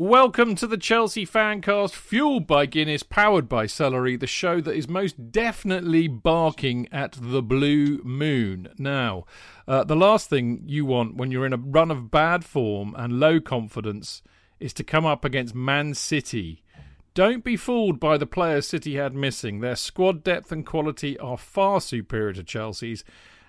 Welcome to the Chelsea Fancast, fueled by Guinness, powered by Celery, the show that is most definitely barking at the blue moon. Now, uh, the last thing you want when you're in a run of bad form and low confidence is to come up against Man City. Don't be fooled by the players City had missing. Their squad depth and quality are far superior to Chelsea's.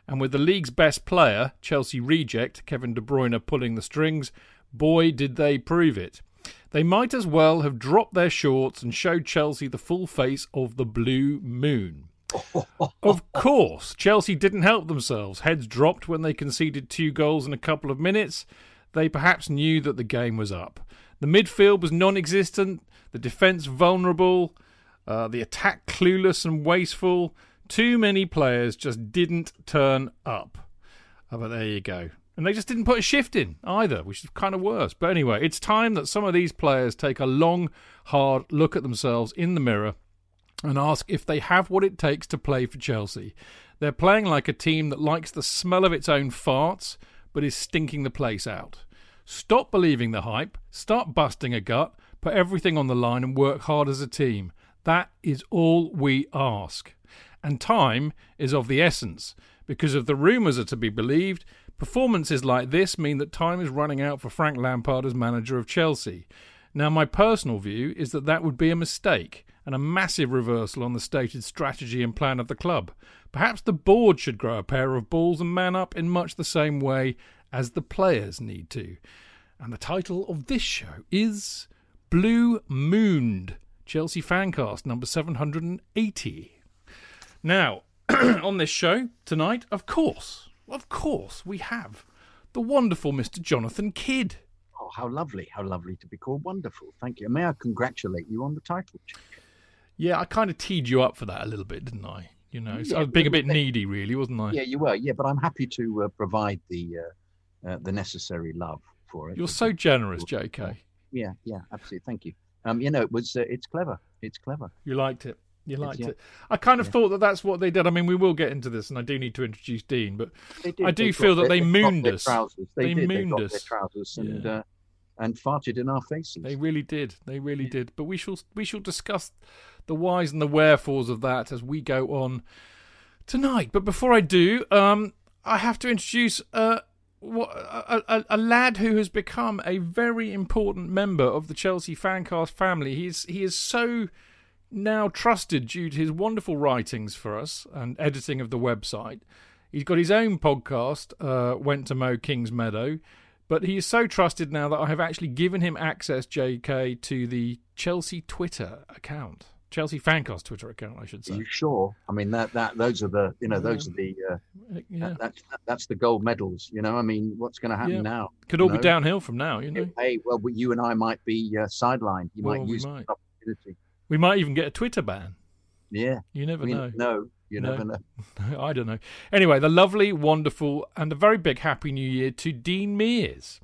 And with the league's best player, Chelsea reject, Kevin De Bruyne pulling the strings, boy, did they prove it. They might as well have dropped their shorts and showed Chelsea the full face of the blue moon. of course, Chelsea didn't help themselves. Heads dropped when they conceded two goals in a couple of minutes. They perhaps knew that the game was up. The midfield was non existent, the defence vulnerable, uh, the attack clueless and wasteful. Too many players just didn't turn up. Oh, but there you go. And they just didn't put a shift in either, which is kind of worse. But anyway, it's time that some of these players take a long, hard look at themselves in the mirror and ask if they have what it takes to play for Chelsea. They're playing like a team that likes the smell of its own farts, but is stinking the place out. Stop believing the hype, start busting a gut, put everything on the line, and work hard as a team. That is all we ask. And time is of the essence, because if the rumours are to be believed, performances like this mean that time is running out for Frank Lampard as manager of Chelsea. Now, my personal view is that that would be a mistake and a massive reversal on the stated strategy and plan of the club. Perhaps the board should grow a pair of balls and man up in much the same way as the players need to. And the title of this show is Blue Mooned, Chelsea Fancast number 780. Now, on this show tonight, of course, of course, we have the wonderful Mr. Jonathan Kydd. Oh, how lovely, how lovely to be called wonderful. Thank you. May I congratulate you on the title? Yeah, I kind of teed you up for that a little bit, didn't I? You know, yeah, I was being a bit needy, really, wasn't I? Yeah, you were. Yeah, but I'm happy to uh, provide the uh, uh, the necessary love for it. You're so generous, J.K. Yeah, yeah, absolutely. Thank you. Um, you know, it was uh, it's clever. It's clever. You liked it. You liked yeah. it. I kind of yeah. thought that that's what they did. I mean, we will get into this, and I do need to introduce Dean, but I do they feel that they, they mooned us. They, they mooned us. Their trousers and yeah. uh, and farted in our faces. They really did. They really did. But we shall we shall discuss the whys and the wherefores of that as we go on tonight. But before I do, um, I have to introduce uh, what, a, a, a, lad who has become a very important member of the Chelsea Fancast family. He's he is so now trusted due to his wonderful writings for us and editing of the website. He's got his own podcast, uh, Went to Mow Kings Meadow, but he is so trusted now that I have actually given him access, JK, to the Chelsea Twitter account. Chelsea Fancast Twitter account, I should say. Are you sure? I mean, that that those are the you know those are the uh, yeah. That, that's that's the gold medals. You know, I mean, what's going to happen yeah. now? Could all know? be downhill from now. You know. Hey, well, you and I might be uh, sidelined. You well, might use might. opportunity. We might even get a Twitter ban. Yeah. You never know. No, you no. never know. I don't know. Anyway, the lovely, wonderful, and a very big Happy New Year to Dean Mears.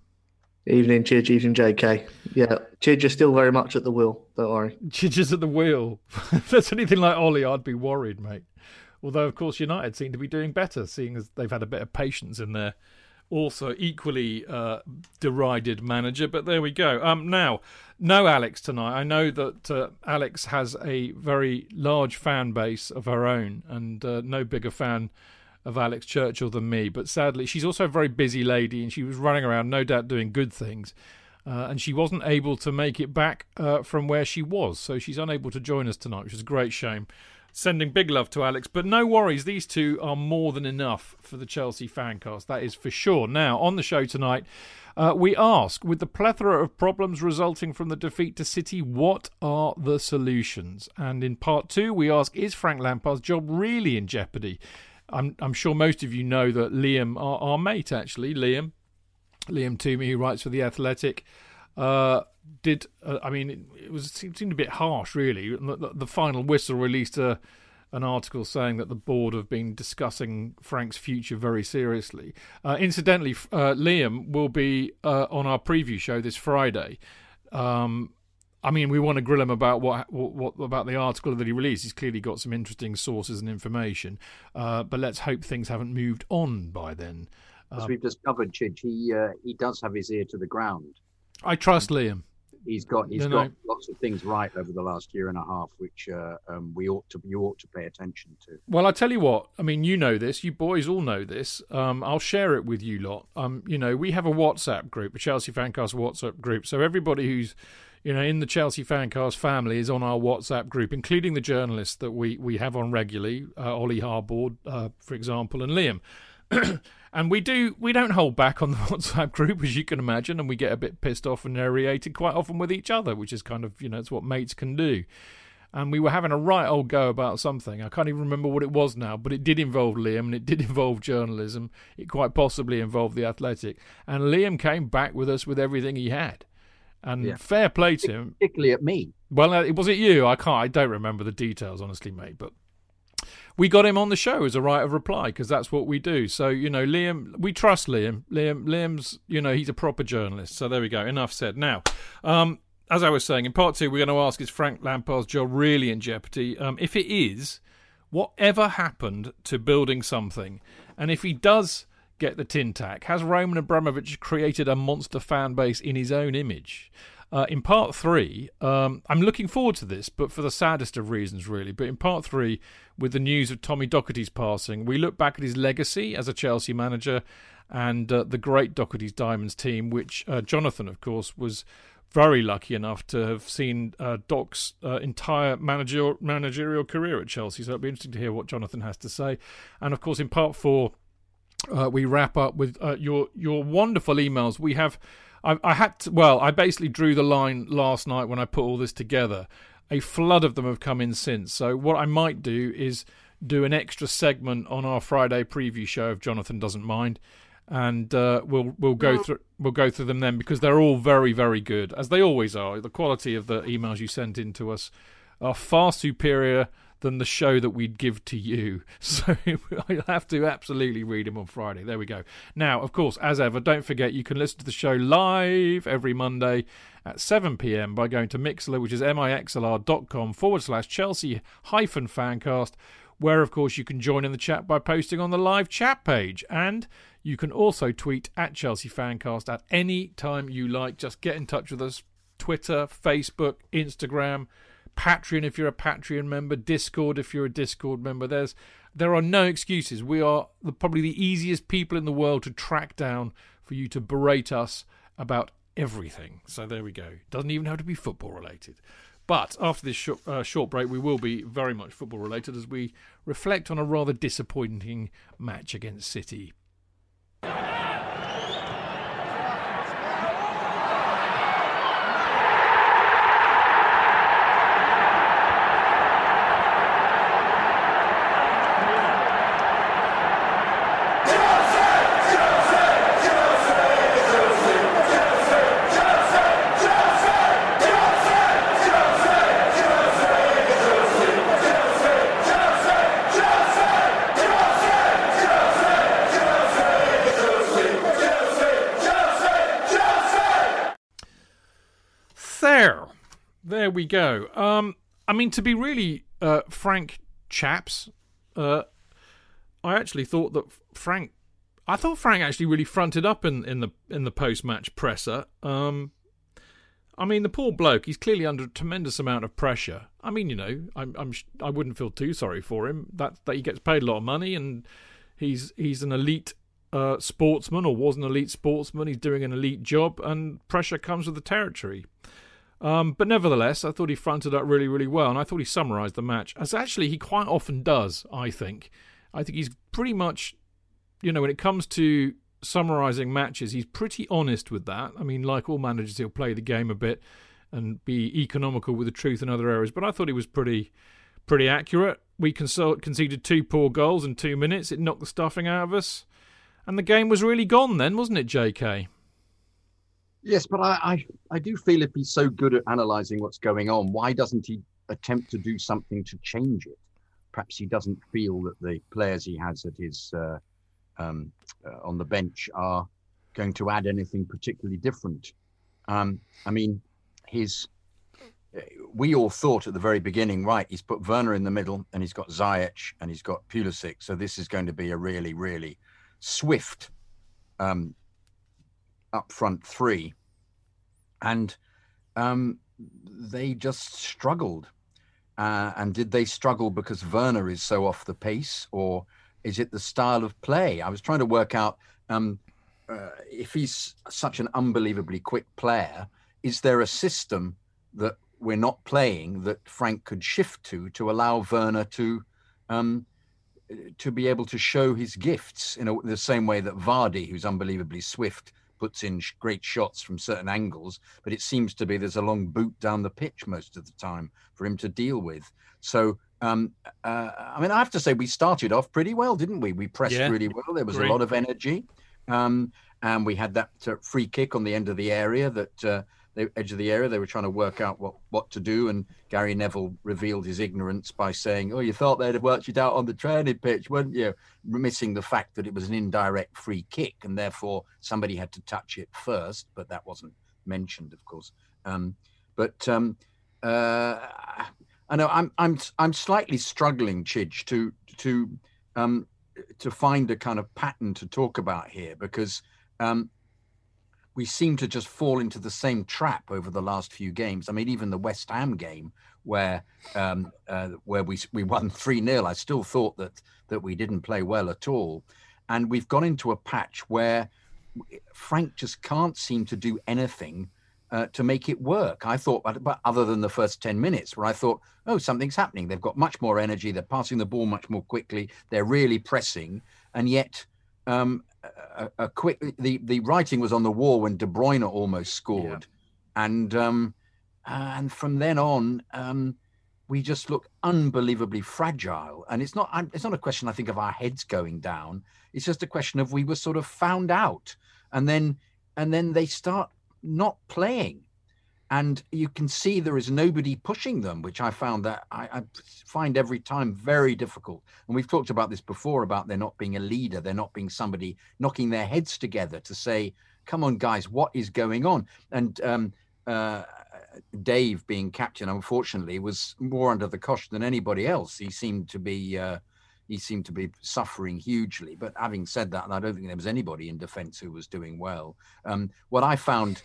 Evening, Chidge, evening, JK. Yeah, Chidge is still very much at the wheel, don't worry. Chidge is at the wheel. if there's anything like Ole, I'd be worried, mate. Although, of course, United seem to be doing better, seeing as they've had a bit of patience in their also equally uh, derided manager. But there we go. Um, now, no Alex tonight. I know that uh, Alex has a very large fan base of her own, and uh, no bigger fan of Alex Churchill than me. But sadly, she's also a very busy lady, and she was running around, no doubt, doing good things. Uh, and she wasn't able to make it back uh, from where she was, so she's unable to join us tonight, which is a great shame. Sending big love to Alex, but no worries, these two are more than enough for the Chelsea fancast, that is for sure. Now, on the show tonight, uh, we ask, with the plethora of problems resulting from the defeat to City, what are the solutions? And in part two, we ask, is Frank Lampard's job really in jeopardy? I'm I'm sure most of you know that Liam, our, our mate actually, Liam, Liam Twomey, who writes for the Athletic, uh, did. Uh, I mean, it, it, was it seemed a bit harsh, really. The, the final whistle released a, an article saying that the board have been discussing Frank's future very seriously. Uh, incidentally, uh, Liam will be uh, on our preview show this Friday. Um, I mean, we want to grill him about what, what, what about the article that he released. He's clearly got some interesting sources and information, uh, but let's hope things haven't moved on by then. As um, we've discovered, Chidge, he uh, he does have his ear to the ground. I trust Liam. He's got he's no, got no. lots of things right over the last year and a half, which uh, um, we ought to you ought to pay attention to. Well, I tell you what, I mean, you know this, you boys all know this. Um, I'll share it with you lot. Um, you know, we have a WhatsApp group, a Chelsea Fancast WhatsApp group. So everybody who's you know, in the Chelsea Fancast family is on our WhatsApp group, including the journalists that we, we have on regularly, uh, Ollie Harbord, uh, for example, and Liam. and we do we don't hold back on the WhatsApp group, as you can imagine, and we get a bit pissed off and irritated quite often with each other, which is kind of you know it's what mates can do. And we were having a right old go about something. I can't even remember what it was now, but it did involve Liam and it did involve journalism. It quite possibly involved the Athletic. And Liam came back with us with everything he had. And yeah. fair play to him. Particularly at me. Well, uh, was it you? I can't. I don't remember the details, honestly, mate. But we got him on the show as a right of reply because that's what we do. So you know, Liam, we trust Liam. Liam, Liam's, you know, he's a proper journalist. So there we go. Enough said. Now, um, as I was saying, in part two, we're going to ask: Is Frank Lampard's job really in jeopardy? Um, if it is, whatever happened to building something? And if he does get the tin tack? Has Roman Abramovich created a monster fan base in his own image? Uh, in part three, um, I'm looking forward to this, but for the saddest of reasons, really. But in part three, with the news of Tommy Docherty's passing, we look back at his legacy as a Chelsea manager and uh, the great Docherty's Diamonds team, which uh, Jonathan, of course, was very lucky enough to have seen uh, Doc's uh, entire managerial, managerial career at Chelsea. So it'll be interesting to hear what Jonathan has to say. And of course, in part four, uh, we wrap up with uh, your your wonderful emails. We have, I, I had to, well, I basically drew the line last night when I put all this together. A flood of them have come in since. So what I might do is do an extra segment on our Friday preview show if Jonathan doesn't mind, and uh, we'll we'll go through we'll go through them then because they're all very very good as they always are. The quality of the emails you sent in to us are far superior than the show that we'd give to you. So I have to absolutely read him on Friday. There we go. Now, of course, as ever, don't forget you can listen to the show live every Monday at 7 pm by going to Mixlr, which is mixlr.com forward slash Chelsea hyphen fancast, where, of course, you can join in the chat by posting on the live chat page. And you can also tweet at Chelsea Fancast at any time you like. Just get in touch with us. Twitter, Facebook, Instagram. Patreon if you're a Patreon member, Discord if you're a Discord member. There's there are no excuses. We are the, probably the easiest people in the world to track down for you to berate us about everything. So there we go. Doesn't even have to be football related. But after this uh, short break, we will be very much football related as we reflect on a rather disappointing match against City. We go. Um, I mean, to be really uh, frank, chaps, uh, I actually thought that Frank. I thought Frank actually really fronted up in, in the in the post match presser. Um, I mean, the poor bloke. He's clearly under a tremendous amount of pressure. I mean, you know, I'm, I'm I wouldn't feel too sorry for him. That that he gets paid a lot of money and he's he's an elite uh, sportsman or was an elite sportsman. He's doing an elite job, and pressure comes with the territory. Um, but nevertheless, I thought he fronted up really, really well, and I thought he summarised the match, as actually he quite often does, I think. I think he's pretty much, you know, when it comes to summarising matches, he's pretty honest with that. I mean, like all managers, he'll play the game a bit and be economical with the truth in other areas, but I thought he was pretty pretty accurate. We conceded two poor goals in two minutes. It knocked the stuffing out of us. And the game was really gone then, wasn't it, JK? Yes, but I, I, I do feel if he's so good at analysing what's going on, why doesn't he attempt to do something to change it? Perhaps he doesn't feel that the players he has at his uh, um, uh, on the bench are going to add anything particularly different. Um, I mean, his we all thought at the very beginning, right? He's put Werner in the middle, and he's got Ziyech, and he's got Pulisic. So this is going to be a really, really swift um, up front three. And um, they just struggled. Uh, and did they struggle because Werner is so off the pace, or is it the style of play? I was trying to work out um, uh, if he's such an unbelievably quick player, is there a system that we're not playing that Frank could shift to to allow Werner to um, to be able to show his gifts in a, the same way that Vardy, who's unbelievably swift, puts in sh- great shots from certain angles, but it seems to be there's a long boot down the pitch most of the time for him to deal with. So, um, uh, I mean, I have to say we started off pretty well, didn't we? We pressed yeah. really well. There was Great. a lot of energy, um, and we had that uh, free kick on the end of the area that uh, the edge of the area. They were trying to work out what, what to do. And Gary Neville revealed his ignorance by saying, Oh, you thought they'd have worked it out on the training pitch, weren't you? Missing the fact that it was an indirect free kick and therefore somebody had to touch it first. But that wasn't mentioned, of course. Um, but um, uh, I know I'm, I'm, I'm slightly struggling, Chidge, to, to, um, to find a kind of pattern to talk about here because um, we seem to just fall into the same trap over the last few games. I mean, even the West Ham game where um, uh, where we we won three 0 I still thought that that we didn't play well at all, and we've gone into a patch where Frank just can't seem to do anything. Uh, to make it work, I thought, but, but other than the first ten minutes, where I thought, oh, something's happening. They've got much more energy. They're passing the ball much more quickly. They're really pressing, and yet um, a, a, quick the the writing was on the wall when De Bruyne almost scored, yeah. and um, and from then on, um, we just look unbelievably fragile. And it's not it's not a question I think of our heads going down. It's just a question of we were sort of found out, and then and then they start not playing and you can see there is nobody pushing them, which I found that I, I, find every time very difficult. And we've talked about this before about there not being a leader, there not being somebody knocking their heads together to say, "Come on, guys, what is going on?" And um, uh, Dave, being captain, unfortunately, was more under the cosh than anybody else. He seemed to be. Uh, he seemed to be suffering hugely. But having said that, I don't think there was anybody in defence who was doing well. Um, what I found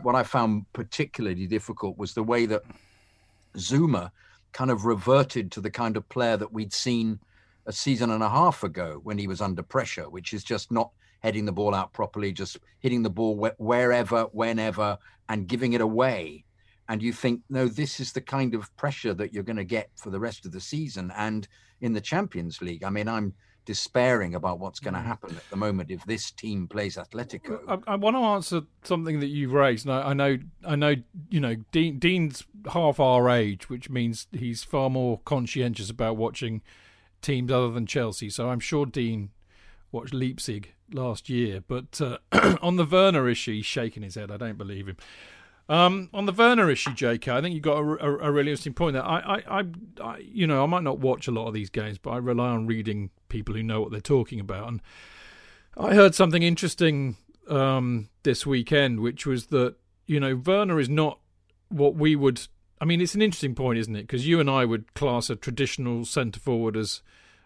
what I found particularly difficult was the way that Zouma kind of reverted to the kind of player that we'd seen a season and a half ago when he was under pressure, which is just not heading the ball out properly, just hitting the ball wherever, whenever, and giving it away. And you think, no, this is the kind of pressure that you're going to get for the rest of the season and in the Champions League. I mean, I'm despairing about what's going to mm. happen at the moment if this team plays Atletico. I, I want to answer something that you've raised. I, I, know, I know, you know, Dean, Dean's half our age, which means he's far more conscientious about watching teams other than Chelsea. So I'm sure Dean watched Leipzig last year. But uh, on the Werner issue, he's shaking his head. I don't believe him. Um, on the Werner issue, JK, I think you got a, a, a, really interesting point there. I, I, I, you know, I might not watch a lot of these games, but I rely on reading people who know what they're talking about. And I heard something interesting um, this weekend, which was that you know Werner is not what we would. I mean, it's an interesting point, isn't it? Because you and I would class a traditional centre forward as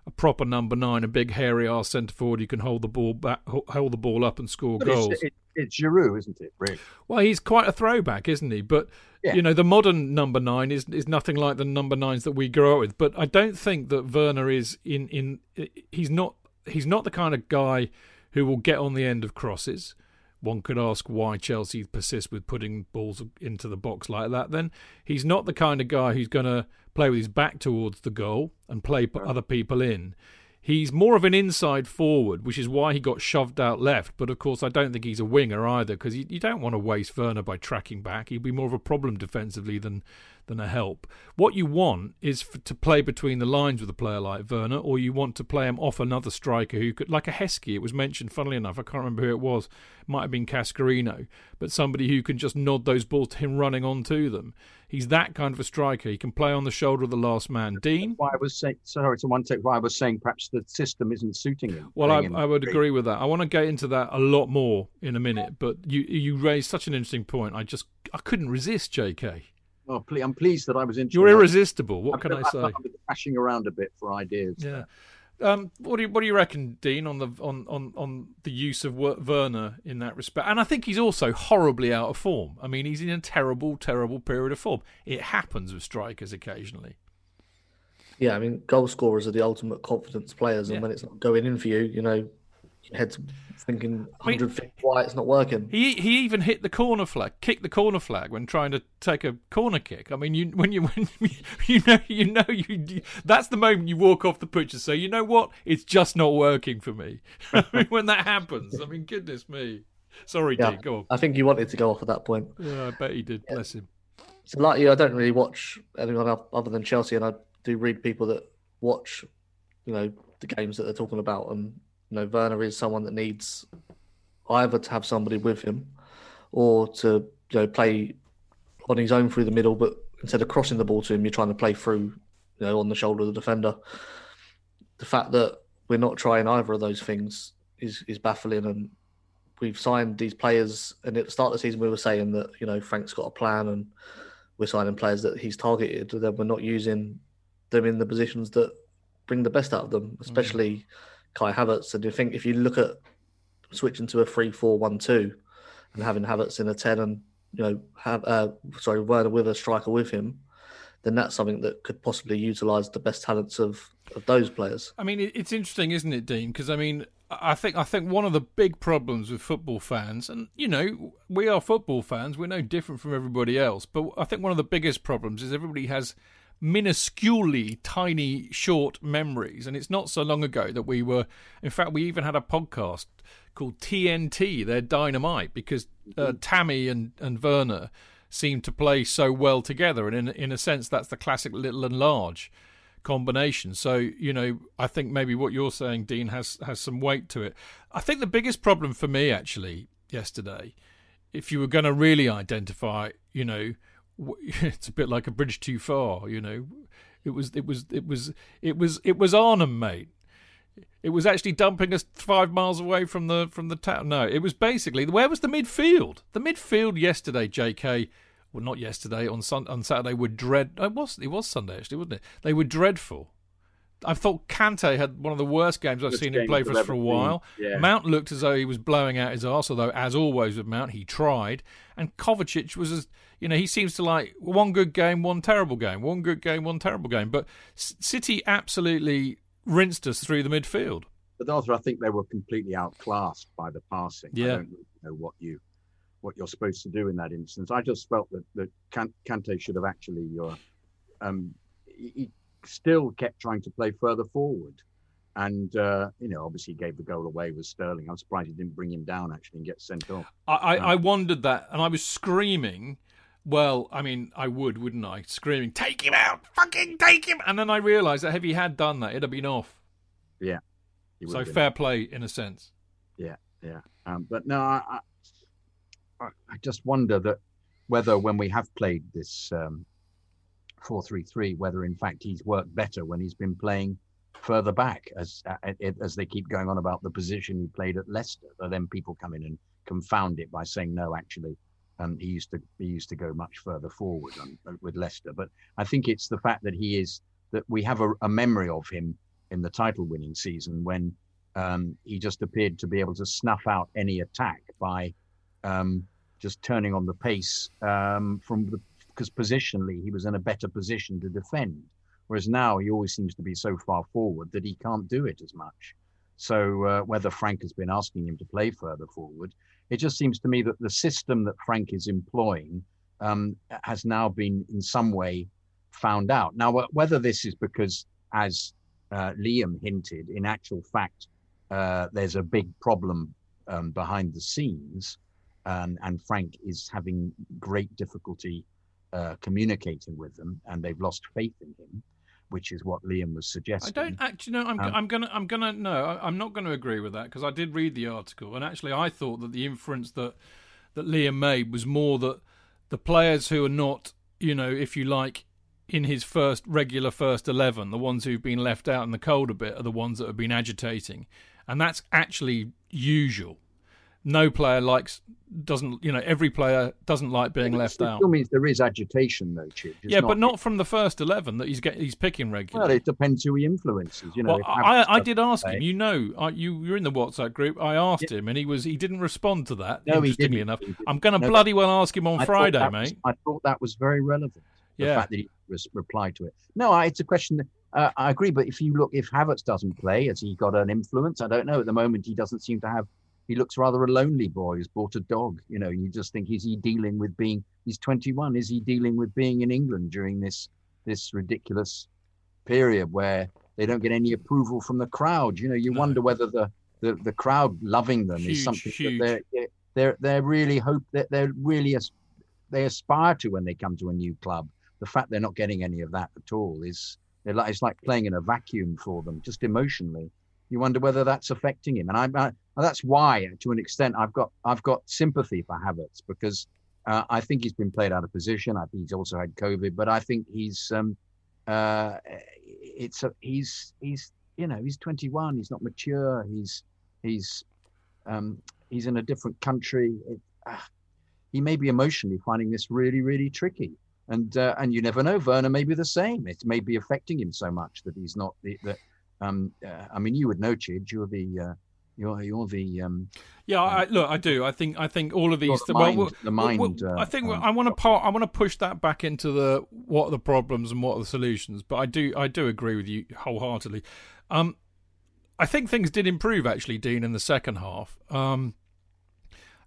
a proper number nine, a big hairy ass centre forward who can hold the ball back, hold the ball up and score but goals. It's, it, it's Giroud, isn't it? Really? Well, he's quite a throwback, isn't he? But yeah. you know, the modern number nine is is nothing like the number nines that we grew up with. But I don't think that Werner is in in. He's not he's not the kind of guy who will get on the end of crosses. One could ask why Chelsea persist with putting balls into the box like that. Then he's not the kind of guy who's going to play with his back towards the goal and play other people in. He's more of an inside forward, which is why he got shoved out left. But of course, I don't think he's a winger either, because you, you, don't want to waste Werner by tracking back. He'd be more of a problem defensively than than a help. What you want is for, to play between the lines with a player like Werner, or you want to play him off another striker who could, like a Heskey. It was mentioned, funnily enough, I can't remember who it was. It might have been Cascarino, but somebody who can just nod those balls to him running onto them. He's that kind of a striker. He can play on the shoulder of the last man. Dean. Why I was saying, sorry, to one take. Why I was saying perhaps the system isn't suiting him. Well, I, I would agree with that. I want to get into that a lot more in a minute, but you you raised such an interesting point. I just I couldn't resist, J.K. Oh, I'm pleased that I was interested. You're irresistible. What can I, I say? I'm crashing around a bit for ideas. Yeah. Um, what do you what do you reckon, Dean, on the on on, on the use of Werner in that respect? And I think he's also horribly out of form. I mean, he's in a terrible, terrible period of form. It happens with strikers occasionally. Yeah, I mean, goal scorers are the ultimate confidence players, and yeah. when it's not going in for you, you know, head's thinking 100 I mean, feet wide, it's not working. He he even hit the corner flag, kicked the corner flag when trying to take a corner kick. I mean, you when you when you know you know you that's the moment you walk off the pitch and say, you know what, it's just not working for me. I mean, when that happens, I mean, goodness me. Sorry, yeah, Dean, go on. I think he wanted to go off at that point. Yeah, I bet he did. Yeah. Bless him. So, like you, I don't really watch anyone other than Chelsea, and I do read people that watch, you know, the games that they're talking about, and you know, Werner is someone that needs either to have somebody with him or to you know play on his own through the middle, but instead of crossing the ball to him, you're trying to play through, you know, on the shoulder of the defender. The fact that we're not trying either of those things is is baffling, and we've signed these players. And at the start of the season, we were saying that you know Frank's got a plan, and we're signing players that he's targeted. Then we're not using them in the positions that bring the best out of them, especially. Mm Kai Havertz. And I think if you look at switching to a 3 4 1 2 and having Havertz in a 10 and, you know, have, uh, sorry, Werner with a striker with him, then that's something that could possibly utilise the best talents of, of those players. I mean, it's interesting, isn't it, Dean? Because I mean, I think I think one of the big problems with football fans, and you know, we are football fans, we're no different from everybody else. But I think one of the biggest problems is everybody has minusculely tiny short memories. And it's not so long ago that we were in fact we even had a podcast called TNT they're dynamite because uh, mm-hmm. Tammy and and Werner seem to play so well together. And in in a sense that's the classic little and large combination. So you know I think maybe what you're saying Dean has has some weight to it. I think the biggest problem for me actually yesterday if you were going to really identify you know it's a bit like a bridge too far, you know. It was, it was, it was, it was, it was Arnhem, mate. It was actually dumping us five miles away from the from the town. No, it was basically where was the midfield? The midfield yesterday, J.K. Well, not yesterday on sun, on Saturday were dread. It was it was Sunday actually, wasn't it? They were dreadful. I thought Kante had one of the worst games I've seen him play for us for a while. Yeah. Mount looked as though he was blowing out his arse, although, as always with Mount, he tried. And Kovacic was, as you know, he seems to like one good game, one terrible game, one good game, one terrible game. But City absolutely rinsed us through the midfield. But Arthur, I think they were completely outclassed by the passing. Yeah. I don't know what you what you're supposed to do in that instance. I just felt that that Kante should have actually uh, um, he, still kept trying to play further forward. And, uh, you know, obviously he gave the goal away with Sterling. I'm surprised he didn't bring him down actually and get sent off. I, I, um, I wondered that, and I was screaming. Well, I mean, I would, wouldn't I? Screaming, take him out! Fucking take him! And then I realised that if he had done that, it'd have been off. Yeah. So fair play in a sense. Yeah, yeah. Um, but no, I, I, I, just wonder that whether when we have played this um, four three three, whether in fact he's worked better when he's been playing further back, as uh, as they keep going on about the position he played at Leicester. But then people come in and confound it by saying no, actually, um, he used to he used to go much further forward on, uh, with Leicester. But I think it's the fact that he is that we have a, a memory of him in the title-winning season when um, he just appeared to be able to snuff out any attack by um, just turning on the pace um, from the because positionally he was in a better position to defend. Whereas now he always seems to be so far forward that he can't do it as much. So uh, whether Frank has been asking him to play further forward, it just seems to me that the system that Frank is employing um, has now been in some way found out. Now, whether this is because, as uh, Liam hinted, in actual fact, uh, there's a big problem um, behind the scenes, um, and Frank is having great difficulty uh, communicating with them, and they've lost faith in him, which is what Liam was suggesting. I don't actually know. I'm, um, I'm gonna. I'm gonna. No, I'm not going to agree with that because I did read the article, and actually, I thought that the inference that that Liam made was more that the players who are not, you know, if you like, in his first regular first eleven, the ones who've been left out in the cold a bit are the ones that have been agitating, and that's actually usual. No player likes doesn't you know every player doesn't like being It left still out. means there is agitation, though. It's Yeah, but not from the first eleven that he's get he's picking regularly. Well, it depends who he influences. You know, Well, I, I did ask play- him. You know, I, you you're in the WhatsApp group. I asked him, and he was he didn't respond to that. No, interestingly enough. I'm going to No, bloody well ask him on Friday, that was- mate. I thought that was very relevant. The Yeah. fact that he res- replied to it. No, I, it's a question. That, uh, I agree, but if you look, if Havertz doesn't play, has he got an influence? I don't know. At the moment, he doesn't seem to have. He looks rather a lonely boy who's bought a dog. You know, you just think, is he dealing with being? He's 21. Is he dealing with being in England during this this ridiculous period where they don't get any approval from the crowd? You know, you No. wonder whether the the, the crowd loving them Huge, is something huge. that they're they're they're really hope that they're really as they aspire to when they come to a new club. The fact they're not getting any of that at all is they're like, it's like playing in a vacuum for them, just emotionally. You wonder whether that's affecting him, and I, I that's why, to an extent, I've got I've got sympathy for Havertz because uh, I think he's been played out of position. I think he's also had COVID, but I think he's um, uh, it's a, he's he's you know he's 21. He's not mature. He's he's um, he's in a different country. It, ah, he may be emotionally finding this really really tricky, and uh, and you never know. Werner may be the same. It may be affecting him so much that he's not the. Um, uh, I mean, you would know, Chidge. You're the uh, you're you're the um, Yeah, I, look, I do. I think I think all of these. Well, the mind- well, the well, mind, well, uh, I think um, I want to part. I want to push that back into the what are the problems and what are the solutions. But I do I do agree with you wholeheartedly. Um, I think things did improve actually, Dean, in the second half. Um,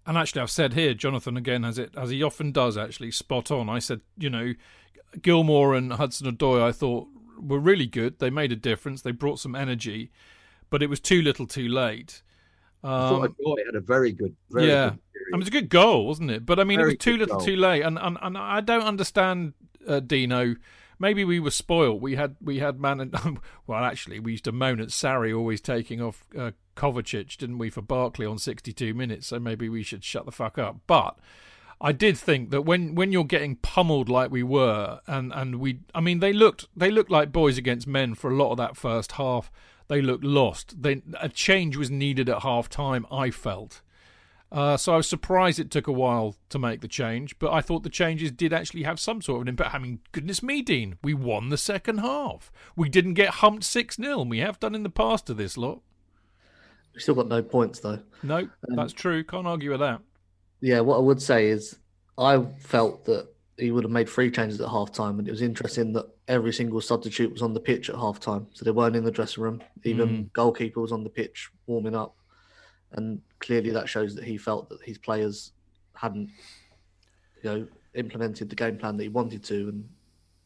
and actually, I've said here, Jonathan again has it as he often does. Actually, spot on. I said, you know, Gilmore and Hudson Odoi, I thought were really good. They made a difference. They brought some energy, but it was too little, too late. I thought Um, Odoi had a very good, very yeah. good period. it was a good goal, wasn't it? But I mean, it was too little, goal. too late, and and, and I don't understand, uh, Dino. Maybe we were spoiled. We had we had man and well, actually, we used to moan at Sarri always taking off uh, Kovacic, didn't we, for Barkley on sixty-two minutes? So maybe we should shut the fuck up. But I did think that when, when you're getting pummeled like we were, and, and we, I mean, they looked they looked like boys against men for a lot of that first half. They looked lost. They, a change was needed at half time. I felt. Uh, so I was surprised it took a while to make the change, but I thought the changes did actually have some sort of an impact. I mean, goodness me, Dean, we won the second half. We didn't get humped 6 0, and we have done in the past to this lot. We've still got no points though. No, that's true. Can't argue with that. Yeah, what I would say is I felt that he would have made three changes at half time, and it was interesting that every single substitute was on the pitch at half time. So they weren't in the dressing room. Even goalkeeper was on the pitch warming up. And clearly that shows that he felt that his players hadn't, you know, implemented the game plan that he wanted to and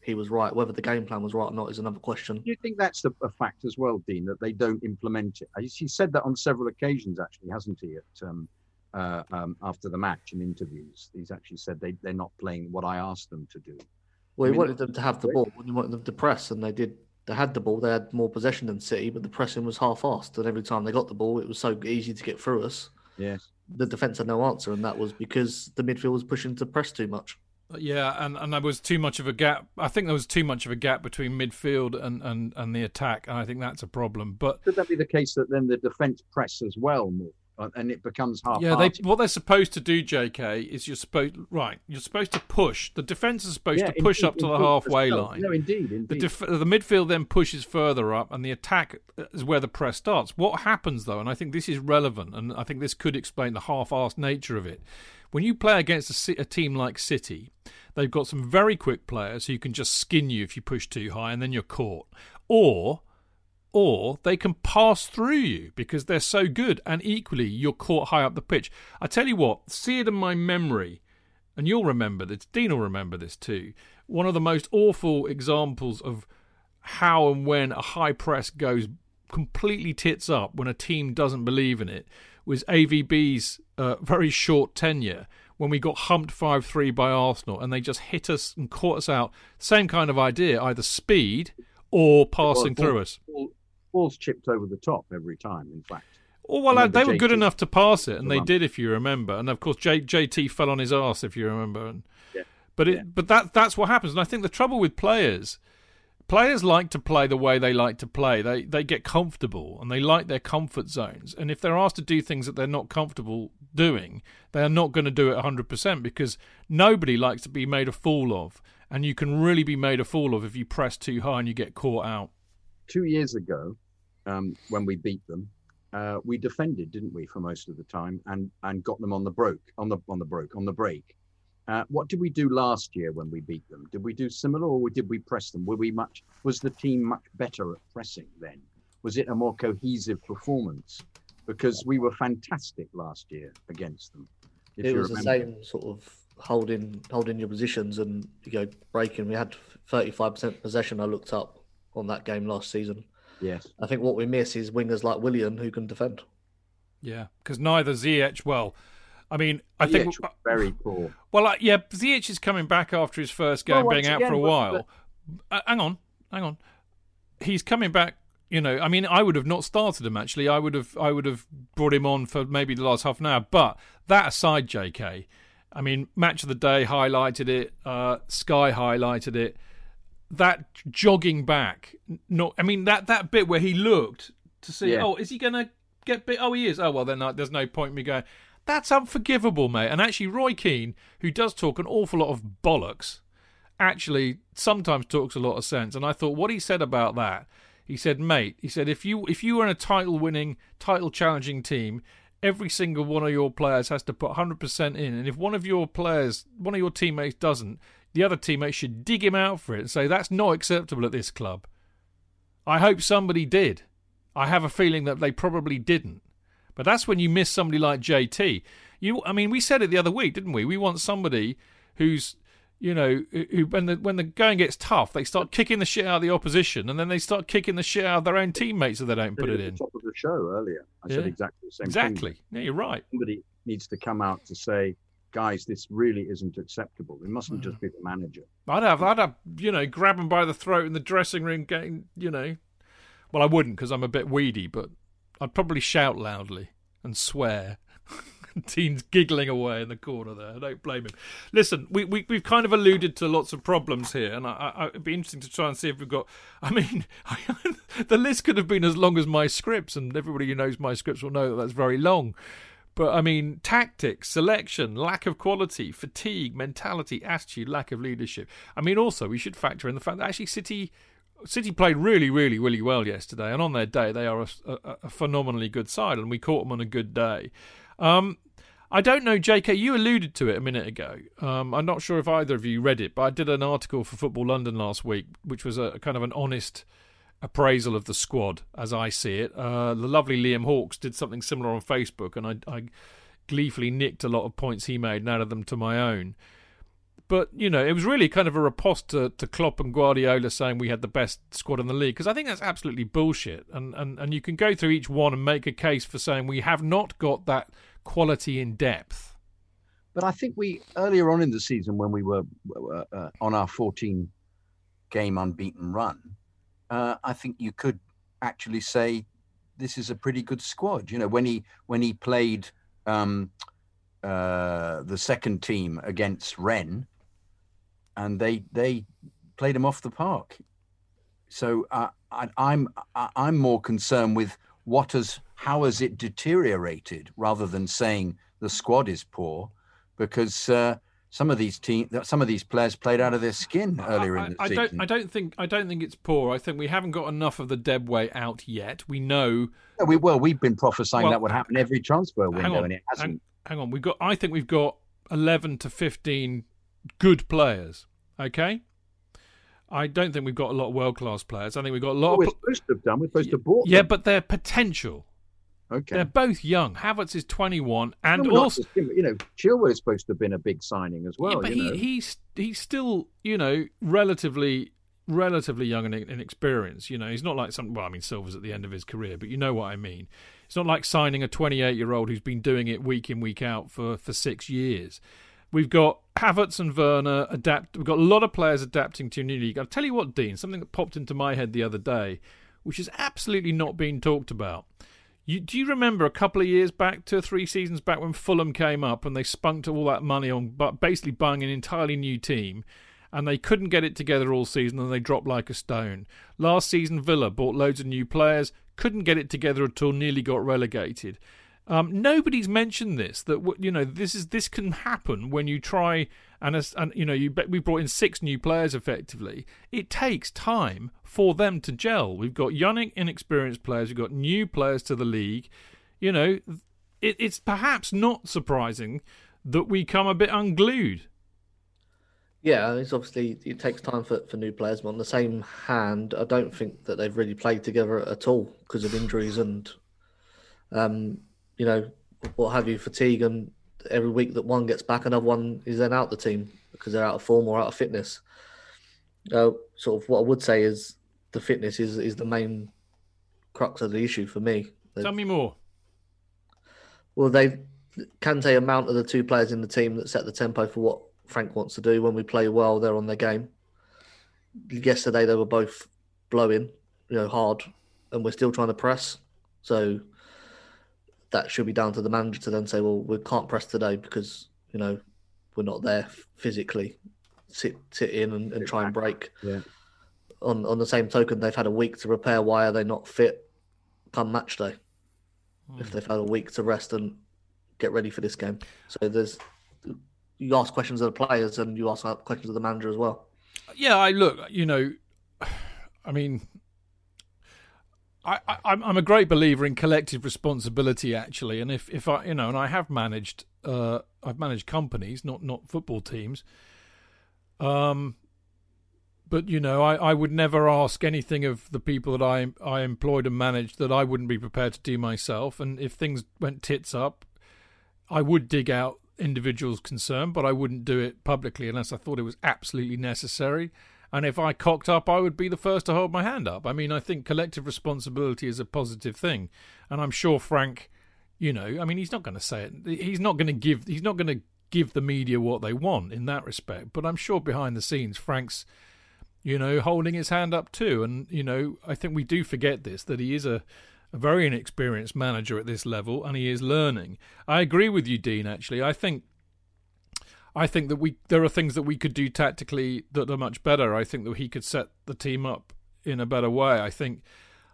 he was right. Whether the game plan was right or not is another question. Do you think that's the, a fact as well, Dean, that they don't implement it? He said that on several occasions, actually, hasn't he? At um, uh, um, after the match in interviews, he's actually said they they're not playing what I asked them to do. Well, I he mean, wanted them to have the ball. He wanted them to press, and they did. They had the ball. They had more possession than City, but the pressing was half-assed. And every time they got the ball, it was so easy to get through us. Yes. The defense had no answer, and that was because the midfield was pushing to press too much. Yeah, and, and there was too much of a gap. I think there was too much of a gap between midfield and, and, and the attack, and I think that's a problem. But Could that be the case that then the defence press as well more, Uh, and it becomes half? yeah, they what they're supposed to do, J.K., is you're supposed right. You're supposed to push. The defense is supposed Yeah, to push indeed, up to the halfway well. line. No, indeed, The, indeed. def- the midfield then pushes further up, and the attack uh, is where the press starts. What happens, though, and I think this is relevant, and I think this could explain the half-assed nature of it. When you play against a, a team like City, they've got some very quick players who can just skin you if you push too high, and then you're caught. Or, or they can pass through you because they're so good, and equally you're caught high up the pitch. I tell you what, see it in my memory and you'll remember this, Dean will remember this too. One of the most awful examples of how and when a high press goes completely tits up when a team doesn't believe in it was AVB's uh, very short tenure when we got humped 5 3 by Arsenal and they just hit us and caught us out. Same kind of idea, either speed or passing Well, through us. Ball's chipped over the top every time. In fact, Oh well, they were good enough to pass it, and they run. did, if you remember. And of course, J, JT fell on his ass, if you remember. And, Yeah. But it, Yeah. but that that's what happens. And I think the trouble with players, players like to play the way they like to play. They they get comfortable and they like their comfort zones. And if they're asked to do things that they're not comfortable doing, they are not going to do it 100% because nobody likes to be made a fool of. And you can really be made a fool of if you press too high and you get caught out. Two years ago, um, when we beat them, uh, we defended, didn't we, for most of the time, and and got them on the broke, on the on the broke, on the break. Uh, what did we do last year when we beat them? Did we do similar, or did we press them? Were we much? Was the team much better at pressing then? Was it a more cohesive performance? Because we were fantastic last year against them. It was remember. the same sort of holding holding your positions and you go breaking. We had thirty five percent possession. I looked up on that game last season. Yes, I think what we miss is wingers like Willian who can defend. Yeah, because neither Ziyech, well, I mean, I think very poor. Well, uh, yeah, Ziyech is coming back after his first game, well, being out again, for a while. But... Uh, hang on, hang on. He's coming back. You know, I mean, I would have not started him actually. I would have, I would have brought him on for maybe the last half an hour. But that aside, J.K., I mean, match of the day highlighted it. Uh, Sky highlighted it. That jogging back, not. I mean, that that bit where he looked to see. Yeah. Oh, is he going to get bit? Oh, he is. Oh well, then uh, there's no point me going. That's unforgivable, mate. And actually, Roy Keane, who does talk an awful lot of bollocks, actually sometimes talks a lot of sense. And I thought what he said about that, he said, mate, he said, if you if you were in a title winning, title challenging team, every single one of your players has to put 100% in. And if one of your players, one of your teammates doesn't, the other teammates should dig him out for it and say, that's not acceptable at this club. I hope somebody did. I have a feeling that they probably didn't. But that's when you miss somebody like JT. You, I mean, we said it the other week, didn't we? We want somebody who's, you know, who when the when the going gets tough, they start kicking the shit out of the opposition, and then they start kicking the shit out of their own teammates if they don't put it in. Top of the show earlier, I yeah. said exactly the same. Exactly. Thing. Yeah, you're right. Somebody needs to come out to say, guys, this really isn't acceptable. It mustn't just hmm. be the manager. I'd have, I'd have, you know, grab him by the throat in the dressing room, getting, you know, well, I wouldn't because I'm a bit weedy, but I'd probably shout loudly and swear. Dean's giggling away in the corner there. I don't blame him. Listen, we, we, we've kind of alluded to lots of problems here, and I, I, it'd be interesting to try and see if we've got. I mean, the list could have been as long as my scripts, and everybody who knows my scripts will know that that's very long. But I mean, tactics, selection, lack of quality, fatigue, mentality, attitude, lack of leadership. I mean, also, we should factor in the fact that actually City City played really, really, really well yesterday, and on their day, they are a, a, a phenomenally good side, and we caught them on a good day. Um, I don't know, JK, you alluded to it a minute ago. Um, I'm not sure if either of you read it, but I did an article for Football London last week, which was a kind of an honest appraisal of the squad as I see it. Uh, the lovely Liam Hawks did something similar on Facebook, and I, I gleefully nicked a lot of points he made and added them to my own. But you know, it was really kind of a riposte to, to Klopp and Guardiola saying we had the best squad in the league because I think that's absolutely bullshit. And, and and you can go through each one and make a case for saying we have not got that quality in depth. But I think we earlier on in the season when we were uh, uh, on our 14 game unbeaten run, uh, I think you could actually say this is a pretty good squad. You know, when he when he played um, uh, the second team against Rennes and they they played him off the park. So uh, I, I'm I'm more concerned with what has how has it deteriorated rather than saying the squad is poor, because uh, some of these team some of these players played out of their skin earlier I, in the I, season. Don't, I don't think I don't think it's poor. I think we haven't got enough of the weight out yet. We know. Yeah, we well we've been prophesying well, that would happen every transfer window, on, and it hasn't. Hang, hang on, we've got. I think we've got eleven to fifteen good players. Okay. I don't think we've got a lot of world class players. I think we've got a lot. Well, of... we're supposed to have done. We're supposed to have bought. Yeah, them. but their potential. Okay. They're both young. Havertz is 21, and no, also you know Chilwell is supposed to have been a big signing as well. Yeah, but he, know. he's he's still you know relatively relatively young and inexperienced. You know, he's not like some. Well, I mean, Silva's at the end of his career, but you know what I mean. It's not like signing a 28 year old who's been doing it week in week out for for six years. We've got Havertz and Werner adapt. We've got a lot of players adapting to a new league. I'll tell you what, Dean, something that popped into my head the other day, which is absolutely not being talked about. You, do you remember a couple of years back, two or three seasons back, when Fulham came up and they spunked all that money on, but basically buying an entirely new team, and they couldn't get it together all season and they dropped like a stone. Last season, Villa bought loads of new players, couldn't get it together at all, nearly got relegated. Um, nobody's mentioned this that you know this is this can happen when you try and and you know you we brought in six new players effectively. It takes time for them to gel. We've got young inexperienced players. We've got new players to the league. You know, it, it's perhaps not surprising that we come a bit unglued. Yeah, it's obviously it takes time for, for new players, but on the same hand, I don't think that they've really played together at all because of injuries and um, you know, what have you, fatigue, and every week that one gets back, another one is then out the team because they're out of form or out of fitness. Uh, sort of what I would say is the fitness is is the main crux of the issue for me. Tell me more. Well, they Kante and Mount are the two players in the team that set the tempo for what Frank wants to do. When we play well, they're on their game. Yesterday they were both blowing, you know, hard, and we're still trying to press. So that should be down to the manager to then say, well, we can't press today because you know we're not there physically. Sit sit in and, and try and break. Yeah. On on the same token, they've had a week to prepare. Why are they not fit come match day? Mm. If they've had a week to rest and get ready for this game, so there's you ask questions of the players and you ask questions of the manager as well. Yeah, I look. You know, I mean, I, am a great believer in collective responsibility, actually. And if, if I, you know, and I have managed, uh, I've managed companies, not not football teams. Um, but you know, I, I would never ask anything of the people that I I employed and managed that I wouldn't be prepared to do myself. And if things went tits up, I would dig out individuals concerned, but I wouldn't do it publicly unless I thought it was absolutely necessary. And if I cocked up, I would be the first to hold my hand up. I mean, I think collective responsibility is a positive thing. And I'm sure Frank, you know, I mean, he's not going to say it. He's not going to give, he's not going to give the media what they want in that respect. But I'm sure behind the scenes, Frank's, you know, holding his hand up too. And, you know, I think we do forget this, that he is a, a very inexperienced manager at this level and he is learning. I agree with you, Dean, actually. I think I think that we there are things that we could do tactically that are much better. I think that he could set the team up in a better way. I think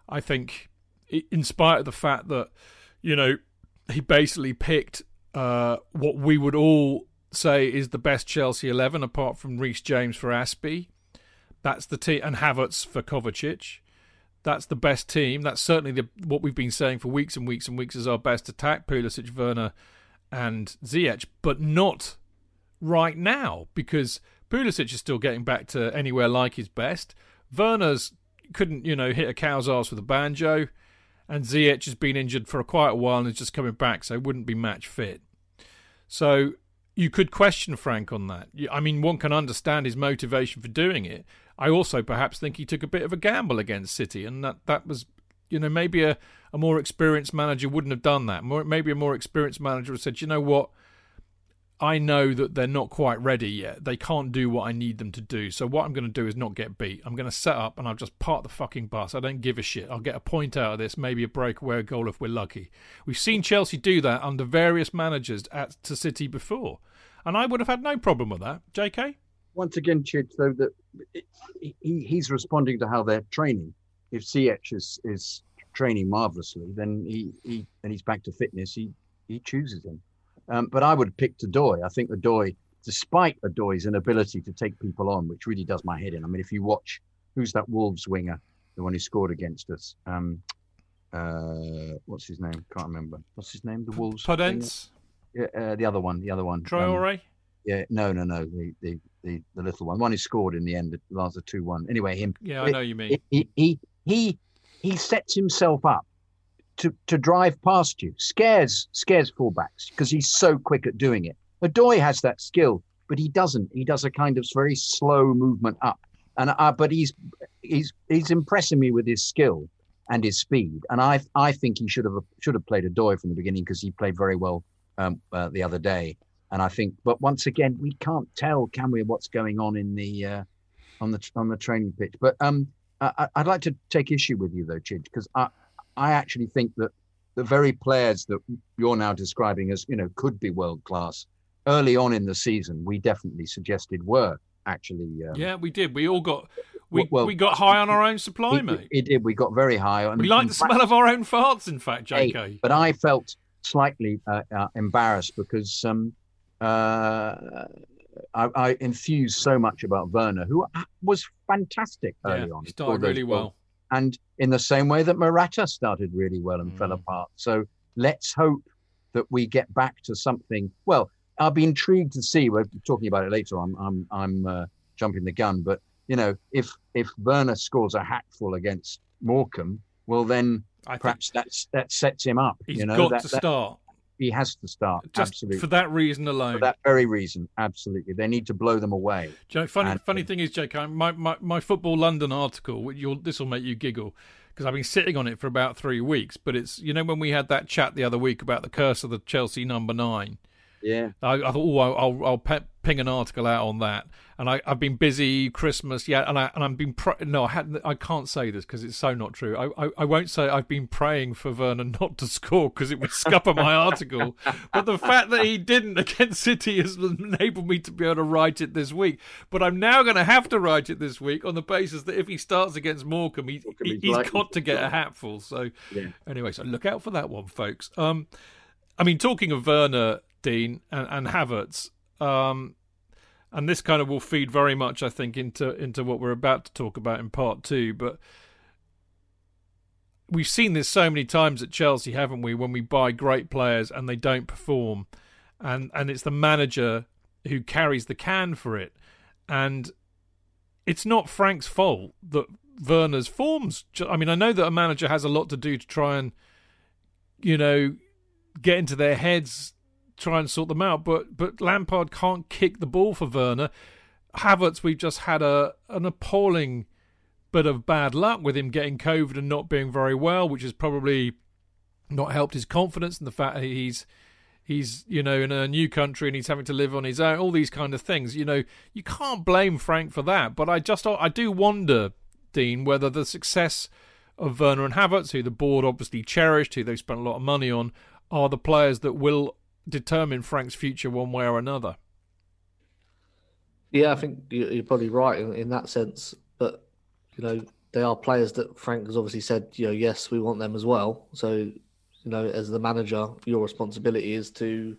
I think in spite of the fact that you know he basically picked uh, what we would all say is the best Chelsea eleven apart from Reece James for Azpi. That's the team and Havertz for Kovacic. That's the best team. That's certainly the, what we've been saying for weeks and weeks and weeks is our best attack: Pulisic, Werner, and Ziyech, but not right now because Pulisic is still getting back to anywhere like his best. Werner's couldn't, you know, hit a cow's ass with a banjo, and Ziyech has been injured for quite a while and is just coming back, so wouldn't be match fit. So you could question Frank on that. I mean, one can understand his motivation for doing it. I also perhaps think he took a bit of a gamble against City, and that that was, you know, maybe a, a more experienced manager wouldn't have done that. More, maybe a more experienced manager would have said, you know what, I know that they're not quite ready yet. They can't do what I need them to do. So what I'm going to do is not get beat. I'm going to set up and I'll just park the fucking bus. I don't give a shit. I'll get a point out of this, maybe a breakaway goal if we're lucky. We've seen Chelsea do that under various managers at to City before, and I would have had no problem with that. J.K. Once again, Chidge, though that he, he's responding to how they're training. If Ziyech is is training marvelously, then he, he and he's back to fitness. He he chooses him. Um, but I would pick Odoi. I think Odoi, despite Odoi's inability to take people on, which really does my head in. I mean, if you watch who's that Wolves winger, the one who scored against us, um, uh, what's his name? Can't remember. What's his name? The Wolves. Podence. Yeah, uh, the other one. The other one. Traore. Um, yeah, no, no, no. The, the the the little one, one who scored in the end, the last two one. Anyway, him. Yeah, I know you mean. He he he he sets himself up to, to drive past you. Scares scares fullbacks because he's so quick at doing it. Odoi has that skill, but he doesn't. He does a kind of very slow movement up. And uh, but he's he's he's impressing me with his skill and his speed. And I I think he should have should have played Odoi from the beginning because he played very well um, uh, the other day. And I think, but once again, we can't tell, can we, what's going on in the uh, on the on the training pitch. But um, I, would like to take issue with you though, Chidge, because I I actually think that the very players that you're now describing as, you know, could be world class early on in the season, we definitely suggested were actually. Um, yeah, we did. We all got we well, we got high on our own supply, it, mate. It did. We got very high. we like the fact, smell of our own farts, in fact, JK. But I felt slightly uh, uh, embarrassed because um, uh, I, I, enthused so much about Werner, who was fantastic early yeah, on. He started really well. And in the same way that Morata started really well and mm. fell apart. So let's hope that we get back to something. Well, I'll be intrigued to see. We're talking about it later. I'm I'm I'm uh, jumping the gun, but you know, if if Werner scores a hatful against Morecambe, well then I perhaps that's that sets him up. He's you know, got that, to start. He has to start. Just absolutely. for that reason alone. For that very reason, absolutely. They need to blow them away. Know, funny and, funny thing is, Jake, my, my, my Football London article, this will make you giggle because I've been sitting on it for about three weeks. But it's you know when we had that chat the other week about the curse of the Chelsea number nine. Yeah. I, I thought, oh, I'll, I'll pe- ping an article out on that. And I, have been busy Christmas, yeah, and I and I've been pr- no, I hadn't. I can't say this because it's so not true. I, I, I won't say I've been praying for Werner not to score because it would scupper my article. But the fact that he didn't against City has enabled me to be able to write it this week. But I'm now going to have to write it this week on the basis that if he starts against Morecambe, he, he, has got to get a hatful. So yeah. anyway, so look out for that one, folks. Um, I mean, talking of Werner Dean and, and Havertz. Um, and this kind of will feed very much, I think, into into what we're about to talk about in part two. But we've seen this so many times at Chelsea, haven't we? When we buy great players and they don't perform, and and it's the manager who carries the can for it, and it's not Frank's fault that Werner's forms. I mean, I know that a manager has a lot to do to try and, you know, get into their heads try and sort them out. But but Lampard can't kick the ball for Werner. Havertz, we've just had a an appalling bit of bad luck with him getting COVID and not being very well, which has probably not helped his confidence and the fact that he's he's you know in a new country and he's having to live on his own all these kind of things you know you can't blame frank for that but i just i do wonder dean whether the success of werner and havertz who the board obviously cherished who they spent a lot of money on are the players that will determine Frank's future one way or another. Yeah, I think you're probably right in, in that sense. But you know, they are players that Frank has obviously said, you know, yes, we want them as well. So, you know, as the manager, your responsibility is to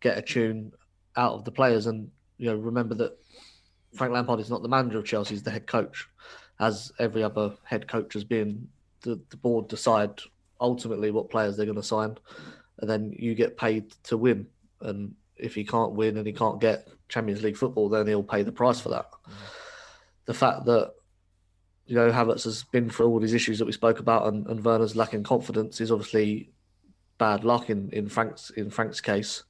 get a tune out of the players. And you know, remember that Frank Lampard is not the manager of Chelsea; he's the head coach. As every other head coach has been, the, the board decide ultimately what players they're going to sign and then you get paid to win. And if he can't win and he can't get Champions League football, then he'll pay the price for that. Mm. The fact that you know Havertz has been through all these issues that we spoke about, and, and Werner's lacking confidence is obviously bad luck in, in Frank's in Frank's case.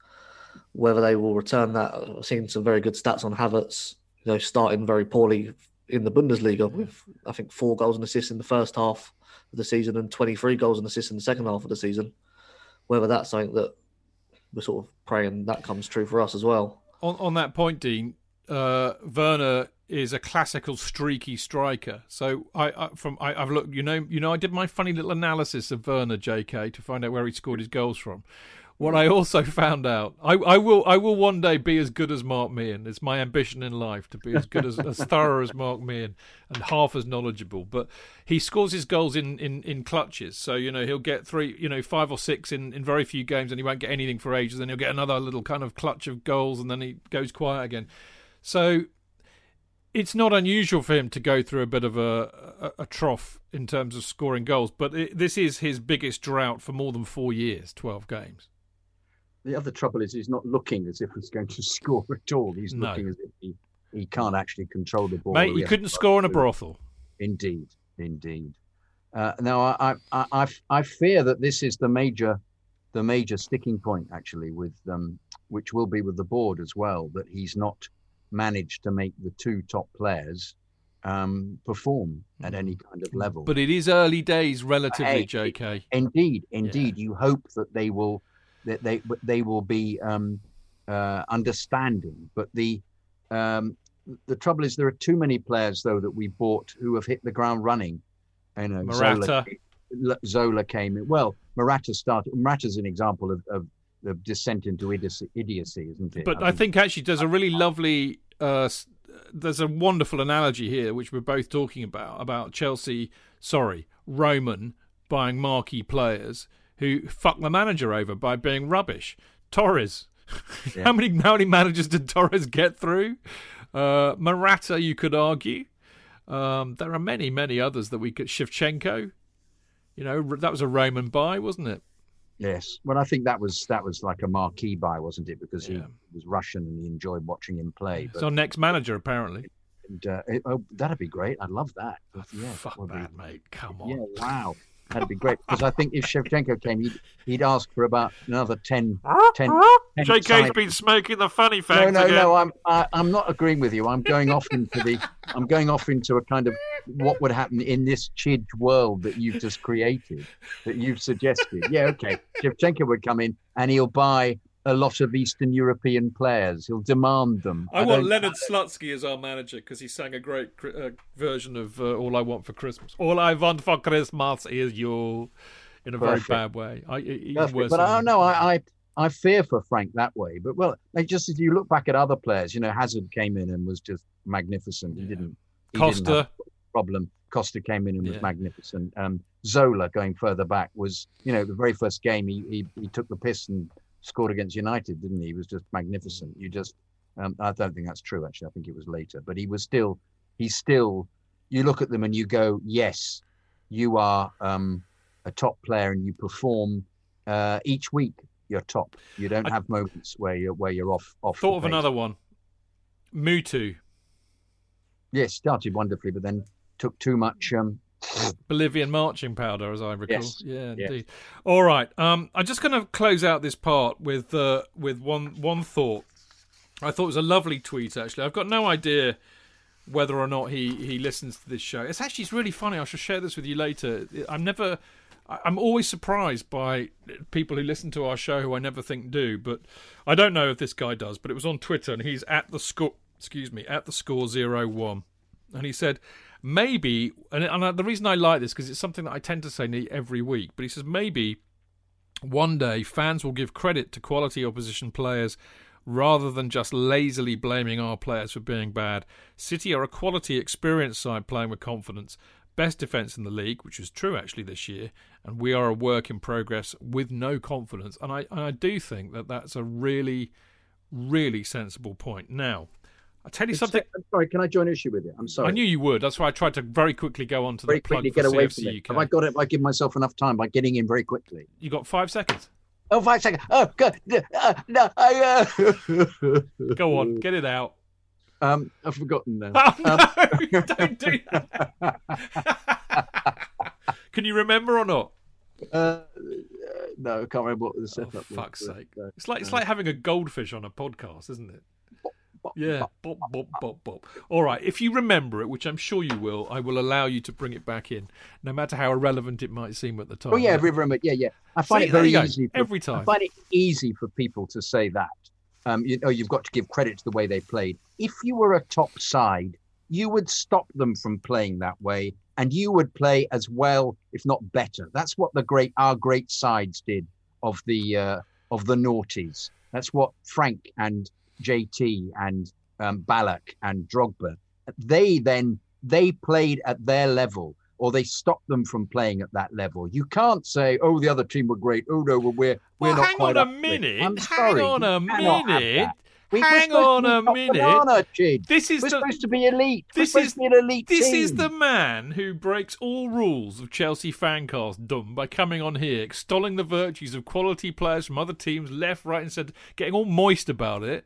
Whether they will return that, I've seen some very good stats on Havertz. You know, starting very poorly in the Bundesliga with I think four goals and assists in the first half of the season and 23 goals and assists in the second half of the season whether that's something that we're sort of praying that comes true for us as well. On on that point, Dean, uh, Werner is a classical streaky striker. So I, I from I, have looked, you know, you know, I did my funny little analysis of Werner, J.K. to find out where he scored his goals from. What I also found out, I, I will I will one day be as good as Mark Meehan. It's my ambition in life to be as good as as thorough as Mark Meehan and half as knowledgeable. But he scores his goals in, in, in clutches. So, you know, he'll get three, you know, five or six in, in very few games and he won't get anything for ages. Then he'll get another little kind of clutch of goals and then he goes quiet again. So it's not unusual for him to go through a bit of a, a, a trough in terms of scoring goals, but it, this is his biggest drought for more than four years, 12 games. The other trouble is he's not looking as if he's going to score at all. He's no. looking as if he, he can't actually control the ball. Mate, you couldn't score in a brothel. Indeed, indeed. Uh, now, I, I, I, I fear that this is the major, the major sticking point actually, with um, which will be with the board as well. That he's not managed to make the two top players um, perform at any kind of level. But it is early days, relatively, JK. Indeed, indeed. Yeah. You hope that they will that they they will be um, uh, understanding. But the um, the trouble is there are too many players though that we bought who have hit the ground running. You know, Morata. Zola, Zola came in. Well, Morata started. Morata's an example of, of, of descent into idiocy, idiocy, isn't it? But I, I think, think actually there's a really lovely. Uh, there's a wonderful analogy here, which we're both talking about about Chelsea. Sorry, Roman buying marquee players who fucked the manager over by being rubbish. Torres. Yeah. how many how many managers did Torres get through? Uh, Morata, you could argue. Um, there are many, many others that we could. Shevchenko, you know, that was a Roman buy, wasn't it? Yes. Well, I think that was that was like a marquee buy, wasn't it? Because Yeah. he was Russian and he enjoyed watching him play. It's our next manager, apparently. and, uh, it- oh, that'd be great. I'd love that. Oh, yeah, fuck would be- that, mate. Come on. Yeah, wow. That'd be great because I think if Shevchenko came, he'd, he'd ask for about another 10, 10, 10 JK's sides. been smoking the funny No, facts no, again. no. I'm I, I'm not agreeing with you. I'm going off into the I'm going off into a kind of what would happen in this chid world that you've just created, that you've suggested. Yeah, okay. Shevchenko would come in and he'll buy a lot of Eastern European players. He'll demand them. I want Leonid Slutsky as our manager because he sang a great uh, version of uh, "All I Want for Christmas." All I want for Christmas is you, in a Perfect. very bad way. I, he- worse But I don't know. I, I I fear for Frank that way. But well, like just as you look back at other players, you know, Hazard came in and was just magnificent. He didn't. He didn't have Costa. a problem. Costa came in and was Yeah. magnificent. Um, Zola going further back was, you know, the very first game he, he he took the piss and scored against United, didn't he? He was just magnificent. You just, um, I don't think that's true actually. I think it was later, but he was still, he's still. You look at them and you go, yes, you are um, a top player and you perform uh, each week. You're top. You don't I- have moments where you're where you're off off. Thought of pace. another one. Mutu, Yes, started wonderfully, but then took too much. Um, Bolivian marching powder, as I recall. Yes. Yeah, Yes. indeed. All right. Um, I'm just going to close out this part with uh, with one one thought. I thought it was a lovely tweet. Actually, I've got no idea whether or not he he listens to this show. It's actually it's really funny. I shall share this with you later. I'm never. I'm always surprised by people who listen to our show who I never think do. But I don't know if this guy does. But it was on Twitter, and he's at the score. Excuse me, at the score zero one, and he said maybe. And, and the reason I like this because it's something that I tend to say every week. But he says maybe one day fans will give credit to quality opposition players rather than just lazily blaming our players for being bad. City are a quality, experienced side playing with confidence. Best defence in the league, which is true actually this year, and we are a work in progress with no confidence. And I, and I do think that that's a really, really sensible point. Now, I'll tell you something. I'm sorry, can I join issue with it? I'm sorry. I knew you would. That's why I tried to very quickly go on to very the plug quickly get away CFC from it. UK. Have I got it? Have I give myself enough time by getting in very quickly? You got five seconds. Oh, five seconds. Oh, God. Uh, no, I. Uh... Go on, get it out. Um, I've forgotten now. Oh no! Don't do that. Can you remember or not? Uh, uh, no, I can't remember what the Oh, setup was. fuck's sake! uh, It's like it's like having a goldfish on a podcast, isn't it? Bop, Yeah, bop. bop, bop, bop. All right, if you remember it, which I'm sure you will, I will allow you to bring it back in, no matter how irrelevant it might seem at the time. Oh yeah, every remember. Yeah, yeah. I find See, it very easy. For, Every I time. find it easy for people to say that. Um, you know, you've got to give credit to the way they played. If you were a top side, you would stop them from playing that way, and you would play as well, if not better. That's what the great our great sides did of the uh, of the noughties. That's what Frank and JT and um, Ballack and Drogba. They then they played at their level, or they stopped them from playing at that level. You can't say, "Oh, the other team were great." Oh no, well, we're we're Well, not hang quite on a up to it." minute. I'm Hang sorry, on a minute. We, Hang on a minute. This is We're the supposed to be elite. this is- an elite This team. is the man who breaks all rules of Chelsea fancast dumb by coming on here, extolling the virtues of quality players from other teams, left, right, and centre, getting all moist about it.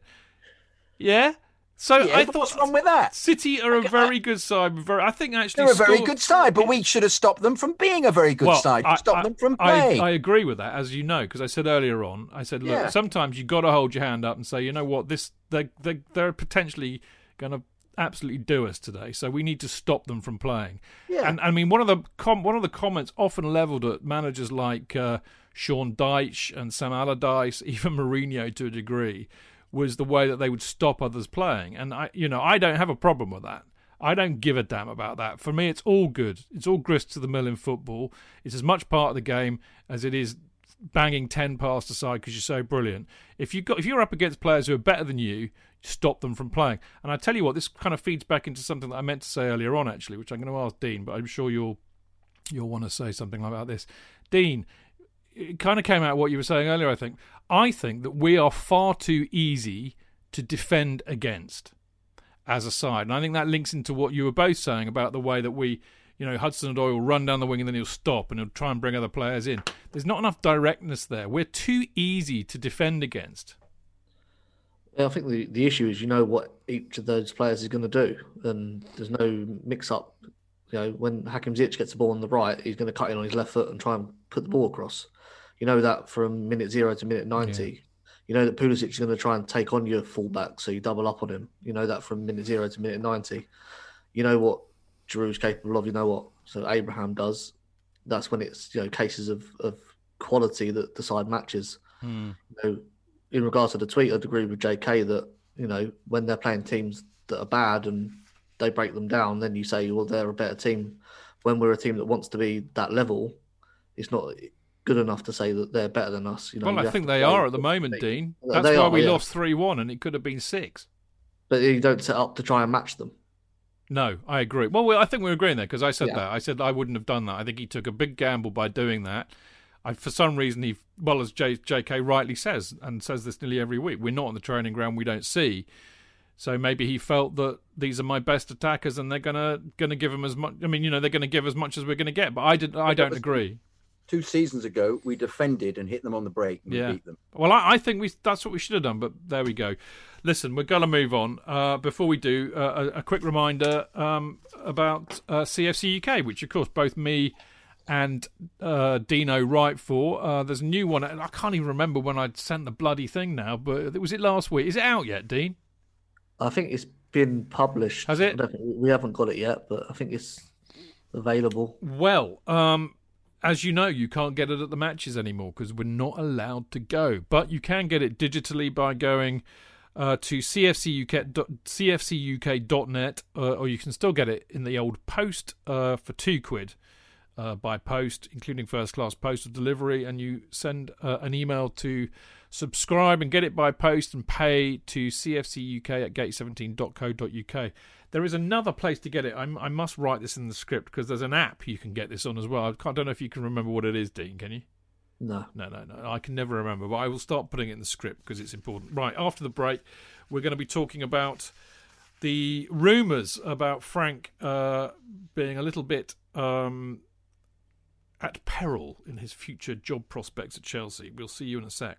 Yeah. So Yeah, I thought what's wrong with that? City are a very good side. Very, I think actually They're a very good side, but we should have stopped them from being a very good Well, side. I- Stop them from I, playing. I agree with that, as you know, because I said earlier on. I said, look, Yeah. sometimes you've got to hold your hand up and say, you know what, this they they they're potentially going to absolutely do us today, so we need to stop them from playing. Yeah. And I mean, one of the com- one of the comments often levelled at managers like uh, Sean Dyche and Sam Allardyce, even Mourinho to a degree, was the way that they would stop others playing. And I, you know, I don't have a problem with that. I don't give a damn about that. For me, it's all good. It's all grist to the mill in football. It's as much part of the game as it is banging ten past aside because you're so brilliant. If you got if you're up against players who are better than you, stop them from playing. And I tell you what, this kind of feeds back into something that I meant to say earlier on, actually, which I'm going to ask Dean, but I'm sure you'll you'll want to say something about this. Dean, it kind of came out what you were saying earlier. I think. I think that we are far too easy to defend against as a side, and I think that links into what you were both saying about the way that we. You know, Hudson-Odoi will run down the wing and then he'll stop and he'll try and bring other players in. There's not enough directness there. We're too easy to defend against. I think the, the issue is you know what each of those players is going to do, and there's no mix up. You know, when Hakim Ziyech gets the ball on the right, he's going to cut in on his left foot and try and put the ball across. You know that from minute zero to minute 90. Yeah. You know that Pulisic is going to try and take on your fullback, so you double up on him. You know that from minute zero to minute 90. You know what Giroud's capable of. You know what so Abraham does. That's when it's you know cases of, of quality that decide matches. Hmm. You know, in regards to the tweet, I'd agree with JK that you know when they're playing teams that are bad and they break them down, then you say, well, they're a better team. When we're a team that wants to be that level, it's not good enough to say that they're better than us. You know, well, I think they are at the moment, Dean. That's they why are, we yeah. lost three one, and it could have been six. But you don't set up to try and match them. No, I agree. Well, I think we're agreeing there because I said yeah. that. I said I wouldn't have done that. I think he took a big gamble by doing that. I, for some reason, he well as J, J.K. rightly says and says this nearly every week. We're not on the training ground. We don't see. So maybe he felt that these are my best attackers, and they're gonna gonna give him as much. I mean, you know, they're gonna give as much as we're gonna get. But I did. I don't agree. Two seasons ago, we defended and hit them on the break and yeah. beat them. Well, I, I, think we that's what we should have done. But there we go. Listen, we're gonna move on. Uh, before we do, uh, a, a, quick reminder um, about uh, CFC UK, which of course both me and uh, Dino write for. Uh, there's a new one. I can't even remember when I'd sent the bloody thing now, but was it last week? Is it out yet, Dean? I think it's been published. Has it? we haven't got it yet, but I think it's available. Well, um, as you know, you can't get it at the matches anymore because we're not allowed to go. But you can get it digitally by going uh, to cfcuk, cfcuk.net, uh, or you can still get it in the old post uh, for two quid. Uh, by post, including first class postal delivery, and you send uh, an email to subscribe and get it by post and pay to cfcuk at gate17.co.uk. There is another place to get it. I'm, i must write this in the script because there's an app you can get this on as well. I, I don't know if you can remember what it is, Dean. Can you? No. No, no, no. I can never remember, but I will start putting it in the script because it's important. Right, after the break, we're going to be talking about the rumours about Frank uh, being a little bit um, at peril in his future job prospects at Chelsea. We'll see you in a sec.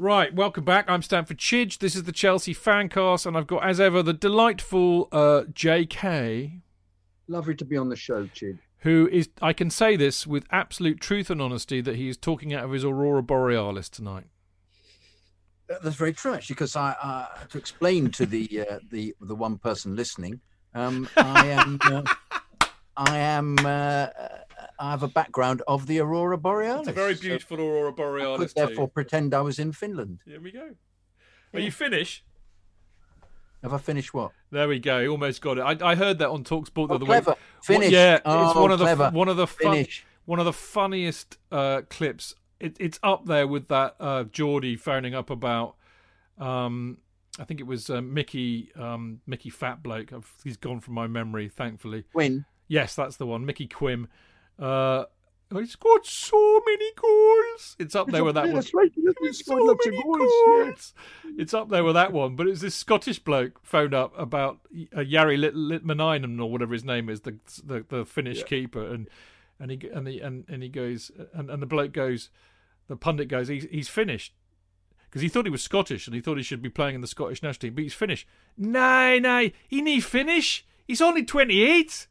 Right, welcome back. I'm Stamford Chidge. This is the Chelsea Fancast, and I've got, as ever, the delightful uh, J.K. Lovely to be on the show, Chidge. Who is, I can say this with absolute truth and honesty, that he is talking out of his Aurora Borealis tonight. Uh, that's very true, actually, because I, uh, to explain to the uh, the the one person listening, um, I am uh, I am uh, I have a background of the Aurora Borealis. It's a very beautiful so Aurora Borealis. I could therefore too. pretend I was in Finland. Here we go. Are yeah. you finished? Have I finished what? There we go. Almost got it. I, I heard that on Talksport the oh, other clever. week. Finish. yeah, oh, it's one of clever. the one of the fun, one of the funniest uh, clips. It, it's up there with that uh, Geordie phoning up about. Um, I think it was uh, Mickey um, Mickey Fat Bloke. I've, he's gone from my memory, thankfully. Quinn. Yes, that's the one. Mickey Quinn uh, he scored so many goals. It's up there with that one. Right. It's, so many goals. goals. Yeah. It's up there with that one. But it's this Scottish bloke phoned up about uh, Jari Lit- Litmanen or whatever his name is, the the, the Finnish yeah. keeper, and and he and he and, and he goes and, and the bloke goes, the pundit goes, he's he's finished because he thought he was Scottish and he thought he should be playing in the Scottish national team, but he's Finnish. No, no, he need finish. He's only twenty eight.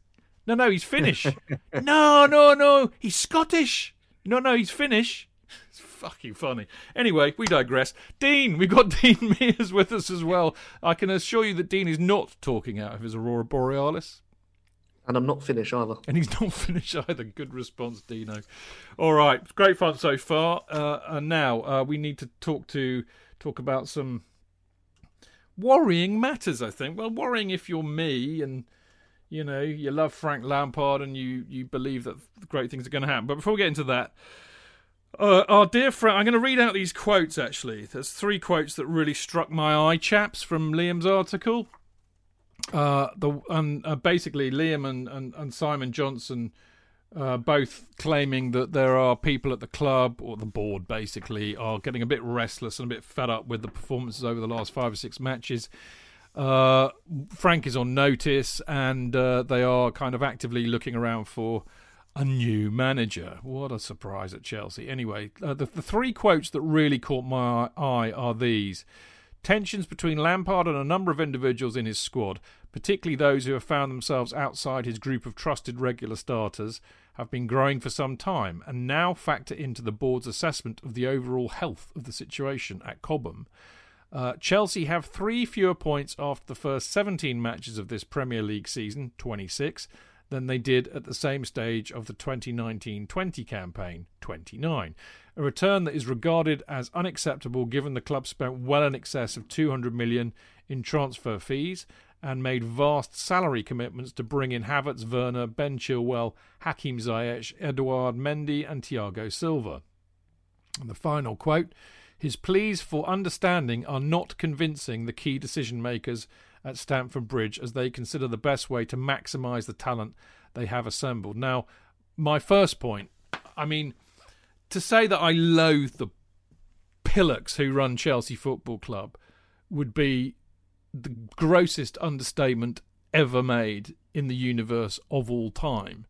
No, no, he's Finnish. no, no, no, he's Scottish. No, no, he's Finnish. It's fucking funny. Anyway, we digress. Dean, we've got Dean Mears with us as well. I can assure you that Dean is not talking out of his Aurora Borealis. And I'm not Finnish either. And he's not Finnish either. Good response, Dino. All right, great fun so far. Uh, and now uh, we need to talk to talk about some worrying matters. I think. Well, worrying if you're me and you know you love Frank Lampard and you you believe that great things are going to happen. But before we get into that. Uh, our dear friend, I'm going to read out these quotes actually. There's three quotes that really struck my eye, chaps, from Liam's article. Uh, the and uh, basically Liam and, and, and Simon Johnson uh, both claiming that there are people at the club or the board basically are getting a bit restless and a bit fed up with the performances over the last five or six matches. Uh, Frank is on notice and uh, they are kind of actively looking around for a new manager. What a surprise at Chelsea. Anyway, uh, the, the three quotes that really caught my eye are these. Tensions between Lampard and a number of individuals in his squad, particularly those who have found themselves outside his group of trusted regular starters, have been growing for some time and now factor into the board's assessment of the overall health of the situation at Cobham. Uh, Chelsea have three fewer points after the first 17 matches of this Premier League season, 26, than they did at the same stage of the 2019 20 campaign, 29. A return that is regarded as unacceptable given the club spent well in excess of 200 million in transfer fees and made vast salary commitments to bring in Havertz, Werner, Ben Chilwell, Hakim Ziyech, Edouard Mendy, and Thiago Silva. And the final quote His pleas for understanding are not convincing the key decision makers at Stamford Bridge as they consider the best way to maximise the talent they have assembled. Now, my first point I mean, to say that I loathe the pillocks who run Chelsea Football Club would be the grossest understatement ever made in the universe of all time.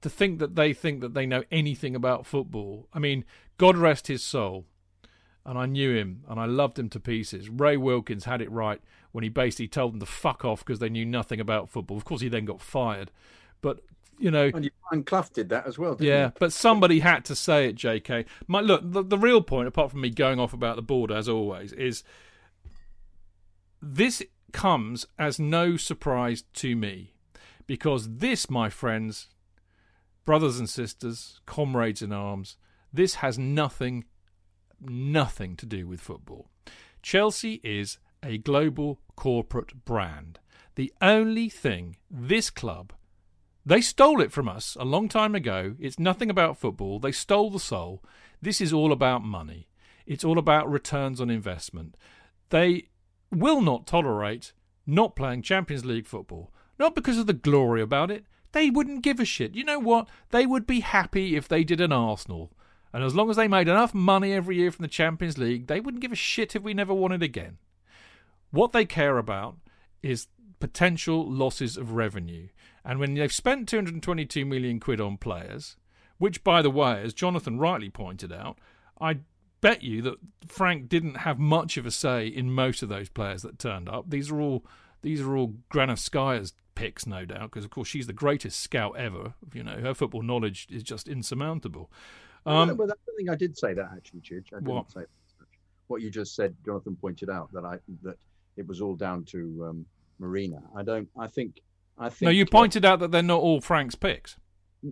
To think that they think that they know anything about football. I mean, God rest his soul. And I knew him and I loved him to pieces. Ray Wilkins had it right when he basically told them to fuck off because they knew nothing about football. Of course, he then got fired. But you know, and, you, and Clough did that as well. yeah, you? but somebody had to say it. J.K. My look, the, the real point, apart from me going off about the board as always, is this comes as no surprise to me because this, my friends, brothers and sisters, comrades in arms, this has nothing, nothing to do with football. Chelsea is a global corporate brand. The only thing this club, they stole it from us a long time ago. It's nothing about football. They stole the soul. This is all about money. It's all about returns on investment. They will not tolerate not playing Champions League football. Not because of the glory about it. They wouldn't give a shit. You know what? They would be happy if they did an Arsenal. And as long as they made enough money every year from the Champions League, they wouldn't give a shit if we never won it again. What they care about is potential losses of revenue. And when they've spent 222 million quid on players, which, by the way, as Jonathan rightly pointed out, I bet you that Frank didn't have much of a say in most of those players that turned up. These are all these are all Granovskaya's picks, no doubt, because of course she's the greatest scout ever. You know, her football knowledge is just insurmountable. Um, well, well, I think I did say that actually, Chidge. I didn't what? say that. what you just said. Jonathan pointed out that I that it was all down to um, Marina. I don't. I think. I think. No, you pointed uh, out that they're not all Frank's picks.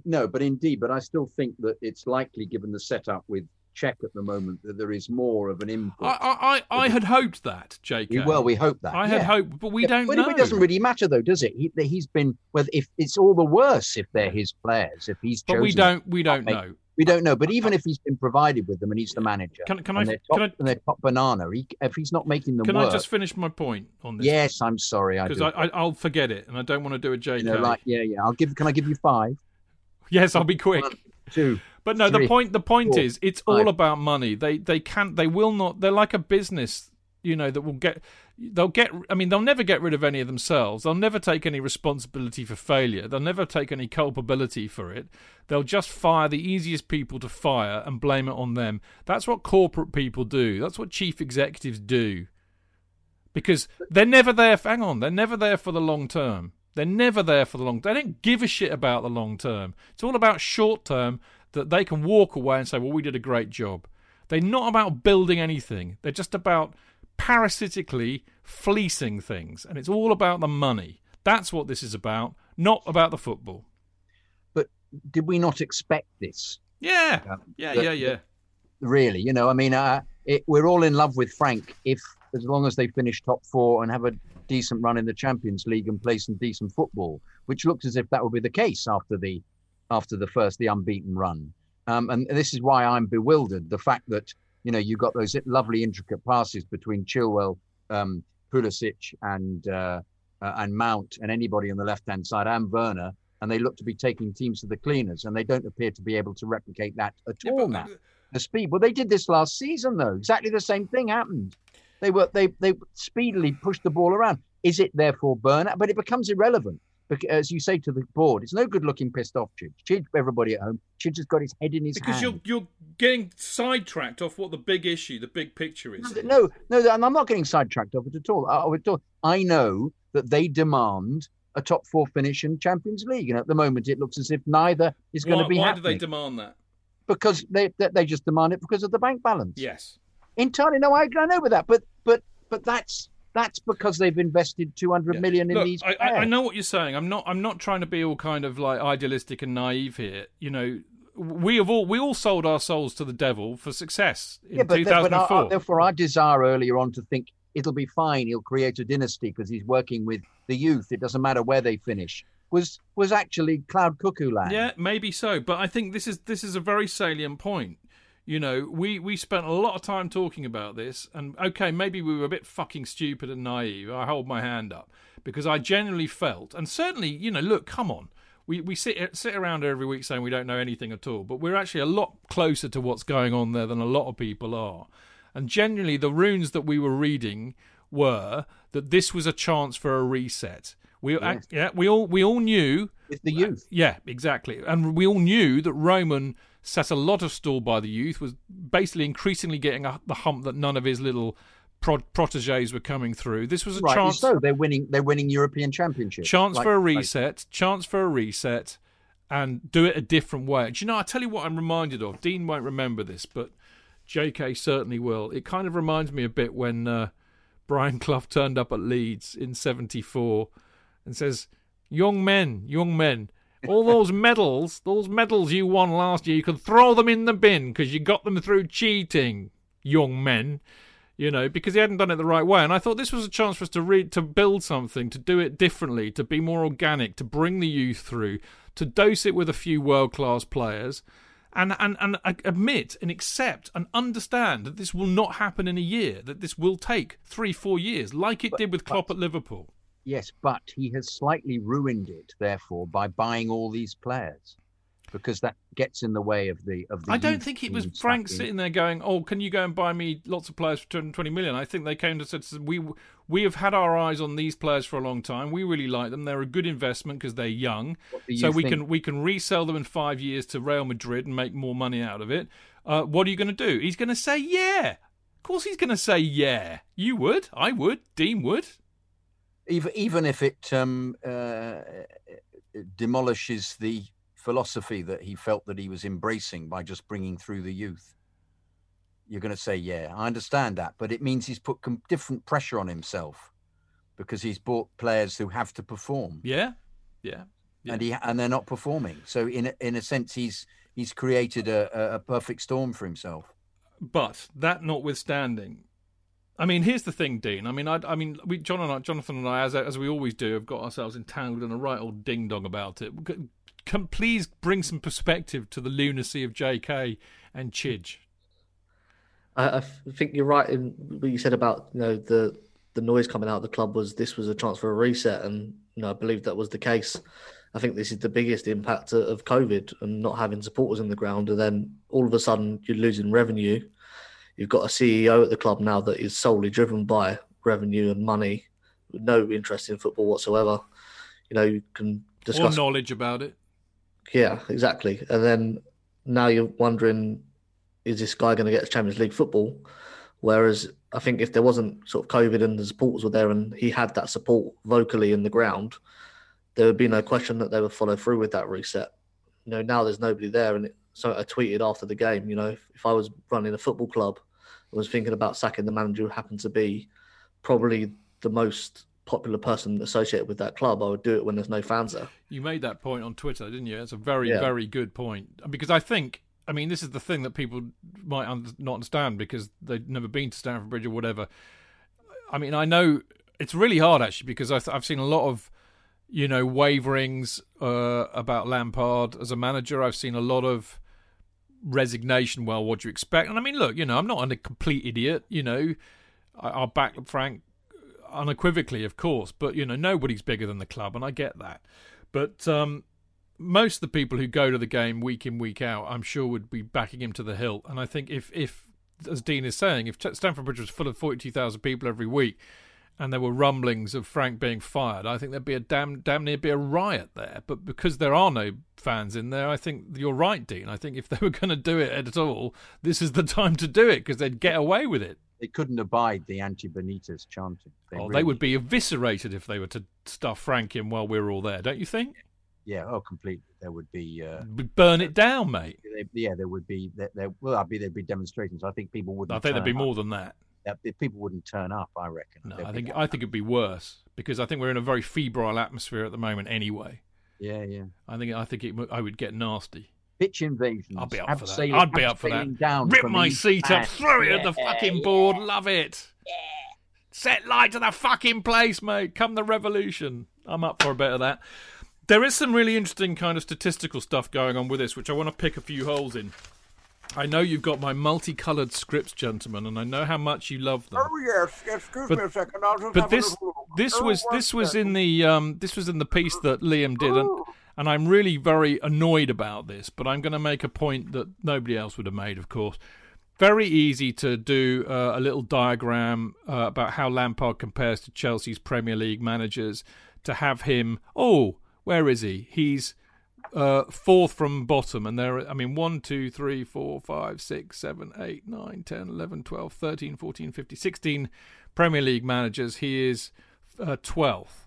No, but indeed, but I still think that it's likely, given the setup with Cech at the moment that there is more of an input. I I, I had hoped that, J.K. Well, we hope that. I had hoped, but we yeah, don't know. It doesn't really matter, though, does it? He, has been well. if it's all the worse if they're his players. If he's but we don't we don't know. We don't know. But even if he's been provided with them and he's the manager, can, can I? Top, can I? And they're top banana. He, if he's not making them can work, I just finish my point on this? Yes, I'm sorry. Because I, I, will forget it, and I don't want to do a J.K. You know, like, yeah, yeah. I'll give. Can I give you five? Yes, I'll be quick. One, two. But no, three, the point the point four, is it's five. all about money. They they can't they will not they're like a business, you know, that will get they'll get I mean, they'll never get rid of any of themselves. They'll never take any responsibility for failure. They'll never take any culpability for it. They'll just fire the easiest people to fire and blame it on them. That's what corporate people do. That's what chief executives do. Because they're never there for, hang on, they're never there for the long term. They're never there for the long. Term. They don't give a shit about the long term. It's all about short term that they can walk away and say, "Well, we did a great job." They're not about building anything. They're just about parasitically fleecing things, and it's all about the money. That's what this is about, not about the football. But did we not expect this? Yeah, Um, yeah, that- yeah, yeah. Really, you know, I mean, uh, it, we're all in love with Frank if, as long as they finish top four and have a decent run in the Champions League and play some decent football, which looks as if that will be the case after the after the first the unbeaten run. Um, and this is why I'm bewildered. The fact that you know you got those lovely intricate passes between Chilwell, um, Pulisic, and uh, uh, and Mount, and anybody on the left hand side, and Werner, and they look to be taking teams to the cleaners, and they don't appear to be able to replicate that at Yeah, all now. The speed. Well, they did this last season though. Exactly the same thing happened. They were they they speedily pushed the ball around. Is it therefore burnout? But it becomes irrelevant. Because, as you say to the board, it's no good looking pissed off, Chidge. Chidge, everybody at home, Chidge has got his head in his because hand. you're you're getting sidetracked off what the big issue, the big picture is. No, no, and I'm not getting sidetracked off it at all. Uh, at all. I know that they demand a top four finish in Champions League, and at the moment it looks as if neither is going why to be why do they demand that? because they, they they just demand it because of the bank balance. Yes. entirely. No, I, I know with that, but but but that's that's because they've invested two hundred Yeah. million in Look, these. I, I, I know what you're saying. I'm not. I'm not trying to be all kind of like idealistic and naive here. You know, we have all we all sold our souls to the devil for success in Yeah, but, but our, 2004. our, therefore our desire earlier on to think it'll be fine, he'll create a dynasty because he's working with the youth. It doesn't matter where they finish. Was was actually cloud cuckoo land. Yeah, maybe so, but I think this is this is a very salient point. You know, we we spent a lot of time talking about this, and okay, maybe we were a bit fucking stupid and naive. I hold my hand up because I genuinely felt, and certainly, you know, look, come on. We, we sit sit around every week saying we don't know anything at all, but we're actually a lot closer to what's going on there than a lot of people are. And generally, the runes that we were reading were that this was a chance for a reset. We Yes. yeah, we all we all knew with the youth. yeah, exactly. And we all knew that Roman set a lot of stall by the youth, was basically increasingly getting a, the hump that none of his little pro- proteges were coming through. This was a Rightly chance so. They're winning. They're winning European championships. chance Like- for a like- reset, chance for a reset, and do it a different way. Do you know? I tell you what, I'm reminded of. Dean won't remember this, but J.K. certainly will. It kind of reminds me a bit when uh, Brian Clough turned up at Leeds in '74 and says, "Young men, young men." All those medals, those medals you won last year, you can throw them in the bin because you got them through cheating, young men you know, because he hadn't done it the right way. And I thought this was a chance for us to read, to build something, to do it differently, to be more organic, to bring the youth through, to dose it with a few world class players, and, and and uh, admit and accept and understand that this will not happen in a year. That this will take three, four years, like it did with Klopp at Liverpool. Yes, but he has slightly ruined it, therefore, by buying all these players, because that gets in the way of the of the. I don't think it was Frank sitting there going, "Oh, can you go and buy me lots of players for 220 million?" I think they came to said, "We we have had our eyes on these players for a long time. We really like them. They're a good investment because they're young. Do So you we think? can we can resell them in five years to Real Madrid and make more money out of it. Uh, what are you going to do? He's going to say, "Yeah." Of course, he's going to say, "Yeah." You would, I would, Dean would. Even even if it um, uh, demolishes the philosophy that he felt that he was embracing by just bringing through the youth. You're going to say, yeah, I understand that, but it means he's put com- different pressure on himself because he's bought players who have to perform, Yeah, yeah. Yeah. and he and they're not performing. So in a, in a sense, he's he's created a, a- a perfect storm for himself. But that notwithstanding, I mean, here's the thing, Dean. I mean, I, I mean, we, John and I, Jonathan and I, as as we always do, have got ourselves entangled in a right old ding dong about it. Can please bring some perspective to the lunacy of J.K. and Chidge? I think you're right in what you said about you know the the noise coming out of the club was this was a chance for a reset, and you know I believe that was the case. I think this is the biggest impact of COVID and not having supporters in the ground, and then all of a sudden you're losing revenue. You've got a CEO at the club now that is solely driven by revenue and money, with no interest in football whatsoever. You know, you can Or discuss knowledge about it? yeah, exactly. And then now you're wondering, is this guy going to get Champions League football? Whereas I think if there wasn't sort of COVID and the supporters were there and he had that support vocally in the ground, there would be no question that they would follow through with that reset. You know, now there's nobody there. And it, so I tweeted after the game, you know, if, if I was running a football club, was thinking about sacking the manager who happened to be probably the most popular person associated with that club, I would do it when there's no fans there. You made that point on Twitter, didn't you? It's a very, Yeah. very good point. Because I think, I mean, this is the thing that people might un- not understand because they've never been to Stamford Bridge or whatever. I mean, I know it's really hard actually because I've, I've seen a lot of, you know, waverings uh, about Lampard as a manager. I've seen a lot of resignation. Well, what do you expect? And I mean, look, you know, I'm not a complete idiot. You know, I, I'll back Frank unequivocally, of course, but you know, nobody's bigger than the club, and I get that. But um, most of the people who go to the game week in week out, I'm sure would be backing him to the hilt. And I think if, if as Dean is saying, if Stamford Bridge was full of 42,000 people every week, and there were rumblings of Frank being fired, I think there'd be a damn damn near be a riot there. But because there are no fans in there, I think you're right, Dean. I think if they were going to do it at all, this is the time to do it because they'd get away with it. They couldn't abide the anti-Benitez chanting. oh, they would be eviscerated if they were to stuff Frank in while we were all there, don't you think? Yeah, oh, completely. There would be. Uh, Burn it down, mate. they, yeah, there would be. There, there well, I'd be there'd be demonstrations. I think people wouldn't. I think there'd be turn more than that. Yeah, people wouldn't turn up. I reckon. No, I think. I think it'd be worse because I think we're in a very febrile atmosphere at the moment. Anyway, Yeah, yeah. I think I think it, I would get nasty. Pitch invasions. I'd be up for that. I'd be up for that. Down Rip my seat up, throw it at the fucking yeah. board. Love it. Set light to the fucking place, mate. Come the revolution. I'm up for a bit of that. There is some really interesting kind of statistical stuff going on with this, which I want to pick a few holes in. I know you've got my multicoloured scripts, gentlemen, and I know how much you love them. Oh yes, excuse But- me a second. I'll just but have this this Oh, was this was in the um this was in the piece that Liam did and and I'm really very annoyed about this but I'm going to make a point that nobody else would have made of course. Very easy to do uh, a little diagram uh, about how Lampard compares to Chelsea's Premier League managers to have him oh where is he? He's uh, fourth from bottom, and there. are- I mean, 1, 2, 3, 4, 5, 6, 7, 8, 9, 10, 11, 12, 13, 14, 15, 16 Premier League managers. He is uh, 12th,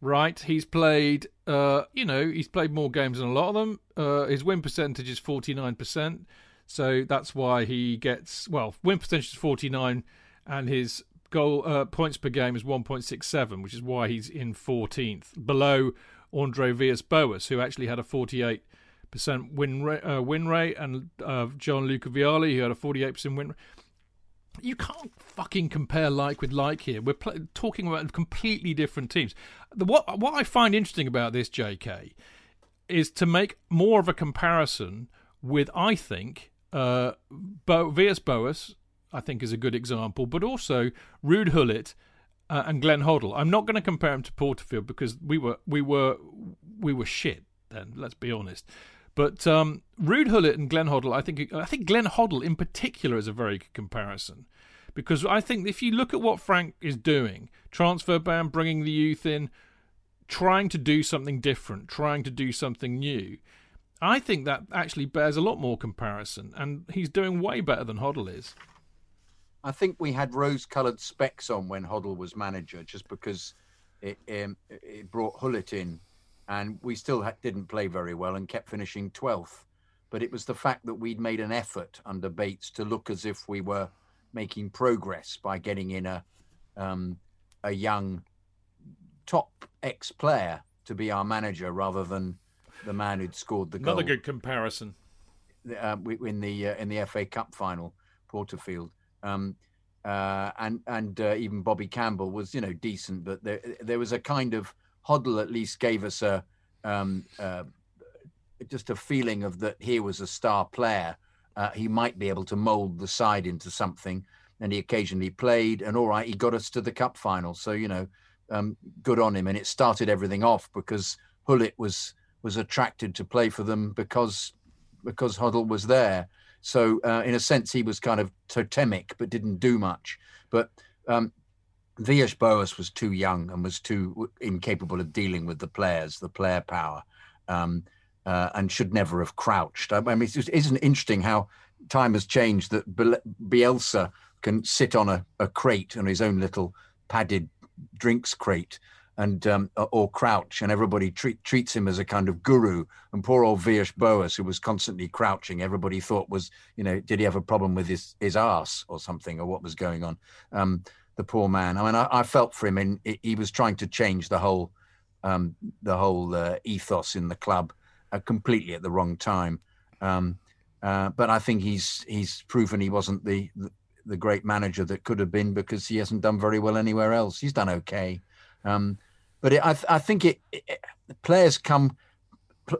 right? He's played, uh, you know, he's played more games than a lot of them. Uh, his win percentage is 49%, so that's why he gets, well, win percentage is 49, and his goal uh, points per game is 1.67, which is why he's in 14th, below Andre Villas-Boas, who actually had a 48% win rate, uh, win rate, and uh, Gianluca Vialli, who had a 48% win rate. You can't fucking compare like with like here. We're pl- talking about completely different teams. The, what what I find interesting about this, J.K., is to make more of a comparison with, I think, uh, Bo- Villas Boas, I think is a good example, but also Ruud Gullit uh, and Glenn Hoddle. I'm not going to compare him to Porterfield because we were we were we were shit then. Let's be honest. But um, Ruud Gullit and Glenn Hoddle, I think I think Glenn Hoddle in particular is a very good comparison because I think if you look at what Frank is doing, transfer ban, bringing the youth in, trying to do something different, trying to do something new. I think that actually bears a lot more comparison, and he's doing way better than Hoddle is. I think we had rose-coloured specs on when Hoddle was manager, just because it um, it brought Gullit in, and we still ha- didn't play very well and kept finishing twelfth. But it was the fact that we'd made an effort under Bates to look as if we were making progress by getting in a um, a young top ex-player to be our manager rather than the man who'd scored the goal Another good comparison. uh, in the uh, in the FA Cup final, Porterfield, um, uh, and and uh, even Bobby Campbell was you know decent, but there there was a kind of Hoddle at least gave us a um, uh, just a feeling of that here was a star player. Uh, he might be able to mould the side into something, and he occasionally played. And all right, he got us to the cup final. So you know, um, good on him. And it started everything off because Gullit was was attracted to play for them because because Hoddle was there. So uh, in a sense, he was kind of totemic, but didn't do much. But um, Villas Boas was too young and was too incapable of dealing with the players, the player power, um, uh, and should never have crouched. I mean, just, isn't it interesting how time has changed that Bielsa can sit on a, a crate on his own little padded drinks crate and um, or crouch, and everybody treat, treats him as a kind of guru. And poor old Villas Boas, who was constantly crouching, everybody thought was, you know, did he have a problem with his his ass or something, or what was going on? Um, the poor man. I mean, I, I felt for him, and he was trying to change the whole um, the whole uh, ethos in the club uh, completely at the wrong time. Um, uh, but I think he's he's proven he wasn't the, the, the great manager that could have been because he hasn't done very well anywhere else. He's done okay. Um, but it, I, I think it, it, players come,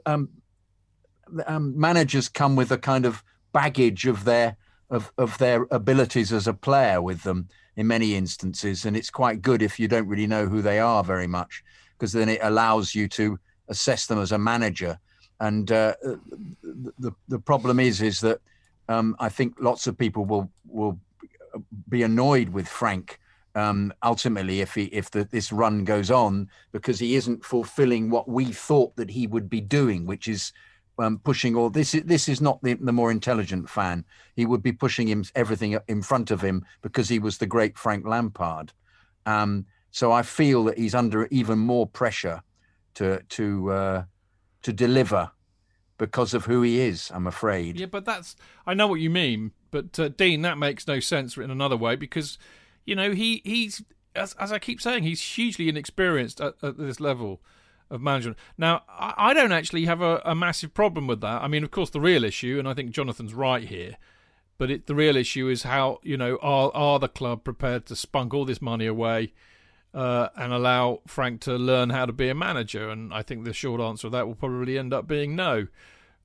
um, um, managers come with a kind of baggage of their of of their abilities as a player with them in many instances, and it's quite good if you don't really know who they are very much, because then it allows you to assess them as a manager. And uh, the the problem is is that um, I think lots of people will will be annoyed with Frank um, ultimately if he if the, this run goes on because he isn't fulfilling what we thought that he would be doing, which is um, pushing all this. Is, this is not the, the more intelligent fan. He would be pushing him everything in front of him because he was the great Frank Lampard. Um, so I feel that he's under even more pressure to to uh, to deliver because of who he is. I'm afraid. Yeah, but that's I know what you mean, but uh, Dean, that makes no sense in another way because you know, he he's as, as I keep saying, he's hugely inexperienced at, at this level of management. Now, I, I don't actually have a, a, massive problem with that. I mean, of course, the real issue, and I think Jonathan's right here, but it, the real issue is how you know are are the club prepared to spunk all this money away uh, and allow Frank to learn how to be a manager? And I think the short answer to that will probably end up being no.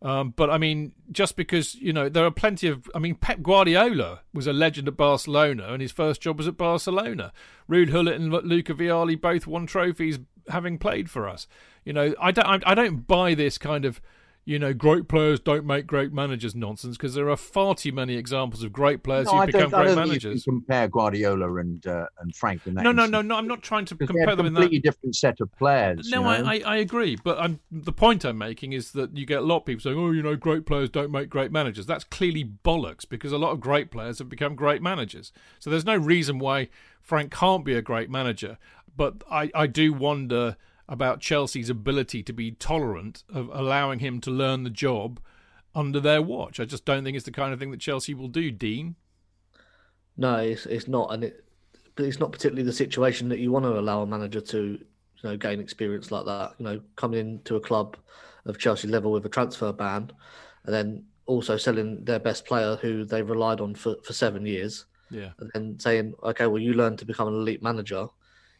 Um, but I mean, just because you know there are plenty of, I mean, Pep Guardiola was a legend at Barcelona, and his first job was at Barcelona. Ruud Gullit and Luca Vialli both won trophies having played for us. You know, I don't, I don't buy this kind of you know, great players don't make great managers nonsense because there are far too many examples of great players no, who become great managers. compare Guardiola and uh, and Frank in that. No, no, no, no. I'm not trying to compare them in that. Completely different set of players. No, know? I, I agree, but I'm, the point I'm making is that you get a lot of people saying, "Oh, you know, great players don't make great managers." That's clearly bollocks because a lot of great players have become great managers. So there's no reason why Frank can't be a great manager. But I, I do wonder about Chelsea's ability to be tolerant of allowing him to learn the job under their watch. I just don't think it's the kind of thing that Chelsea will do, Dean. No, it's it's not, and it, but it's not particularly the situation that you want to allow a manager to, you know, gain experience like that. You know, coming into a club of Chelsea level with a transfer ban, and then also selling their best player who they relied on for, for seven years. Yeah. And then saying, okay, well, you learn to become an elite manager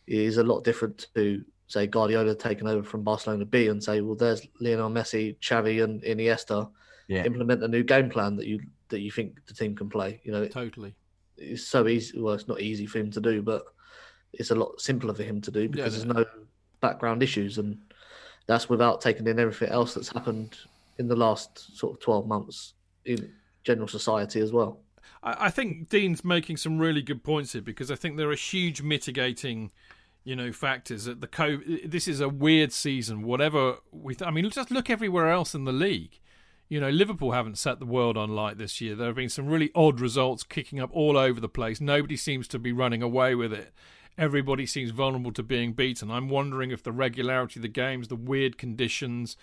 is a lot different to say Guardiola taking over from Barcelona B and say, well, there's Lionel Messi, Xavi, and Iniesta. Yeah. Implement a new game plan that you that you think the team can play. You know, totally. It's so easy. Well, it's not easy for him to do, but it's a lot simpler for him to do because yeah, there's no background issues, and that's without taking in everything else that's happened in the last sort of twelve months in general society as well. I think Dean's making some really good points here because I think there are huge mitigating you know factors that the co this is a weird season. Whatever we th- i mean just look everywhere else in the league. You know liverpool haven't set the world on light this year. There have been some really odd results kicking up all over the place. Nobody seems to be running away with it. Everybody seems vulnerable to being beaten. I'm wondering if the regularity of the games the weird conditions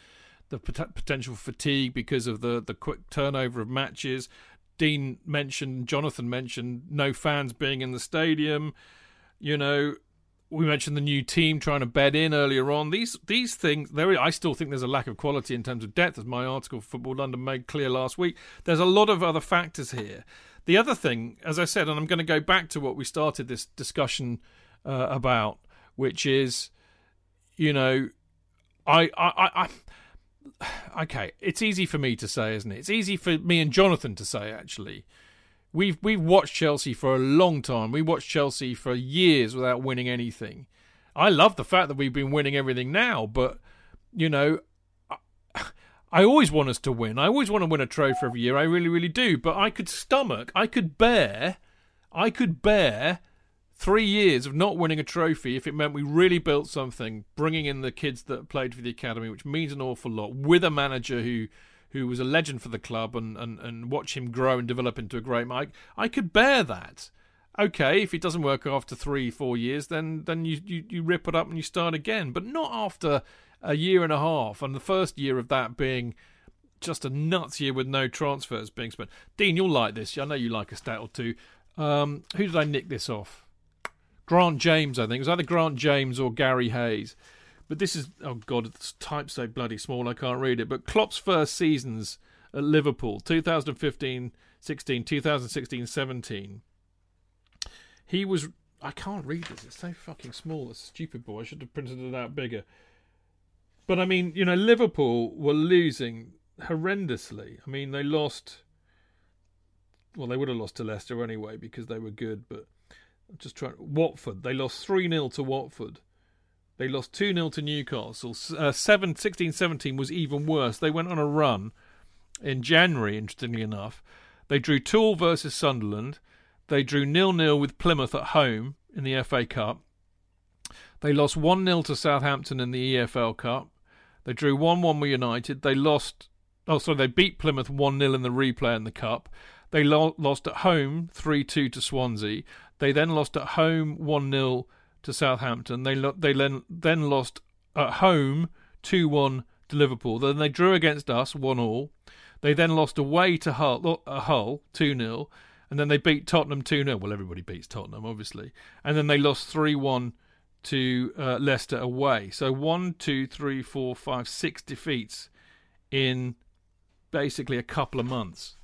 the pot- potential fatigue because of the the quick turnover of matches. Dean mentioned jonathan mentioned no fans being in the stadium. You know we mentioned the new team trying to bed in earlier on. These these things, there. I still think there's a lack of quality in terms of depth, as my article for Football London made clear last week. There's a lot of other factors here. The other thing, as I said, and I'm going to go back to what we started this discussion uh, about, which is, you know, I, I, I, I, okay, it's easy for me to say, isn't it? It's easy for me and Jonathan to say, actually We've we've watched Chelsea for a long time. We watched Chelsea for years without winning anything. I love the fact that we've been winning everything now, but you know, I, I always want us to win. I always want to win a trophy every year. I really, really do. But I could stomach, I could bear, I could bear three years of not winning a trophy if it meant we really built something, bringing in the kids that played for the academy, which means an awful lot, with a manager who who was a legend for the club and, and, and watch him grow and develop into a great Mike, I could bear that. okay, if it doesn't work after three, four years, then then you, you, you rip it up and you start again. But not after a year and a half, and the first year of that being just a nuts year with no transfers being spent. Dean, you'll like this. I know you like a stat or two. Um, who did I nick this off? Grant James, I think. It was either Grant James or Gary Hayes. But this is, oh God, it's type so bloody small I can't read it. But Klopp's first seasons at Liverpool, 2015 16, 2016 17, he was, I can't read this, it's so fucking small. It's stupid boy. I should have printed it out bigger. But I mean, you know, Liverpool were losing horrendously. I mean, they lost. Well, they would have lost to Leicester anyway because they were good, but I'm just trying. Watford, they lost 3 0 to Watford. They lost 2 0 to Newcastle. Uh, 7, 16 17 was even worse. They went on a run in January, interestingly enough. They drew Tool versus Sunderland. They drew nil nil with Plymouth at home in the FA Cup. They lost 1 0 to Southampton in the EFL Cup. They drew 1 1 with United. They lost Oh, sorry, they beat Plymouth 1 0 in the replay in the Cup. They lo- lost at home 3 2 to Swansea. They then lost at home 1 0 to Southampton. They, lo- they then, then lost at home 2 1 to Liverpool. Then they drew against us 1 all. They then lost away to Hull, Hull 2 0. And then they beat Tottenham 2 0. Well, everybody beats Tottenham, obviously. And then they lost 3 1 to uh, Leicester away. So one, two, three, four, five, six defeats in basically a couple of months.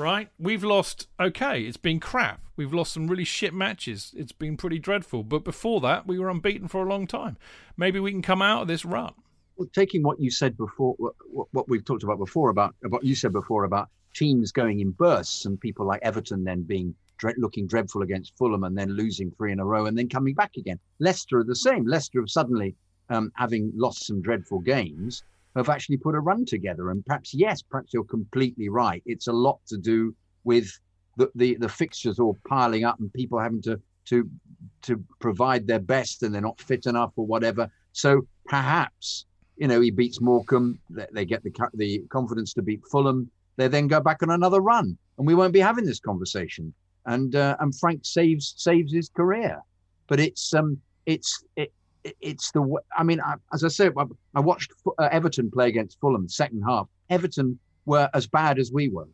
Right? We've lost, okay, it's been crap. We've lost some really shit matches. It's been pretty dreadful. But before that, we were unbeaten for a long time. Maybe we can come out of this rut. Well, taking what you said before, what, what we've talked about before, about what you said before about teams going in bursts and people like Everton then being looking dreadful against Fulham and then losing three in a row and then coming back again. Leicester are the same. Leicester have suddenly, um, having lost some dreadful games, have actually put a run together. And perhaps, yes, perhaps you're completely right. It's a lot to do with the, the, the fixtures all piling up and people having to, to, to provide their best and they're not fit enough or whatever. So perhaps, you know, he beats Morecambe, they, they get the, the confidence to beat Fulham. They then go back on another run and we won't be having this conversation. And, uh, and Frank saves, saves his career. But it's, um, it's, it, it's the I mean, I, as I said, I, I watched uh, Everton play against Fulham second half. Everton were as bad as we were,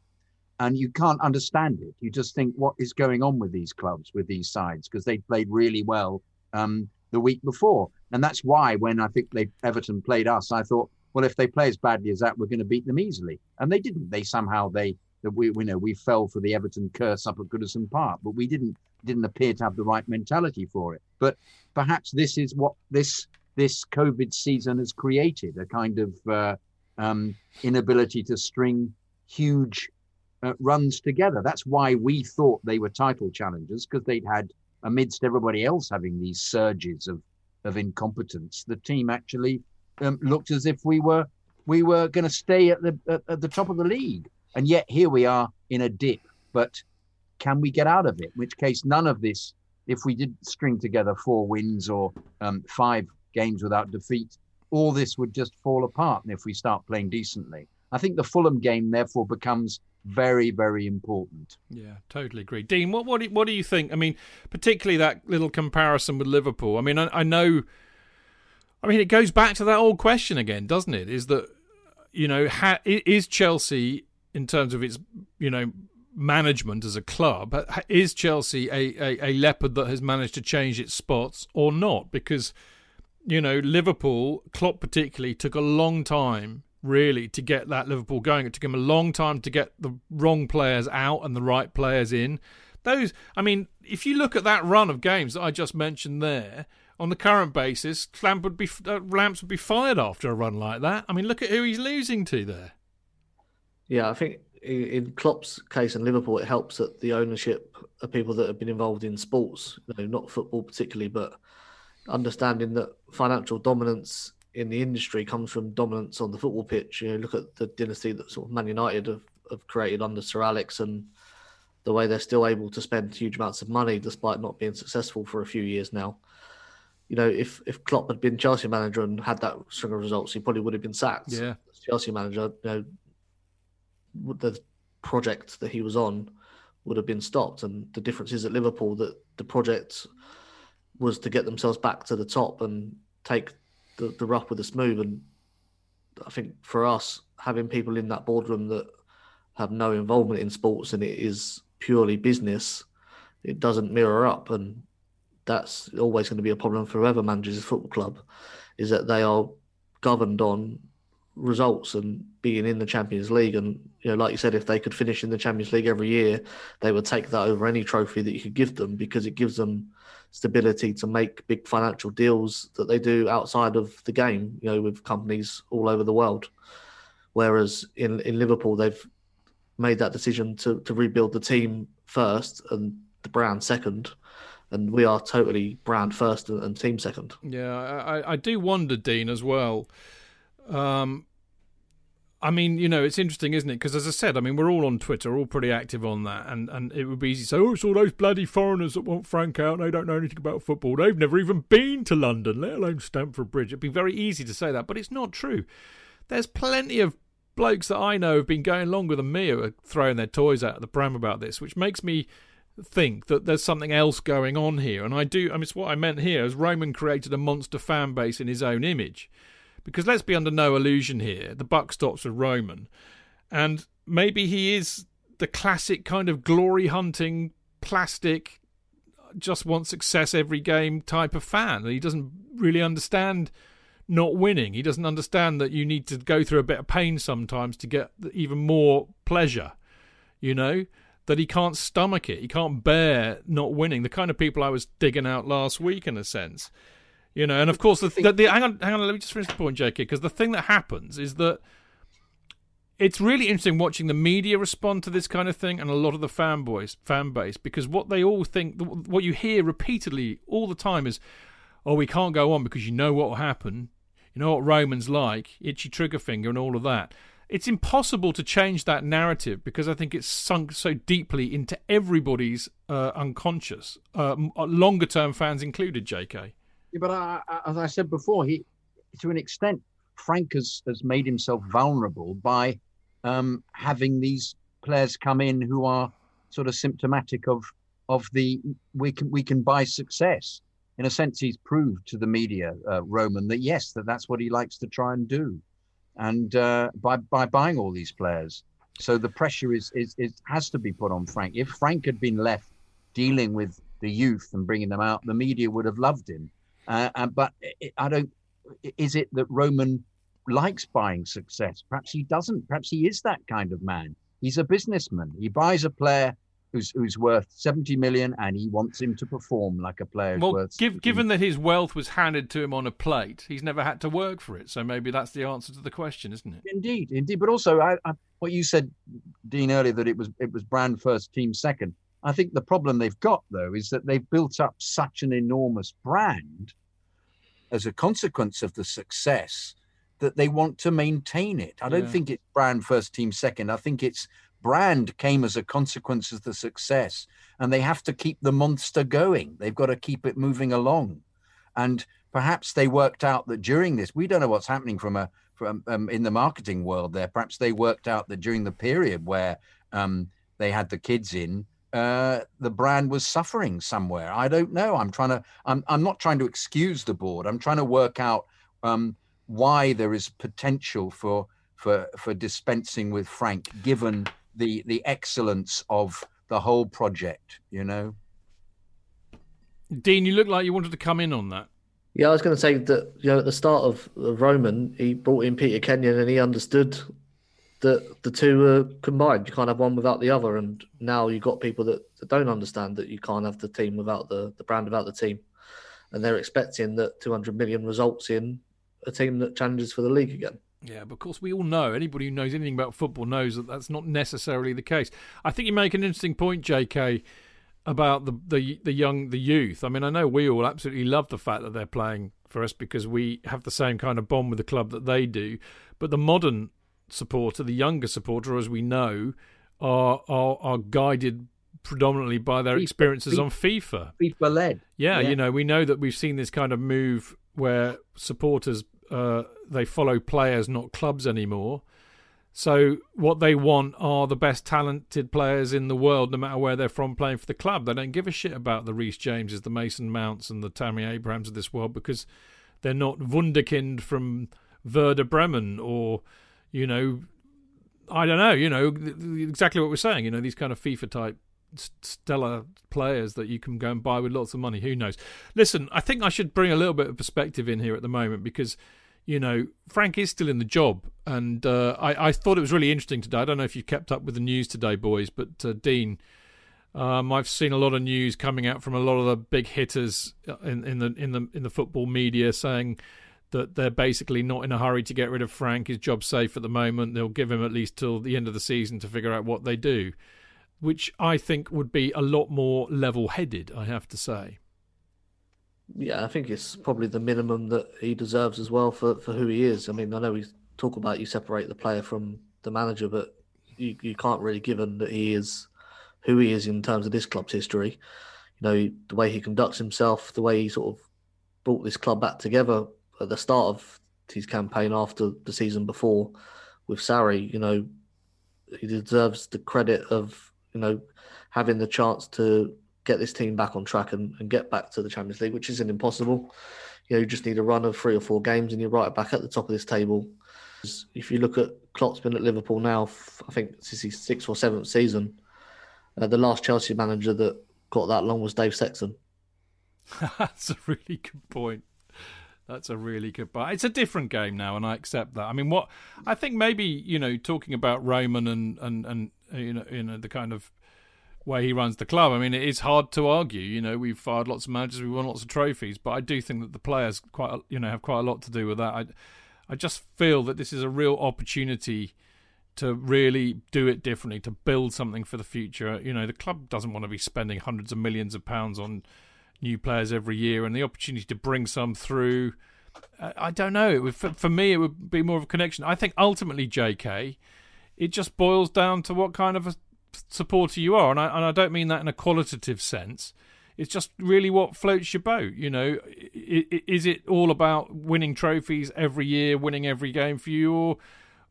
and you can't understand it. You just think, what is going on with these clubs, with these sides, because they played really well um, the week before, and that's why when I think they Everton played us, I thought, well, if they play as badly as that, we're going to beat them easily, and they didn't. They somehow they that we, we know we fell for the Everton curse up at Goodison Park, but we didn't didn't appear to have the right mentality for it. But perhaps this is what this this COVID season has created a kind of uh, um, inability to string huge uh, runs together. That's why we thought they were title challengers because they'd had, amidst everybody else having these surges of of incompetence, the team actually um, looked as if we were we were going to stay at the at, at the top of the league, and yet here we are in a dip. But can we get out of it? In which case, none of this, if we did string together four wins or um, five games without defeat, all this would just fall apart. And if we start playing decently, I think the Fulham game therefore becomes very, very important. Yeah, totally agree. Dean, what what do, what do you think? I mean, particularly that little comparison with Liverpool. I mean, I, I know. I mean, it goes back to that old question again, doesn't it? Is that you know, ha, is Chelsea in terms of its you know management as a club. Is Chelsea a, a, a, leopard that has managed to change its spots or not? Because, you know, Liverpool, Klopp particularly, took a long time really to get that Liverpool going. It took him a long time to get the wrong players out and the right players in. Those, I mean, if you look at that run of games that I just mentioned there, on the current basis, Lamp would be uh, Lamps would be fired after a run like that. I mean, look at who he's losing to there. Yeah, I think in Klopp's case in Liverpool, it helps that the ownership of people that have been involved in sports, you know, not football particularly, but understanding that financial dominance in the industry comes from dominance on the football pitch. You know, look at the dynasty that sort of Man United have, have created under Sir Alex and the way they're still able to spend huge amounts of money despite not being successful for a few years now. You know, if if Klopp had been Chelsea manager and had that string of results, he probably would have been sacked. Yeah, Chelsea manager, you know, the project that he was on would have been stopped. And the difference is at Liverpool that the project was to get themselves back to the top and take the, the rough with the smooth. And I think for us, having people in that boardroom that have no involvement in sports and it is purely business, it doesn't mirror up. And that's always going to be a problem for whoever manages a football club, is that they are governed on results and being in the Champions League. And you know, like you said, if they could finish in the Champions League every year, they would take that over any trophy that you could give them because it gives them stability to make big financial deals that they do outside of the game. You know, with companies all over the world. Whereas in in Liverpool, they've made that decision to to rebuild the team first and the brand second. And we are totally brand first and, team second. Yeah, I, I do wonder, Dean, as well um, I mean, you know, it's interesting, isn't it? Because as I said, I mean, we're all on Twitter, all pretty active on that, and, and it would be easy to say, oh, it's all those bloody foreigners that want Frank out. They don't know anything about football. They've never even been to London, let alone Stamford Bridge. It'd be very easy to say that, but it's not true. There's plenty of blokes that I know have been going longer than me who uh, are throwing their toys out of the pram about this, which makes me think that there's something else going on here. And I do, I mean, it's what I meant here, as Roman created a monster fan base in his own image. Because let's be under no illusion here, the buck stops with Roman, and maybe he is the classic kind of glory hunting, plastic, just want success every game type of fan. He doesn't really understand not winning. He doesn't understand that you need to go through a bit of pain sometimes to get even more pleasure. You know that he can't stomach it. He can't bear not winning. The kind of people I was digging out last week, in a sense. You know, and of course, the, the, the, hang on, hang on. Let me just finish the point, JK, because the thing that happens is that it's really interesting watching the media respond to this kind of thing and a lot of the fanboys, fan base, because what they all think, what you hear repeatedly all the time is, "Oh, we can't go on because you know what will happen. You know what Roman's like, itchy trigger finger, and all of that." It's impossible to change that narrative because I think it's sunk so deeply into everybody's uh, unconscious, uh, longer term fans included. JK. Yeah, but I, I, as I said before, he, to an extent, Frank has, has made himself vulnerable by um, having these players come in who are sort of symptomatic of of the we can we can buy success. In a sense, he's proved to the media, uh, Roman, that yes, that that's what he likes to try and do, and uh, by by buying all these players. So the pressure is, is is has to be put on Frank. If Frank had been left dealing with the youth and bringing them out, the media would have loved him. Uh, uh, but it, I don't. Is it that Roman likes buying success? Perhaps he doesn't. Perhaps he is that kind of man. He's a businessman. He buys a player who's who's worth 70 million and he wants him to perform like a player well, worth give, given that his wealth was handed to him on a plate he's never had to work for it so maybe that's the answer to the question isn't it indeed indeed but also I, I, what you said dean earlier that it was it was brand first team second i think the problem they've got though is that they've built up such an enormous brand as a consequence of the success that they want to maintain it. I don't yeah. think it's brand first, team second. I think it's brand came as a consequence of the success, and they have to keep the monster going. They've got to keep it moving along, and perhaps they worked out that during this, we don't know what's happening from a from um, in the marketing world. There, perhaps they worked out that during the period where um, they had the kids in, uh, the brand was suffering somewhere. I don't know. I'm trying to. I'm. I'm not trying to excuse the board. I'm trying to work out um, why there is potential for for for dispensing with Frank, given the the excellence of the whole project. You know. Dean, you look like you wanted to come in on that. Yeah, I was going to say that you know at the start of Roman, he brought in Peter Kenyon and he understood that the two are combined. You can't have one without the other. And now you've got people that, that don't understand that you can't have the team without the, the brand without the team. And they're expecting that 200 million results in a team that challenges for the league again. Yeah, but of course we all know. Anybody who knows anything about football knows that that's not necessarily the case. I think you make an interesting point, J.K., about the the the young the youth. I mean, I know we all absolutely love the fact that they're playing for us because we have the same kind of bond with the club that they do. But the modern supporter, the younger supporter, as we know, are are, are guided predominantly by their experiences FIFA, on FIFA. FIFA led. Yeah, yeah, you know, we know that we've seen this kind of move where supporters uh, they follow players, not clubs anymore. So what they want are the best talented players in the world, no matter where they're from, playing for the club. They don't give a shit about the Reece Jameses, the Mason Mounts, and the Tammy Abrahams of this world because they're not wunderkind from Werder Bremen or, you know, I don't know, you know, exactly what we're saying. You know, these kind of FIFA type stellar players that you can go and buy with lots of money. Who knows? Listen, I think I should bring a little bit of perspective in here at the moment because you know, Frank is still in the job, and uh, I, I, thought it was really interesting today. I don't know if you kept up with the news today, boys, but uh, Dean, um, I've seen a lot of news coming out from a lot of the big hitters in, in the in the in the football media saying that they're basically not in a hurry to get rid of Frank. His job's safe at the moment. They'll give him at least till the end of the season to figure out what they do, which I think would be a lot more level-headed. I have to say. Yeah, I think it's probably the minimum that he deserves as well for, for who he is. I mean, I know we talk about you separate the player from the manager, but you, you can't really, give him that he is who he is in terms of this club's history. You know, the way he conducts himself, the way he sort of brought this club back together at the start of his campaign after the season before with Sarri, you know, he deserves the credit of, you know, having the chance to get this team back on track and, and get back to the Champions League, which isn't impossible. You know, you just need a run of three or four games and you're right back at the top of this table. If you look at Klopp's been at Liverpool now, I think this is his sixth or seventh season. Uh, the last Chelsea manager that got that long was Dave Sexton. That's a really good point. That's a really good point. It's a different game now, and I accept that. I mean, what I think maybe you know, talking about Roman and and and uh, you know, you know, the kind of way he runs the club. I mean, it is hard to argue. You know, we've fired lots of managers, we won lots of trophies, but I do think that the players quite, you know, have quite a lot to do with that. I, I just feel that this is a real opportunity to really do it differently, to build something for the future. You know, the club doesn't want to be spending hundreds of millions of pounds on new players every year, and the opportunity to bring some through. Uh, I don't know. It would, for, for me, it would be more of a connection. I think ultimately, J.K., it just boils down to what kind of a supporter you are, and I and I don't mean that in a qualitative sense. It's just really what floats your boat. You know, is it all about winning trophies every year, winning every game for you, or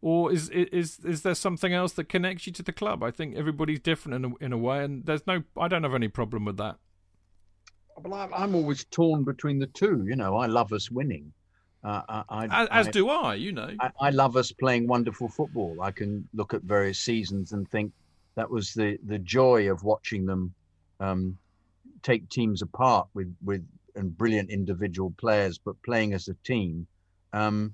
or is is is there something else that connects you to the club? I think everybody's different in a, in a way, and there's no, I don't have any problem with that. Well, I'm always torn between the two. You know, I love us winning. Uh, I, as, as I, do I. You know, I, I love us playing wonderful football. I can look at various seasons and think that was the the joy of watching them um, take teams apart with with and brilliant individual players, but playing as a team. Um,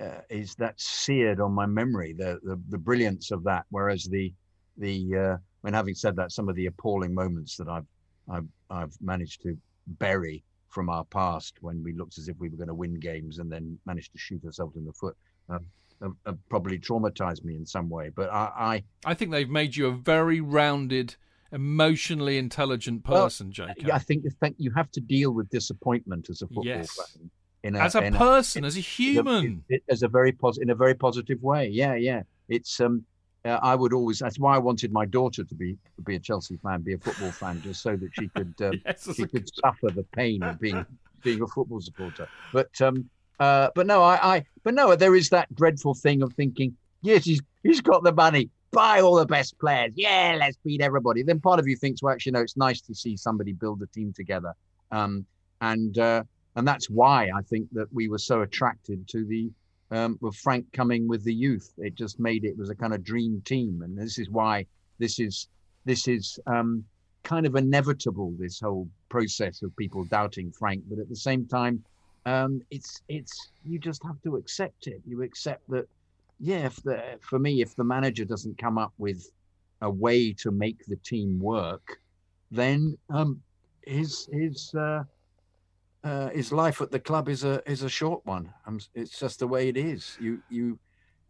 uh, is that seared on my memory the, the, the brilliance of that whereas the the uh, when having said that some of the appalling moments that I've I've, I've managed to bury from our past when we looked as if we were going to win games and then managed to shoot ourselves in the foot um, have, have probably traumatized me in some way. But I, I, I think they've made you a very rounded, emotionally intelligent person, well, Jake. I think, think you have to deal with disappointment as a football yes. fan. A, as a person, a, as a human, as a very positive, in a very positive way. Yeah, yeah. It's um, uh, I would always. That's why I wanted my daughter to be be a Chelsea fan, be a football fan, just so that she could um, yes, she could suffer the pain of being being a football supporter. But um, uh, but no, I, I, but no, there is that dreadful thing of thinking, yes, he's he's got the money, buy all the best players, yeah, let's beat everybody. Then part of you thinks, well, actually, no, it's nice to see somebody build a team together, um, and uh, and that's why I think that we were so attracted to the um, with Frank coming with the youth. It just made it was a kind of dream team, and this is why this is this is um, kind of inevitable. This whole process of people doubting Frank, but at the same time um, it's it's you just have to accept it. You accept that, yeah. If the for me, if the manager doesn't come up with a way to make the team work, then um, his his uh, uh, his life at the club is a is a short one. Um, it's just the way it is. You you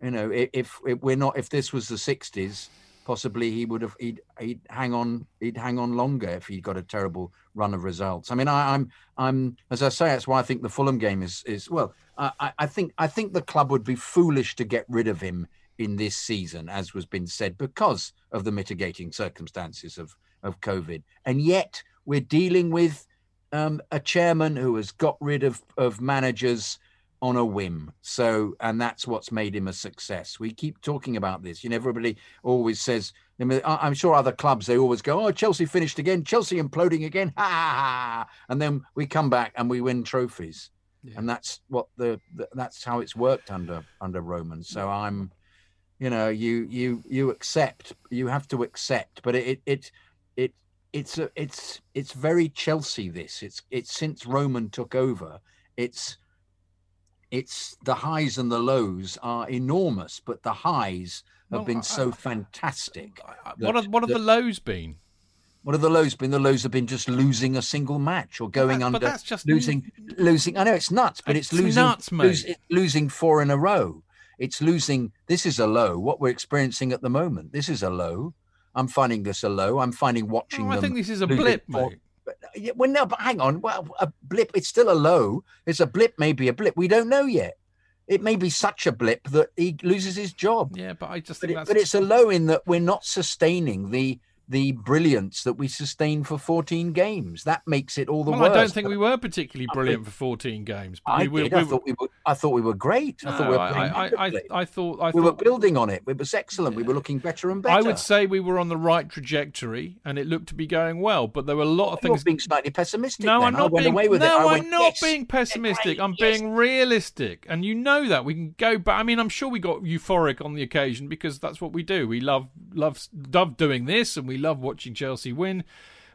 you know if, if we're not if this was the '60s possibly he would have he'd he'd hang on he'd hang on longer if he'd got a terrible run of results. I mean, I, am I'm, I'm as I say, that's why I think the Fulham game is is well. I, I think I think the club would be foolish to get rid of him in this season, as was been said, because of the mitigating circumstances of of COVID, and yet we're dealing with um, a chairman who has got rid of of managers on a whim. So, and that's what's made him a success. We keep talking about this. You know, everybody always says, I mean, I'm sure other clubs, they always go, oh, Chelsea finished again, Chelsea imploding again. Ha ha ha. And then we come back and we win trophies. Yeah. And that's what the, the, that's how it's worked under, under Roman. So I'm, you know, you, you, you accept, you have to accept, but it, it, it, it's a, it's, it's very Chelsea. This it's, it's since Roman took over, it's, it's the highs and the lows are enormous, but the highs have Well, been I- so fantastic. I- I- what have, what have that- the lows been? What have the lows been? The lows have been just losing a single match or going that- but under, that's just losing, losing. I know it's nuts, but it's, It's losing, nuts, lose- it's losing four in a row. It's losing. This is a low. What we're experiencing at the moment. This is a low. I'm finding this a low. I'm finding watching Oh, I think this is a blip, mate. Well, no, but hang on. Well, a blip. It's still a low. It's a blip. Maybe a blip. We don't know yet. It may be such a blip that he loses his job. Yeah, but I just But, think it, but it's a low in that we're not sustaining the the brilliance that we sustained for 14 games. That makes it all the well, worse. I don't think we were particularly I brilliant for 14 games. But I we, did. we, I thought we were. I thought we were great. I thought we were I, I, thought I we were building on it. It was excellent. We were looking better and better. I would say we were on the right trajectory, and it looked to be going well. But there were a lot of You're things. being slightly pessimistic. No, then. I'm not being. no, I'm went, not yes, being pessimistic. I'm yes. being realistic, and you know that we can go back. I mean, I'm sure we got euphoric on the occasion because that's what we do. We love love love doing this, and we love watching Chelsea win.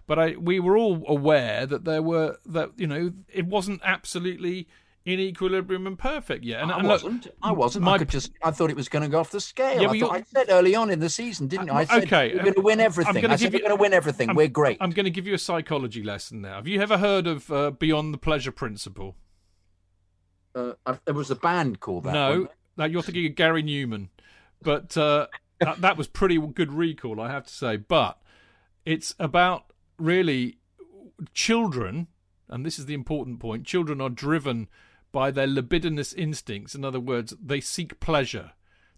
But I, we were all aware that there were that you know it wasn't absolutely in equilibrium and perfect yet. And, I and wasn't. I wasn't. my- I could just. I thought it was going to go off the scale. Yeah, I, thought, I said early on in the season, didn't Uh, I? I said okay, we're going to win everything. gonna I said give we're you- going to win everything. I'm- we're great. I'm going to give you a psychology lesson now. Have you ever heard of uh, Beyond the Pleasure Principle? uh, there was a band called that. no, no, you're thinking of Gary Numan, but uh, that, that was pretty good recall, I have to say. But it's about really children, and this is the important point. Children are driven by their libidinous instincts. In other words, they seek pleasure.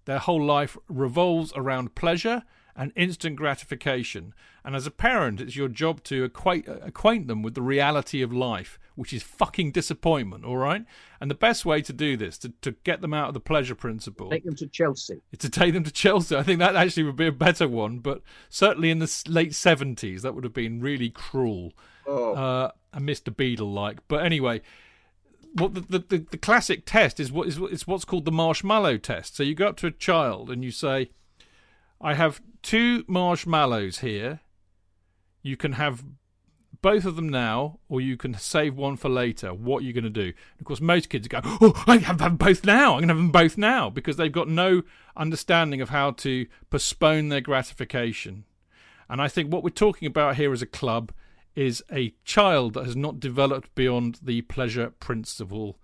Their whole life revolves around pleasure and instant gratification. And as a parent, it's your job to acquaint, acquaint them with the reality of life, which is fucking disappointment, all right? And the best way to do this, to, to get them out of the pleasure principle, Take them to Chelsea. to take them to Chelsea. I think that actually would be a better one, but certainly in the late 70s, that would have been really cruel Oh, uh, and Mr. Beadle like. But anyway, what the, the, the, the classic test is what is it's what's called the marshmallow test. So you go up to a child and you say, "I have two marshmallows here. You can have both of them now, or you can save one for later. What are you going to do?" Of course, most kids go, "Oh, I have them both now. I'm going to have them both now," because they've got no understanding of how to postpone their gratification. And I think what we're talking about here as a club is a child that has not developed beyond the pleasure principle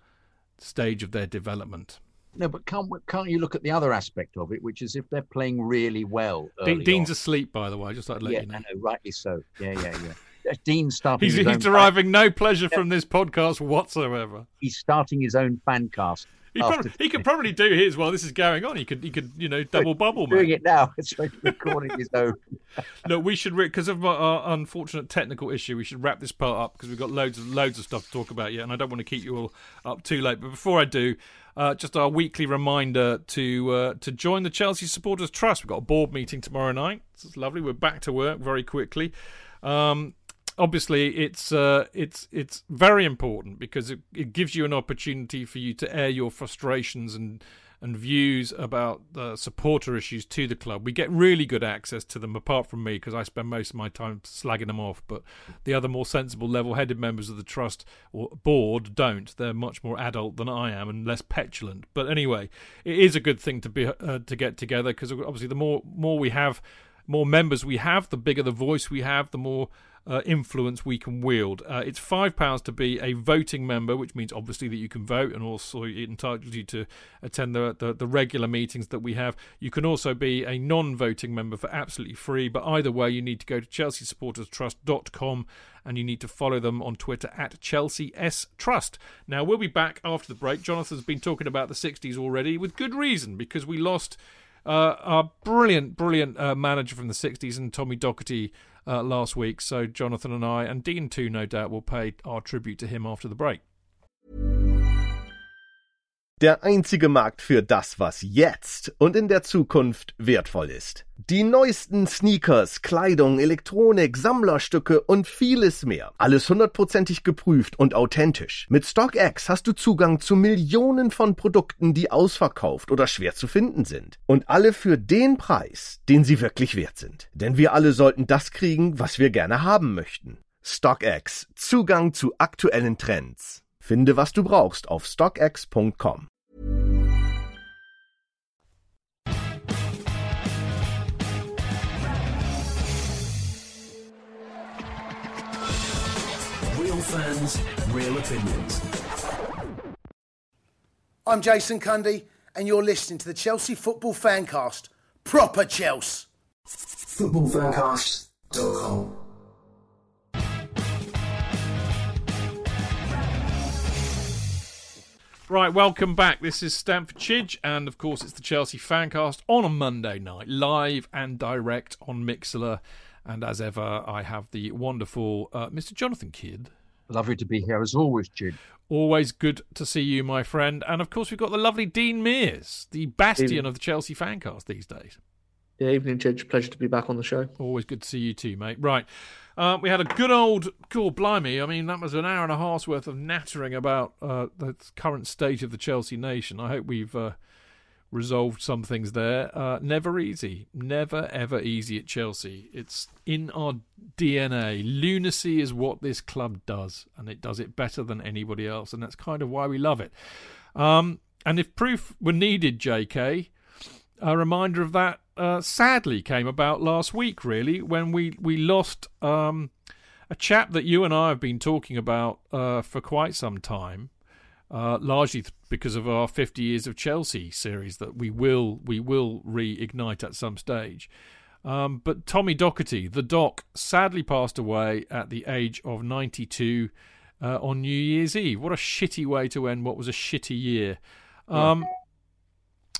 stage of their development. No, but can't can't you look at the other aspect of it, which is if they're playing really well? Dean's on. asleep, by the way. Just like let yeah, you know. I know, rightly so. Yeah, yeah, yeah. Uh, Dean's starting. He's, he's deriving no pleasure from this podcast whatsoever. he's starting his own fan cast. He, probably, he could probably do his while this is going on. He could, he could, you know, double bubble, doing mate. it now. It's recording his own. Look, we should because of our, our unfortunate technical issue, we should wrap this part up because we've got loads of loads of stuff to talk about yet, and I don't want to keep you all up too late. But before I do, uh, just our weekly reminder to uh, to join the Chelsea Supporters Trust. We've got a board meeting tomorrow night. It's lovely. We're back to work very quickly. Um, obviously, it's uh, it's it's very important because it, it gives you an opportunity for you to air your frustrations and and views about the supporter issues to the club. We get really good access to them, apart from me, because I spend most of my time slagging them off. But the other more sensible, level headed members of the trust or board don't. They're much more adult than I am and less petulant. But anyway, it is a good thing to be uh, to get together because obviously the more more we have more members we have, the bigger the voice we have, the more uh, influence we can wield. Uh, it's five pounds to be a voting member, which means obviously that you can vote, and also it entitles you to attend the, the, the regular meetings that we have. You can also be a non-voting member for absolutely free, but either way, you need to go to chelseasupporterstrust.com and you need to follow them on Twitter at Chelsea S Trust. Now we'll be back after the break. Jonathan's been talking about the 60s already with good reason because we lost uh, our brilliant, brilliant uh, manager from the 60s and Tommy Docherty uh, last week. So Jonathan and I, and Dean too, no doubt, will pay our tribute to him after the break. Der einzige Markt für das, was jetzt und in der Zukunft wertvoll ist. Die neuesten Sneakers, Kleidung, Elektronik, Sammlerstücke und vieles mehr. Alles hundertprozentig geprüft und authentisch. Mit StockX hast du Zugang zu Millionen von Produkten, die ausverkauft oder schwer zu finden sind. Und alle für den Preis, den sie wirklich wert sind. Denn wir alle sollten das kriegen, was wir gerne haben möchten. StockX. Zugang zu aktuellen Trends. Finde, was du brauchst auf stockx.com. Real fans, real opinions. I'm Jason Cundy, and you're listening to the Chelsea Football Fancast. Proper Chelsea. Footballfancast.com. Right, welcome back. This is Stamford Chidge, and of course, it's the Chelsea Fancast on a Monday night, live and direct on Mixler. And as ever, I have the wonderful uh, Mr. Jonathan Kydd. Lovely to be here as always, Jude. Always good to see you, my friend. And of course, we've got the lovely Dean Mears, the bastion Evening. of the Chelsea Fancast these days. Yeah, evening, Chidge. Pleasure to be back on the show. Always good to see you too, mate. Right. Uh, we had a good old, cool blimey. I mean, that was an hour and a half's worth of nattering about uh, the current state of the Chelsea nation. I hope we've uh, resolved some things there. Uh, never easy. Never, ever easy at Chelsea. It's in our DNA. Lunacy is what this club does, and it does it better than anybody else, and that's kind of why we love it. Um, and if proof were needed, JK, a reminder of that uh, sadly came about last week, really, when we we lost um, a chap that you and I have been talking about uh, for quite some time, uh, largely th- because of our 50 years of Chelsea series that we will we will reignite at some stage. Um, but Tommy Docherty, the Doc, sadly passed away at the age of 92 uh, on New Year's Eve. What a shitty way to end what was a shitty year. Um,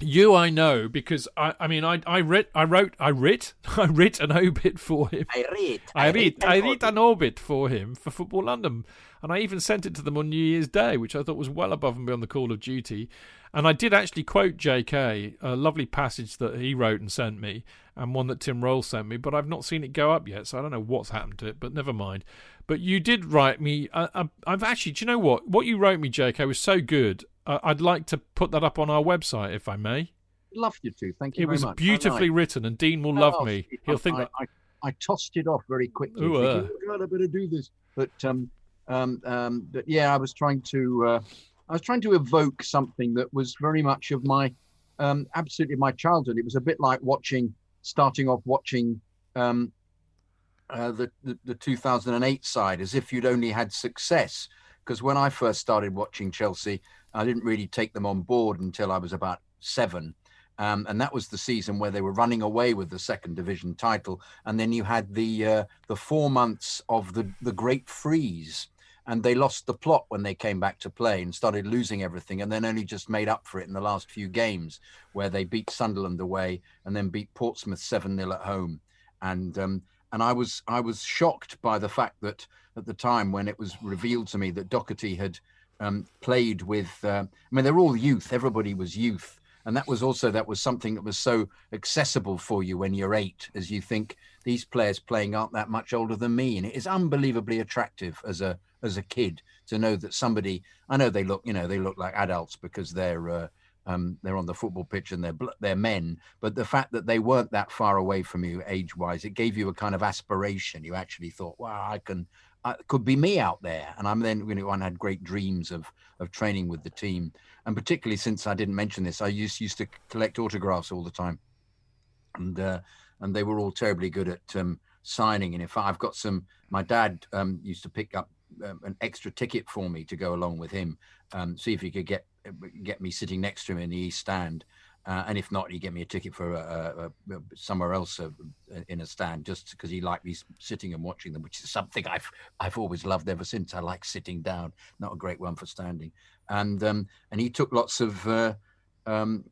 you, I know because I, I mean, I, I writ, I wrote, I writ, I writ an obit for him. I read. I read, I read an obit for him for Football London, and I even sent it to them on New Year's Day, which I thought was well above and beyond the call of duty. And I did actually quote J.K. a lovely passage that he wrote and sent me, and one that Tim Roll sent me, but I've not seen it go up yet, so I don't know what's happened to it. But never mind. But you did write me. Uh, uh, I've actually, do you know what? What you wrote me, J.K. was so good. Uh, I'd like to put that up on our website, if I may. Love you too. Thank you It was much. beautifully written, and Dean will love Oh, me. He'll I- think I, that. I, I tossed it off very quickly. Ooh, uh. thinking, oh God, I better do this. But um, um, um, but yeah, I was trying to, uh, I was trying to evoke something that was very much of my, um, absolutely my childhood. It was a bit like watching, starting off watching, um, uh, the, the the 2008 side, as if you'd only had success. Because when I first started watching Chelsea, I didn't really take them on board until I was about seven. Um, and that was the season where they were running away with the second division title. And then you had the uh, the four months of the the Great Freeze, and they lost the plot when they came back to play and started losing everything, and then only just made up for it in the last few games, where they beat Sunderland away and then beat Portsmouth seven 0 at home. And um, and I was I was shocked by the fact that at the time when it was revealed to me that Docherty had um, played with. Uh, I mean, they're all youth. Everybody was youth, and that was also that was something that was so accessible for you when you're eight, as you think these players playing aren't that much older than me, and it is unbelievably attractive as a as a kid to know that somebody. I know they look, you know, they look like adults because they're. Uh, um, they're on the football pitch and they're they're men, but the fact that they weren't that far away from you age-wise, it gave you a kind of aspiration. You actually thought, "Wow, I can, could be me out there." And I'm then, you know, I had great dreams of of training with the team, and particularly since I didn't mention this, I used used to collect autographs all the time, and uh, and they were all terribly good at um, signing. And fact, I've got some. My dad um, used to pick up um, an extra ticket for me to go along with him, um, see if he could get get me sitting next to him in the east stand. Uh, and if not, he'd get me a ticket for somewhere else uh, in a stand, just because he liked me sitting and watching them, which is something I've I've always loved ever since. I like sitting down, not a great one for standing. And um, and he took lots of uh, um,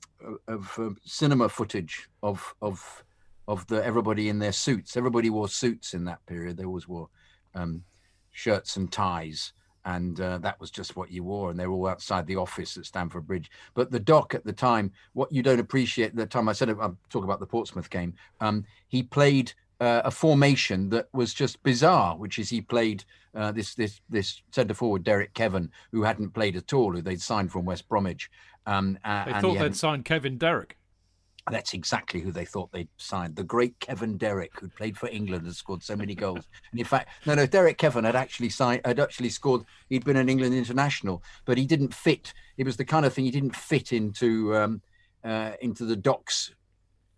of cinema footage of of of the everybody in their suits. Everybody wore suits in that period. They always wore um, shirts and ties. And uh, that was just what you wore. And they were all outside the office at Stamford Bridge. But the doc at the time, what you don't appreciate at the time, I said I'm talking about the Portsmouth game. Um, he played uh, a formation that was just bizarre, which is he played uh, this this this centre forward Derek Kevan, who hadn't played at all, who they'd signed from West Bromwich. Um, they thought they'd signed Kevin Derrick. That's exactly who they thought they'd signed. The great Kevin Derrick, who played for England and scored so many goals. And in fact, no, no, Derek Kevan had actually signed, had actually scored. He'd been an England international, but he didn't fit. It was the kind of thing he didn't fit into um, uh, into the Doc's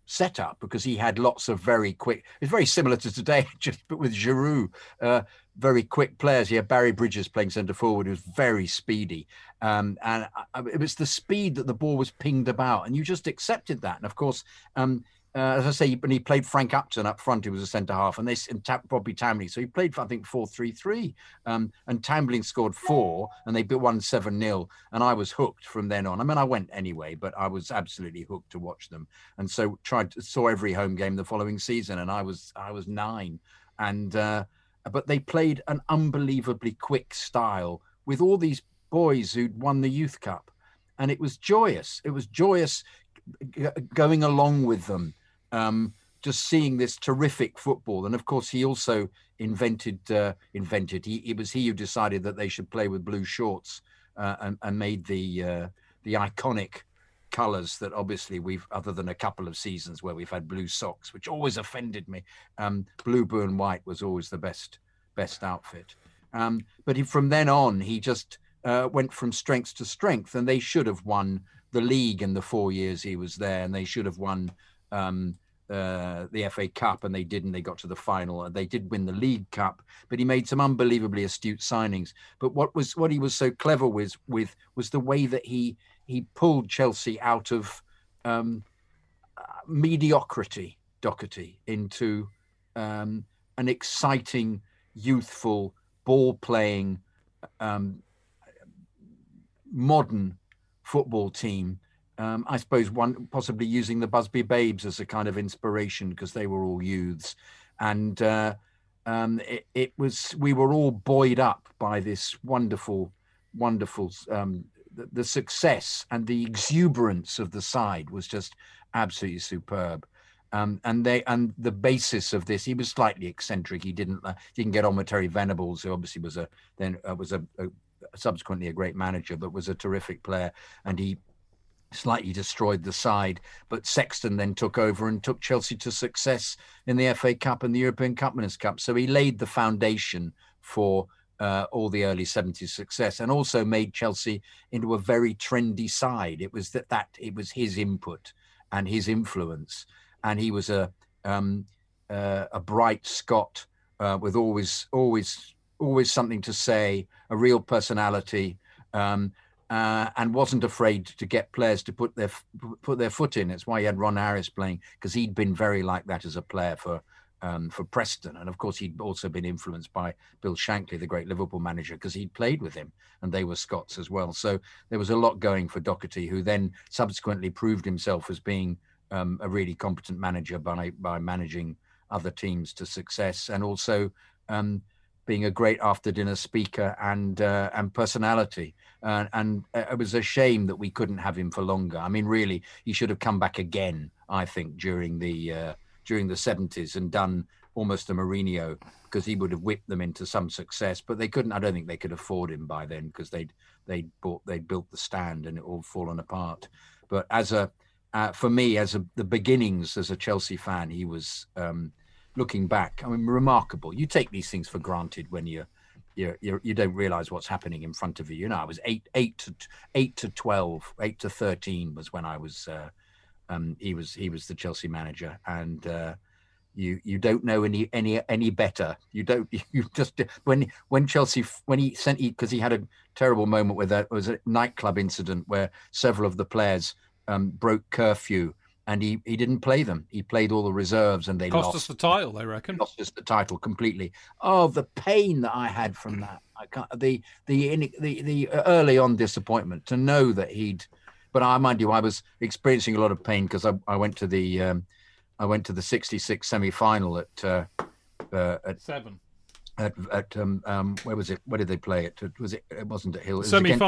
setup because he had lots of very quick. It's very similar to today, just but with Giroud, uh, very quick players. He had Barry Bridges playing centre forward, who was very speedy, um, and uh, it was the speed that the ball was pinged about, and you just accepted that. And of course, um, uh, as I say, when he played Frank Upton up front, he was a centre half, and this and Bobby Tambling. So he played, I think, four three three, um, and Tambling scored four, and they won seven 0 and I was hooked from then on. I mean, I went anyway, but I was absolutely hooked to watch them, and so tried to, saw every home game the following season, and I was I was nine, and uh, but they played an unbelievably quick style with all these boys who'd won the youth cup, and it was joyous. It was joyous going along with them um, just seeing this terrific football. And of course, he also invented uh, invented. He it was he who decided that they should play with blue shorts uh, and, and, made the uh, the iconic colours that obviously we've other than a couple of seasons where we've had blue socks, which always offended me. Um, blue, blue, and white was always the best best outfit. Um, but he, from then on, he just uh, went from strength to strength, and they should have won the league in the four years he was there, and they should have won um, uh, the FA Cup, and they didn't. They got to the final. And they did win the League Cup, but he made some unbelievably astute signings. But what was what he was so clever with with was the way that he he pulled Chelsea out of um, uh, mediocrity, Docherty, into um, an exciting, youthful, ball playing, um, modern football team um, I suppose one possibly using the Busby Babes as a kind of inspiration because they were all youths, and uh, um, it, it, was we were all buoyed up by this wonderful, wonderful um, the, the, success and the exuberance of the side was just absolutely superb. Um, and they and the basis of this, he was slightly eccentric. He didn't uh, didn't get on with Terry Venables, who obviously was a then uh, was a, a subsequently a great manager, but was a terrific player. And he slightly destroyed the side. But Sexton then took over and took Chelsea to success in the FA Cup and the European Cup Winners' Cup. So he laid the foundation for uh, all the early 70s success and also made Chelsea into a very trendy side. It was that, that it was his input and his influence. And he was a um, uh, a bright Scot uh, with always always always something to say, a real personality. Um, uh, and wasn't afraid to get players to put their put their foot in. It's why he had Ron Harris playing because he'd been very like that as a player for um, for Preston, and of course he'd also been influenced by Bill Shankly, the great Liverpool manager, because he'd played with him, and they were Scots as well. So there was a lot going for Docherty, who then subsequently proved himself as being um, a really competent manager by by managing other teams to success, and also um, being a great after dinner speaker and uh, and personality. Uh, and it was a shame that we couldn't have him for longer. I mean, really, he should have come back again. I think during the uh, during the seventies and done almost a Mourinho because he would have whipped them into some success. But they couldn't. I don't think they could afford him by then because they'd they'd bought they'd built the stand and it all fallen apart. But as a uh, for me, as a, the beginnings as a Chelsea fan, he was um, looking back. I mean, remarkable. You take these things for granted when you're you you don't realize what's happening in front of you. You know, I was eight eight to eight to twelve, eight to thirteen was when I was. Uh, um, he was he was the Chelsea manager, and uh, you you don't know any any any better. You don't you just when when Chelsea when he sent because he had a terrible moment where there was a nightclub incident where several of the players um, broke curfew and he, he didn't play them. He played all the reserves, and they cost lost. us the title. They reckon cost us the title completely. Oh, the pain that I had from that! I can't the the the the early on disappointment to know that he'd. But I mind you, I was experiencing a lot of pain because I, I went to the um, I went to the '66 semi final at uh, uh, at seven at, at um, um, where was it? Where did they play it? Was it? It wasn't at Hill. It was Semi against,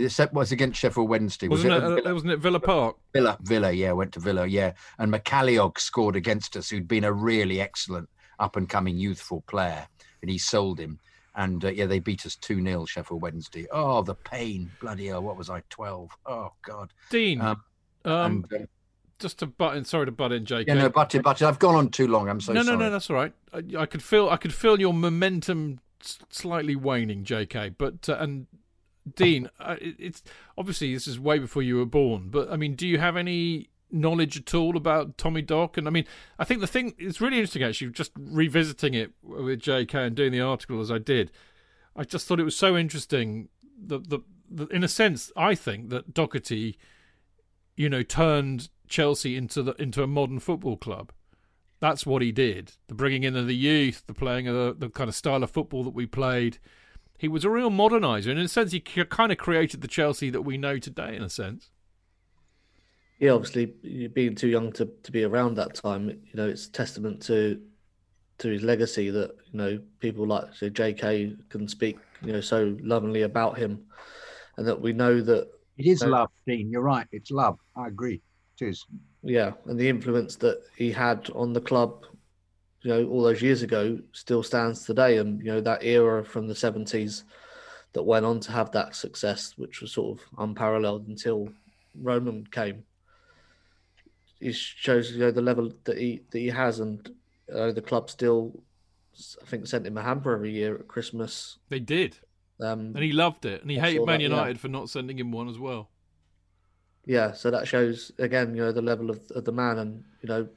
it was against Sheffield Wednesday. Was Wasn't it? it, at uh, Villa? wasn't it Villa Park? Villa, Villa, yeah, went to Villa, yeah. And McCalliog scored against us, who'd been a really excellent up and coming youthful player, and he sold him. And uh, yeah, they beat us 2 0 Sheffield Wednesday. Oh, the pain. Bloody hell, what was I, 12? Oh, God. Dean, Um, um, and, uh, just to butt in, sorry to butt in, JK. yeah, no, but, but I've gone on too long. I'm so no, sorry. no, no, that's all right. I, I could feel, I could feel your momentum slightly waning, JK. But uh, and Dean, uh, it's obviously this is way before you were born. But I mean, do you have any knowledge at all about Tommy Dock? And I mean, I think the thing it's really interesting actually, just revisiting it with JK and doing the article as I did. I just thought it was so interesting. The the, the in a sense, I think that Docherty, you know, turned Chelsea into the into a modern football club. That's what he did. The bringing in of the youth, the playing of the, the kind of style of football that we played. He was a real moderniser, and in a sense, he c- kind of created the Chelsea that we know today. In a sense, yeah, obviously being too young to, to be around that time, you know, it's testament to to his legacy that, you know, people like say JK can speak, you know, so lovingly about him and that we know that It is No. love, Dean. You're right. It's love. I agree. It is. yeah, and the influence that he had on the club, you know, all those years ago still stands today. And, you know, that era from the seventies that went on to have that success, which was sort of unparalleled until Roman came. It shows you know the level that he that he has, and uh, the club still, I think, sent him a hamper every year at Christmas. they did, Um, and he loved it, and he I hated Man that, yeah. United for not sending him one as well. yeah, so that shows again, you know, the level of, of the man, and you know,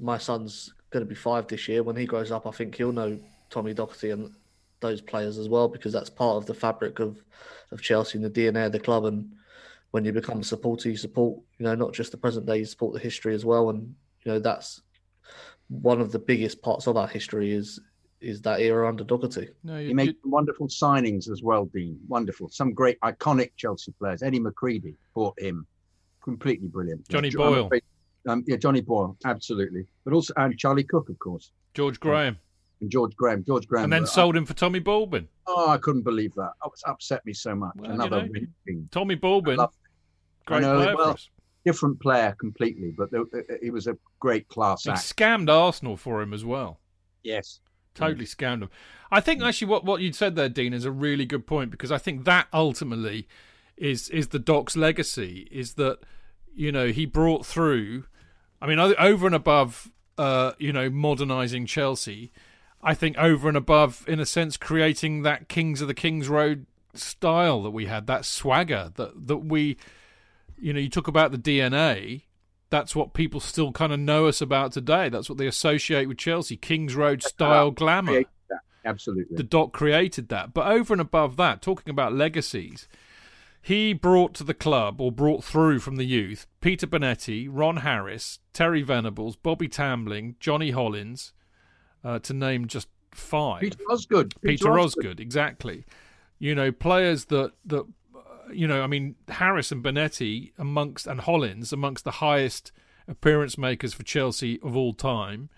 my son's going to be five this year. When he grows up, I think he'll know Tommy Docherty and those players as well because that's part of the fabric of of Chelsea and the DNA of the club. And when you become a supporter, you support, you know, not just the present day, you support the history as well. And you know, that's one of the biggest parts of our history is is that era under Docherty. No, He made you- wonderful signings as well, Dean. Wonderful. Some great, iconic Chelsea players. Eddie McCreadie bought him. Completely brilliant. Johnny Jo- Boyle. afraid- Um, yeah, Johnny Boyle, absolutely. But also, and Charlie Cooke, of course, George Graham, and George Graham. George Graham. and then uh, sold him for Tommy Baldwin. Oh, I couldn't believe that. It's upset me so much. Well, you Another know. thing. Tommy Baldwin, great know, player well. Different player completely, but uh, he was a great class He act. scammed Arsenal for him as well. Yes. Totally scammed him. I think actually what, what you'd said there, Dean, is a really good point because I think that ultimately is is the Doc's legacy is that you know he brought through. I mean, over and above, uh, you know, modernising Chelsea. I think over and above, in a sense, creating that Kings of the Kings Road style that we had, that swagger that that we, you know, you talk about the DNA. That's what people still kind of know us about today. That's what they associate with Chelsea, Kings Road style glamour Absolutely. the doc created that. But over and above that, talking about legacies, he brought to the club or brought through from the youth Peter Bonetti, Ron Harris, Terry Venables, Bobby Tambling, Johnny Hollins, uh, to name just five. Peter Osgood. Peter Osgood, exactly. You know, players that that uh, you know, I mean, Harris and Bonetti amongst and Hollins amongst the highest appearance makers for Chelsea of all time.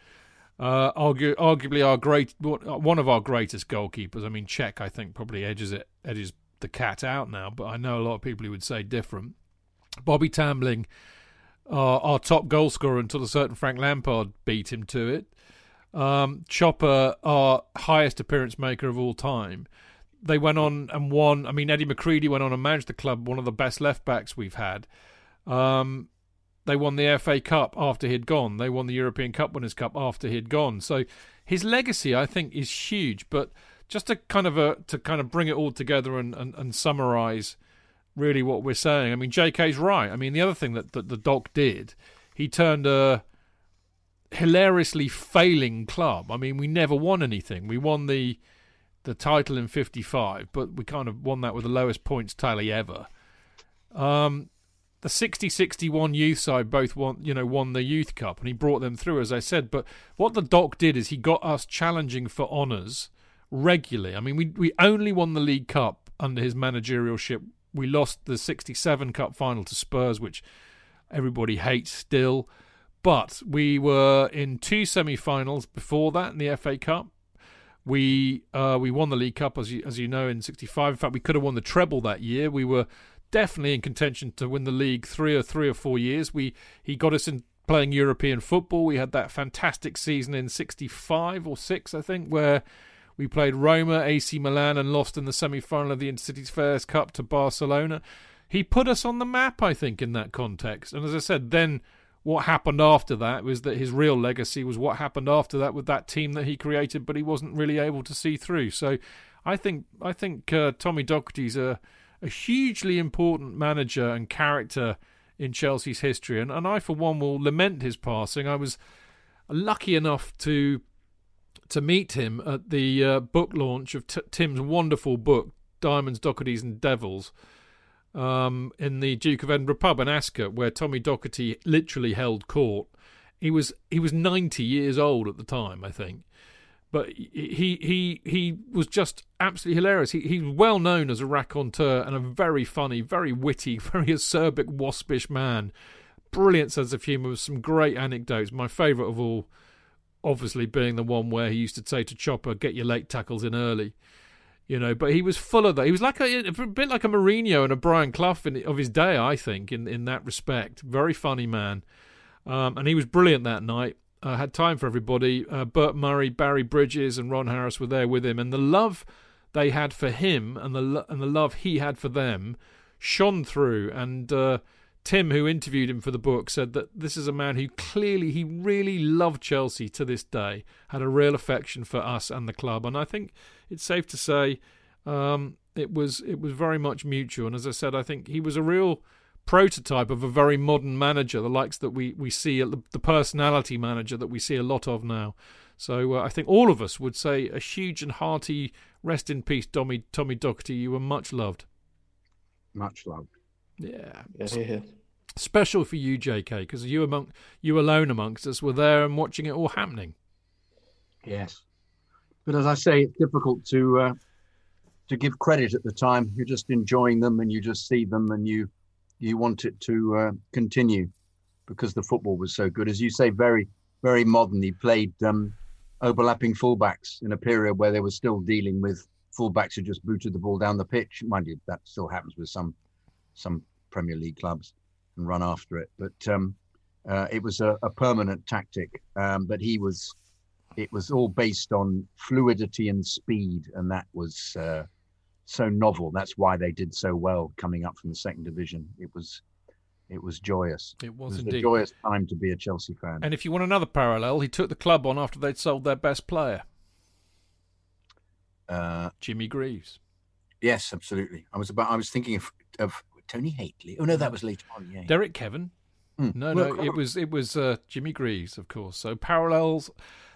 Uh, argu- arguably our great one of our greatest goalkeepers. I mean, Cech, I think, probably edges it edges the cat out now, but I know a lot of people who would say different. Bobby Tambling, uh, our top goal scorer until a certain Frank Lampard beat him to it. Um, Chopper, our highest appearance maker of all time. They went on and won. I mean, Eddie McCreadie went on and managed the club, one of the best left backs we've had. Um, they won the FA Cup after he'd gone. They won the European Cup Winners' Cup after he'd gone. So his legacy, I think, is huge. But just to kind of uh, to kind of bring it all together and, and, and summarise really what we're saying. I mean, JK's right. I mean, the other thing that, that the doc did, he turned a hilariously failing club. I mean, we never won anything. We won the the title in '55, but we kind of won that with the lowest points tally ever. Um, the 60-61 youth side both won, you know, won the youth cup, and he brought them through, as I said. But what the doc did is he got us challenging for honours regularly. I mean, we we only won the League Cup under his managerialship. We lost the '67 Cup final to Spurs, which everybody hates still. But we were in two semi-finals before that in the FA Cup. We uh, we won the League Cup as you as you know in '65. In fact, we could have won the treble that year. We were definitely in contention to win the league three or three or four years. We he got us in playing European football. We had that fantastic season in '65 or six, I think, where we played Roma, AC Milan, and lost in the semi final of the Intercities First Cup to Barcelona. He put us on the map, I think, in that context. And as I said, then what happened after that was that his real legacy was what happened after that with that team that he created, but he wasn't really able to see through. So I think I think uh, Tommy Docherty's a, a hugely important manager and character in Chelsea's history, and, and I for one will lament his passing. I was lucky enough to to meet him at the uh, book launch of T- Tim's wonderful book, Diamonds, Dochertys, and Devils, um, in the Duke of Edinburgh pub in Ascot, where Tommy Docherty literally held court. He was he was ninety years old at the time, I think, but he he he was just absolutely hilarious. He he's well known as a raconteur and a very funny, very witty, very acerbic, waspish man. Brilliant sense of humour with some great anecdotes. My favourite of all obviously being the one where he used to say to Chopper, "Get your late tackles in early." You know, but he was full of that. He was like a, a bit like a Mourinho and a Brian Clough in, of his day, I think, in in that respect. Very funny man, um, and he was brilliant that night. Uh, had time for everybody. Uh, Bert Murray, Barry Bridges, and Ron Harris were there with him, and the love they had for him and the and the love he had for them shone through. And uh, Tim, who interviewed him for the book, said that this is a man who clearly he really loved Chelsea to this day, had a real affection for us and the club, and I think it's safe to say um, it was it was very much mutual. And as I said, I think he was a real prototype of a very modern manager, the likes that we we see the personality manager that we see a lot of now. So uh, I think all of us would say a huge and hearty rest in peace, Tommy Tommy Docherty. You were much loved. Much loved. Yeah. Yeah, yeah, yeah. Special for you, J.K., because you among you alone amongst us were there and watching it all happening. Yes, but as I say, it's difficult to uh, to give credit at the time. You're just enjoying them, and you just see them, and you you want it to uh, continue because the football was so good. As you say, very very modern. He played um, overlapping fullbacks in a period where they were still dealing with fullbacks who just booted the ball down the pitch. Mind you, that still happens with some some Premier League clubs and run after it. But um, uh, it was a, a permanent tactic. Um, but he was, it was all based on fluidity and speed, and that was uh, so novel. That's why they did so well coming up from the second division. It was. It was joyous. It was, it was indeed. a joyous time to be a Chelsea fan. And if you want another parallel, he took the club on after they'd sold their best player, Uh, Jimmy Greaves. yes, absolutely. I was about. I was thinking of, of Tony Hateley. Oh no, that was later on. Yeah. Derek Kevan. Hmm. No, Well, no, it was it was uh, Jimmy Greaves, of course. So parallels.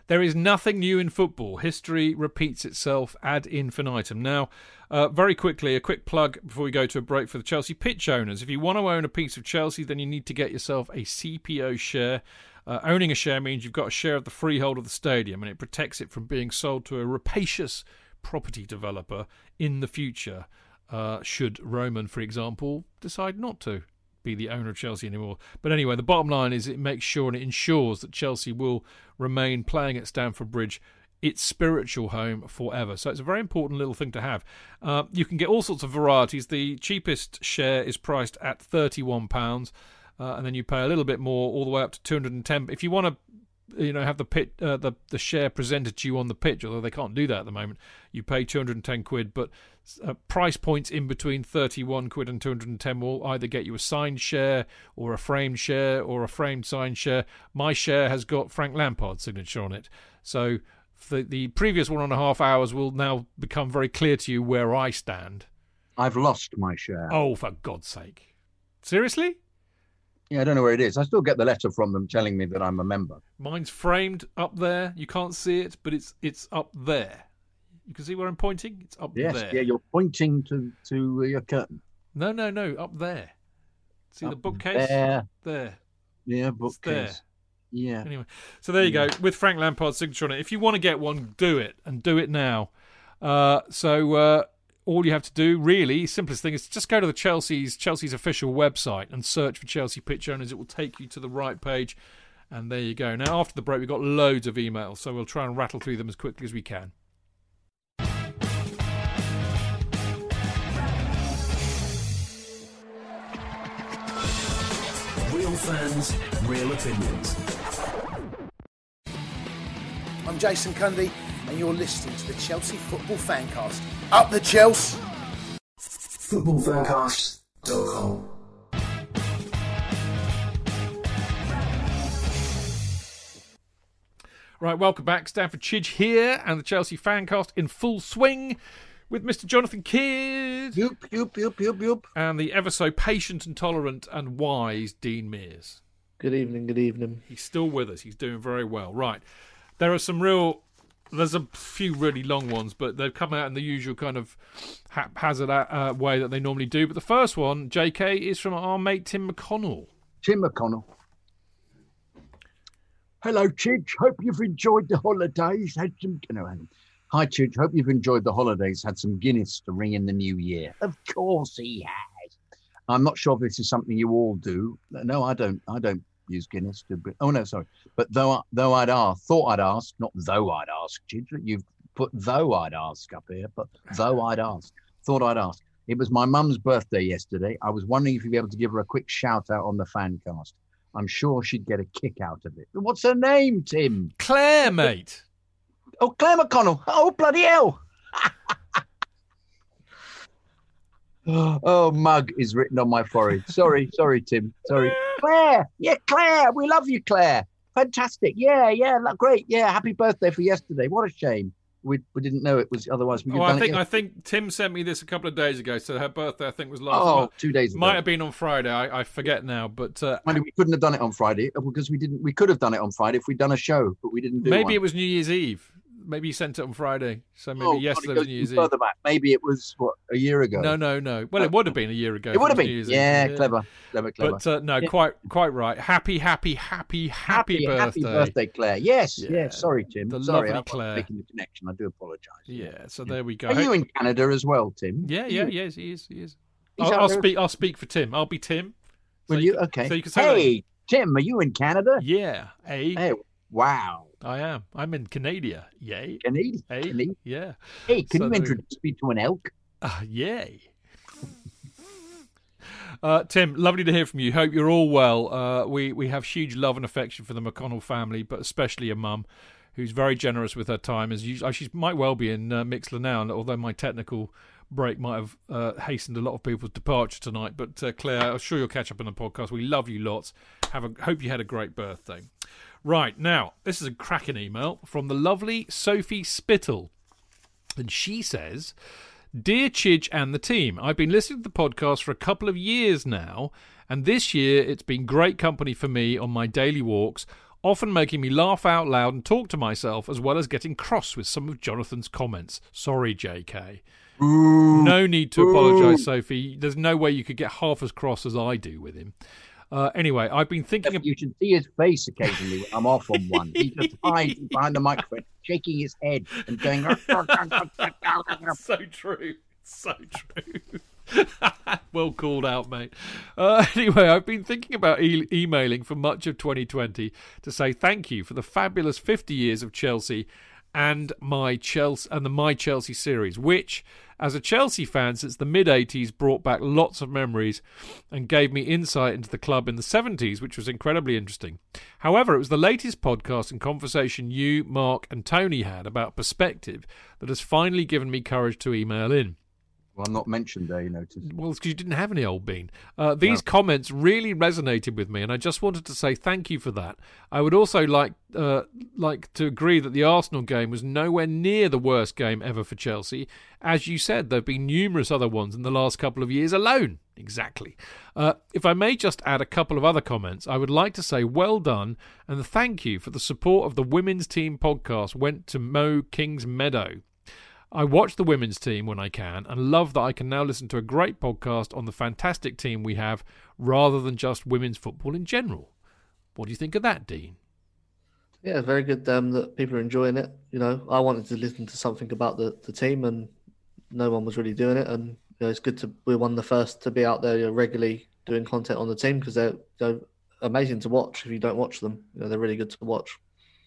There is nothing new in football. History repeats itself ad infinitum. Now, uh, very quickly, a quick plug before we go to a break for the Chelsea pitch owners. If you want to own a piece of Chelsea, then you need to get yourself a CPO share. Uh, owning a share means you've got a share of the freehold of the stadium, and it protects it from being sold to a rapacious property developer in the future. Uh, should Roman, for example, decide not to be the owner of Chelsea anymore. But anyway, the bottom line is it makes sure and it ensures that Chelsea will remain playing at Stamford Bridge, its spiritual home forever. So it's a very important little thing to have. Uh, you can get all sorts of varieties. The cheapest share is priced at £31, uh, and then you pay a little bit more all the way up to 210 If you want to you know have the pit uh, the the share presented to you on the pitch although they can't do that at the moment you pay 210 quid but uh, price points in between 31 quid and 210 will either get you a signed share or a framed share or a framed signed share my share has got frank lampard's signature on it so the, the previous one and a half hours will now become very clear to you where i stand I've lost my share. oh for god's sake seriously Yeah, I don't know where it is. I still get the letter from them telling me that I'm a member. Mine's framed up there. You can't see it, but it's it's up there. You can see where I'm pointing. It's up Yes, there. yeah, you're pointing to to your curtain. No, no, no, up there. See the bookcase There, there. yeah, It's there. bookcase. Yeah, Anyway, so there you go with Frank Lampard's signature on it. If you want to get one, do it and do it now. Uh, so uh, all you have to do, really, simplest thing is just go to the Chelsea's Chelsea's official website and search for Chelsea pitch owners. It will take you to the right page, and there you go. Now after the break, we've got loads of emails, so we'll try and rattle through them as quickly as we can. Fans, real opinions. I'm Jason Cundy, and you're listening to the Chelsea Football Fancast. Up the Chelsea! Footballfancast.com. Right, welcome back. Stamford Chidge here, and the Chelsea Fancast in full swing with Mr. Jonathan Kydd Yoop, yoop, yoop, yoop, yoop. and the ever so patient and tolerant and wise Dean Mears. Good evening, good evening. He's still with us. He's doing very well. Right. There are some real. There's a few really long ones, but they've come out in the usual kind of haphazard uh, way that they normally do. But the first one, JK, is from our mate Tim McConnell. Tim McConnell. Hello, Chidge. Hope you've enjoyed the holidays. Had some. No, hang on. Hi, Chidge. Hope you've enjoyed the holidays. Had some Guinness to ring in the new year. Of course he has. I'm not sure if this is something you all do. No, I don't. I don't use Guinness to. Bring, oh no, sorry. But though I, though I'd ask, thought I'd ask, not though I'd ask, Chidge. You've put though I'd ask up here, but though I'd ask, thought I'd ask. It was my mum's birthday yesterday. I was wondering if you'd be able to give her a quick shout out on the fan cast. I'm sure she'd get a kick out of it. What's her name, Tim? Claire, mate. Oh, Claire McConnell. Oh, bloody hell. oh, mug is written on my forehead. Sorry, sorry, Tim. Sorry. Claire. Yeah, Claire. We love you, Claire. Fantastic. Yeah, yeah. lo- Great. Yeah. Happy birthday for yesterday. What a shame. We, we didn't know it was otherwise we Oh, I think. I think Tim sent me this a couple of days ago. So her birthday, I think, was last Oh, month. two days ago. Might have been on Friday. I, I forget now, but uh, Mind you, we couldn't have done it on Friday uh, because we didn't. We could have done it on Friday if we'd done a show, but we didn't do maybe one. it was New Year's Eve. Maybe you sent it on Friday. So maybe Oh, yesterday it was New Year's Eve. further back. Maybe it was what a year ago. No, no, no. Well, it would have been a year ago. it would have been. New Year's Yeah, clever, clever, clever. But uh, no, Yeah. quite, quite right. Happy, happy, happy, happy, birthday. happy birthday, Claire. Yes, Yeah, yes. Sorry, Tim. the Sorry, lovely I Claire. making the connection. I do apologise. Yeah. So there we go. Are you in Canada as well, Tim? Yeah, Are yeah, yes, he is. He is. He's I'll, I'll speak. I'll speak for Tim. I'll be Tim. So Will you? can- Okay. So you can say that. hey, Tim, are you in Canada? Yeah. A. Hey, wow. I am. I'm in Canada. Yay. Canadian. Hey. Canadian. Yeah. Hey, can So you there we- introduce me to an elk? Ah, yay. Uh, Tim, lovely to hear from you. Hope you're all well. Uh, we we have huge love and affection for the McConnell family, but especially your mum, who's very generous with her time. As you, she might well be in uh, Mixler now, and although my technical break might have uh, hastened a lot of people's departure tonight. But uh, Claire, I'm sure you'll catch up on the podcast. We love you lots. Have a hope you had a great birthday. Right now, this is a cracking email from the lovely Sophie Spittle, and she says. Dear Chidge and the team, I've been listening to the podcast for a couple of years now, and this year it's been great company for me on my daily walks, often making me laugh out loud and talk to myself, as well as getting cross with some of Jonathan's comments. Sorry, JK. No need to apologise, Sophie. There's no way you could get half as cross as I do with him. Uh, anyway, I've been thinking of. You should see his face occasionally when I'm off on one. He just hides behind the microphone, shaking his head and going. so true. So true. well called out, mate. Uh, anyway, I've been thinking about e- emailing for much of 2020 to say thank you for the fabulous 50 years of Chelsea and my Chelsea and the My Chelsea series, which, as a Chelsea fan since the mid 80s, brought back lots of memories and gave me insight into the club in the 70s, which was incredibly interesting. However, it was the latest podcast and conversation you, Mark, and Tony had about perspective that has finally given me courage to email in. Well, I'm not mentioned there, you notice. Well, it's because you didn't have any old bean. Uh, these comments really resonated with me, and I just wanted to say thank you for that. I would also like uh, like to agree that the Arsenal game was nowhere near the worst game ever for Chelsea. As you said, there have been numerous other ones in the last couple of years alone. Exactly. Uh, if I may just add a couple of other comments, I would like to say well done and thank you for the support of the women's team podcast went to Mo King's Meadow. I watch the women's team when I can and love that I can now listen to a great podcast on the fantastic team we have rather than just women's football in general. What do you think of that, Dean? Yeah, very good um, that people are enjoying it. You know, I wanted to listen to something about the, the team, and no one was really doing it. And you know, it's good to we're one of the first to be out there you know, regularly doing content on the team because they're, they're amazing to watch. If you don't watch them, you know, they're really good to watch.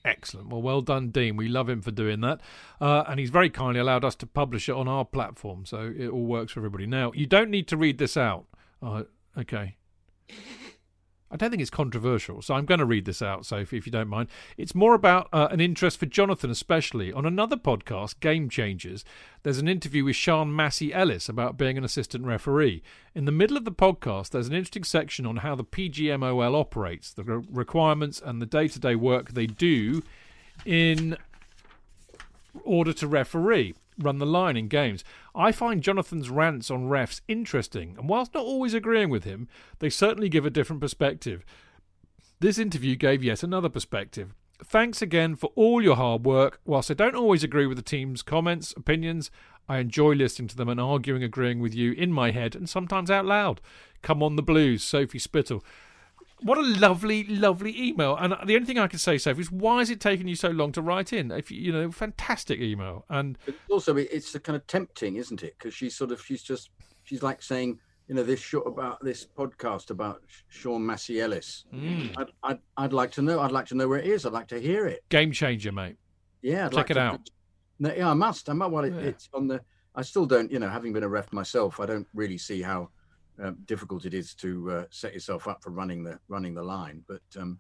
Excellent. Well, well done, Dean. We love him for doing that. Uh, and he's very kindly allowed us to publish it on our platform, so it all works for everybody. Now, you don't need to read this out. Uh, okay. I don't think it's controversial, so I'm going to read this out, Sophie, if you don't mind. It's more about uh, an interest for Jonathan, especially. On another podcast, Game Changers, there's an interview with Sian Massey Ellis about being an assistant referee. In the middle of the podcast, there's an interesting section on how the PGMOL operates, the re- requirements, and the day to day work they do in order to referee run the line in games. I find Jonathan's rants on refs interesting, and whilst not always agreeing with him, they certainly give a different perspective. This interview gave yet another perspective. Thanks again for all your hard work. Whilst I don't always agree with the team's comments, opinions, I enjoy listening to them and arguing, agreeing with you in my head and sometimes out loud. Come on the blues, Sophie Spittle. What a lovely, lovely email. And the only thing I can say, Sophie, is why is it taking you so long to write in? If you know, fantastic email. And But also, it's kind of tempting, isn't it? Because she's sort of, she's just, she's like saying, you know, this short about this podcast about Sian Massey Ellis. mm, I'd, I'd, I'd like to know. I'd like to know where it is. I'd like to hear it. game changer, mate. Yeah, I'd Check like it to- out. No, yeah, I must. I might. Well, it, Yeah. it's on the. I still don't. You know, having been a ref myself, I don't really see how um, difficult it is to uh, set yourself up for running the running the line. But um,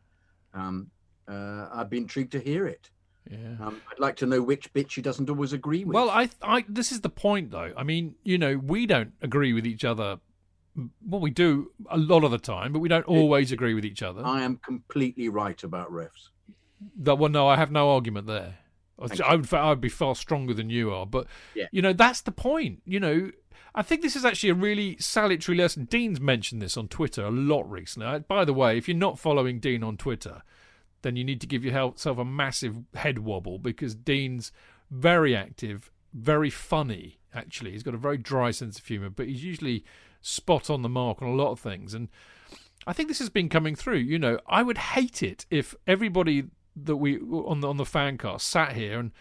um, uh, I'd be intrigued to hear it. Yeah. Um, I'd like to know which bit she doesn't always agree with. Well, I, I, this is the point, though. I mean, you know, we don't agree with each other. Well, we do a lot of the time, but we don't always agree with each other. I am completely right about refs. That well, no, I have no argument there. I would, I would be far stronger than you are, but Yeah. you know that's the point. You know, I think this is actually a really salutary lesson. Dean's mentioned this on Twitter a lot recently. By the way, if you're not following Dean on Twitter, then you need to give yourself a massive head wobble because Dean's very active, very funny. Actually, he's got a very dry sense of humour, but he's usually spot on the mark on a lot of things. And I think this has been coming through. You know, I would hate it if everybody that we on the on the fan cast sat here and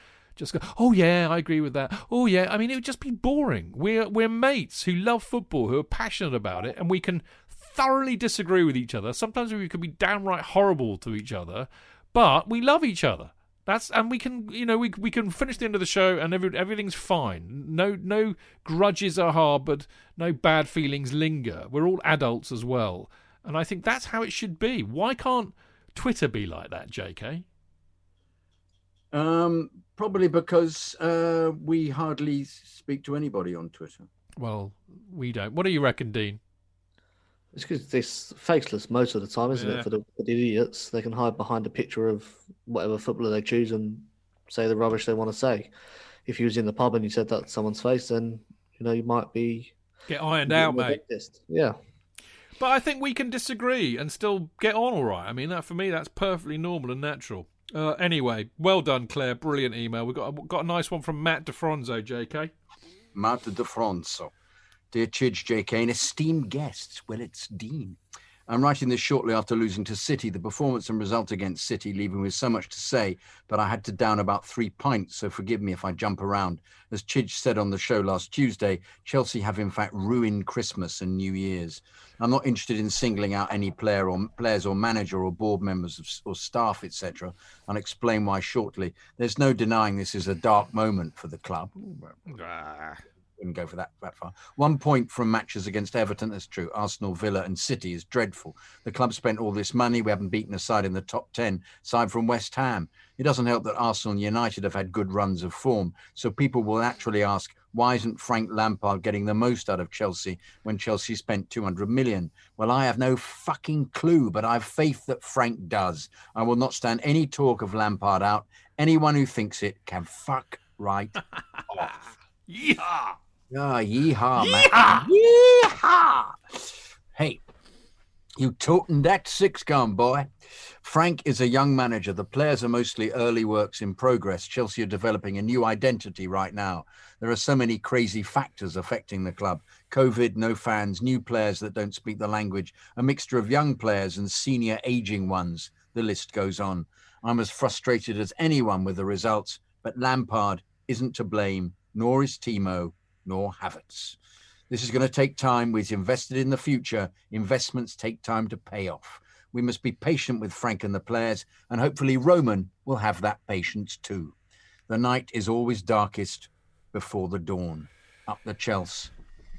just go, oh yeah, I agree with that. Oh yeah, I mean it would just be boring. We're we're mates who love football, who are passionate about it, and we can thoroughly disagree with each other. Sometimes we could be downright horrible to each other, but we love each other. That's and we can you know we we can finish the end of the show and every, everything's fine. No no grudges are harbored, no bad feelings linger. We're all adults as well, and I think that's how it should be. Why can't Twitter be like that, J.K.? Um, probably because uh, we hardly speak to anybody on Twitter. Well, we don't. What do you reckon, Dean? It's because it's faceless most of the time, isn't Yeah. it? For the, for the idiots, they can hide behind a picture of whatever footballer they choose and say the rubbish they want to say. If you was in the pub and you said that to someone's face, then you know you might be Get ironed out, mate. dentist. Yeah, But I think we can disagree and still get on all right. I mean, that for me, that's perfectly normal and natural. Uh, anyway, well done, Claire. Brilliant email. We got got a nice one from Matt DeFronzo, J.K. Matt de Fronso. Dear Chidge, JK, and esteemed guests, well, it's Dean. I'm writing this shortly after losing to City. The performance and result against City leaving with so much to say, but I had to down about three pints, so forgive me if I jump around. As Chidge said on the show last Tuesday, Chelsea have in fact ruined Christmas and New Year's. I'm not interested in singling out any player or players or manager or board members of, or staff, etc. I'll explain why shortly. There's no denying this is a dark moment for the club ah. Wouldn't go for that that far. One point from matches against Everton, that's true. Arsenal, Villa, and City is dreadful. The club spent all this money. We haven't beaten a side in the top 10, aside from West Ham. It doesn't help that Arsenal and United have had good runs of form. So people will actually ask, why isn't Frank Lampard getting the most out of Chelsea when Chelsea spent 200 million? Well, I have no fucking clue, but I have faith that Frank does. I will not stand any talk of Lampard out. Anyone who thinks it can fuck right off. Yeah. Ah, yeehaw, man. Yeehaw! Hey, you toting that six gun, boy. Frank is a young manager. The players are mostly early works in progress. Chelsea are developing a new identity right now. There are so many crazy factors affecting the club COVID, no fans, new players that don't speak the language, a mixture of young players and senior aging ones. The list goes on. I'm as frustrated as anyone with the results, but Lampard isn't to blame, nor is Timo, nor Havertz. This is going to take time. We've invested in the future. Investments take time to pay off. We must be patient with Frank and the players, and hopefully Roman will have that patience too. The night is always darkest before the dawn. Up the Chelsea.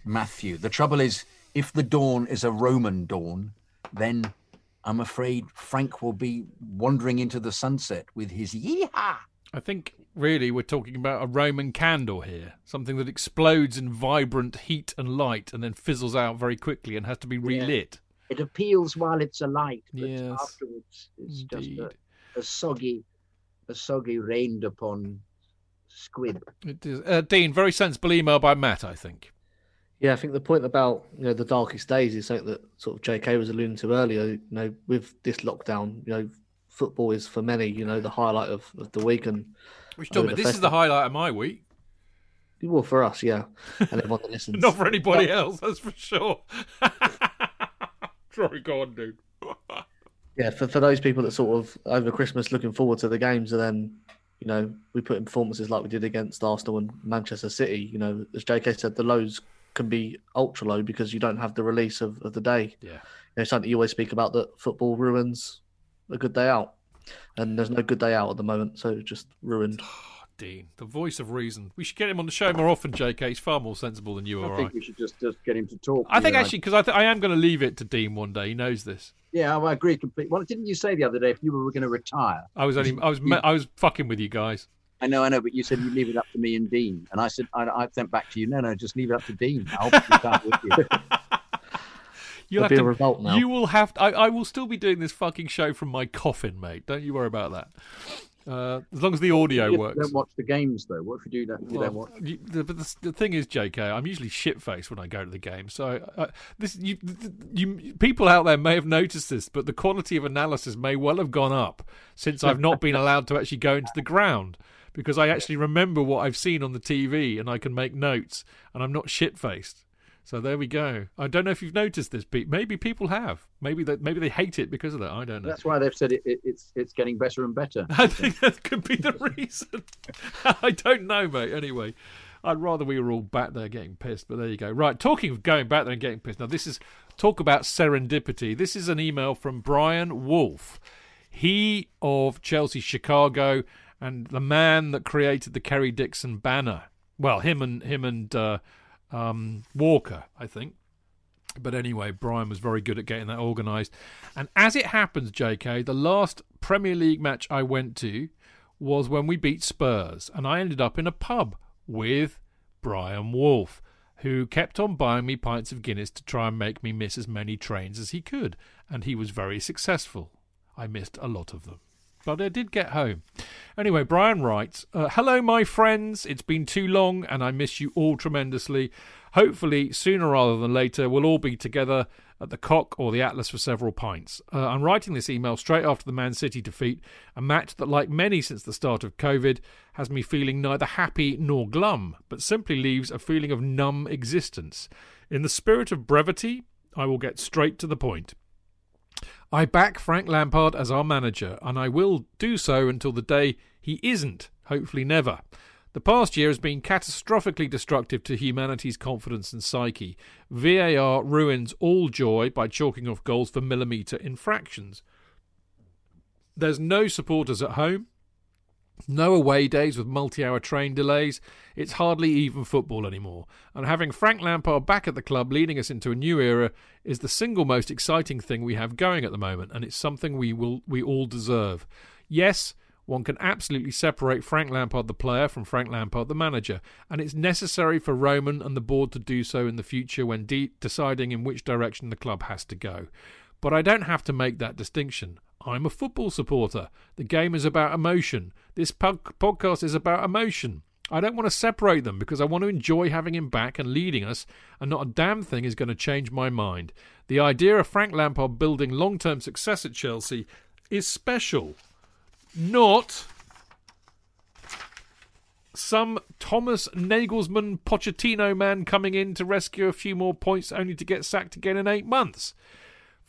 Matthew. The trouble is, if the dawn is a Roman dawn, then I'm afraid Frank will be wandering into the sunset with his yeehaw. I think really we're talking about a Roman candle here, something that explodes in vibrant heat and light and then fizzles out very quickly and has to be relit. It appeals while it's alight, but Yes, afterwards it's just a, a soggy, a soggy rained upon squid. It is. Uh, Dean, very sensible email by Matt, I think. Yeah, I think the point about you know the darkest days is something that sort of J.K. was alluding to earlier. You know, with this lockdown, you know, football is for many, you know, the highlight of, of the week, and Which told me the this is the highlight of my week. well, for us, yeah, and everyone that listens. Not for anybody else, that's for sure. Sorry, go on, dude. Yeah, for, for those people that sort of over Christmas looking forward to the games, and then you know we put in performances like we did against Arsenal and Manchester City. You know, as J.K. said, the lows can be ultra low because you don't have the release of, of the day. Yeah. You know, something you always speak about that football ruins a good day out, and there's no good day out at the moment, so just ruined. Ah, Dean, the voice of reason. We should get him on the show more often, JK. He's far more sensible than you I or I. think we should just, just get him to talk. I think actually, because I, th- I am going to leave it to Dean one day. He knows this. Yeah, I agree completely. Well, didn't you say the other day if you were going to retire? I was only, I was, me- I was fucking with you guys. I know, I know, but you said you'd leave it up to me and Dean, and I said I, I sent back to you. No, no, just leave it up to Dean. I'll retire with you. You'll There'll have be a to, revolt now. You will have. To, I, I will still be doing this fucking show from my coffin, mate. Don't you worry about that. Uh, as long as the audio You works. Don't watch the games though. What if you do that? You don't Well, watch. you, the, but the, the thing is, J.K., I'm usually shit faced when I go to the game. So uh, this, you, you, people out there may have noticed this, but the quality of analysis may well have gone up since I've not been allowed to actually go into the ground because I actually remember what I've seen on the TV and I can make notes, and I'm not shit faced. So there we go. I don't know if you've noticed this, Pete. Maybe people have. Maybe that. Maybe they hate it because of that. I don't know. That's why they've said it, it, it's it's getting better and better. I think that could be the reason. I don't know, mate. Anyway, I'd rather we were all back there getting pissed, but there you go. Right, talking of going back there and getting pissed. Now, this is talk about serendipity. This is an email from Brian Wolf. He of Chelsea Chicago and the man that created the Kerry Dixon banner. Well, him and him and uh, um, Walker, I think. But anyway, Brian was very good at getting that organised. And as it happens, JK, the last Premier League match I went to was when we beat Spurs. And I ended up in a pub with Brian Wolf, who kept on buying me pints of Guinness to try and make me miss as many trains as he could. And he was very successful. I missed a lot of them. But I did get home. Anyway, Brian writes uh, Hello, my friends. It's been too long and I miss you all tremendously. Hopefully, sooner rather than later, we'll all be together at the Cock or the Atlas for several pints. Uh, I'm writing this email straight after the Man City defeat, a match that, like many since the start of COVID, has me feeling neither happy nor glum, but simply leaves a feeling of numb existence. In the spirit of brevity, I will get straight to the point. I back Frank Lampard as our manager, and I will do so until the day he isn't, hopefully never. The past year has been catastrophically destructive to humanity's confidence and psyche. VAR ruins all joy by chalking off goals for millimetre infractions. There's no supporters at home, no away days with multi hour train delays. It's hardly even football anymore. And having Frank Lampard back at the club leading us into a new era is the single most exciting thing we have going at the moment, and it's something we will we all deserve. Yes, one can absolutely separate Frank Lampard the player from Frank Lampard the manager, and it's necessary for Roman and the board to do so in the future when de- deciding in which direction the club has to go. But I don't have to make that distinction. I'm a football supporter. The game is about emotion. This pod- podcast is about emotion. I don't want to separate them because I want to enjoy having him back and leading us, and not a damn thing is going to change my mind. The idea of Frank Lampard building long term success at Chelsea is special. Not some Thomas Nagelsmann Pochettino man coming in to rescue a few more points only to get sacked again in eight months.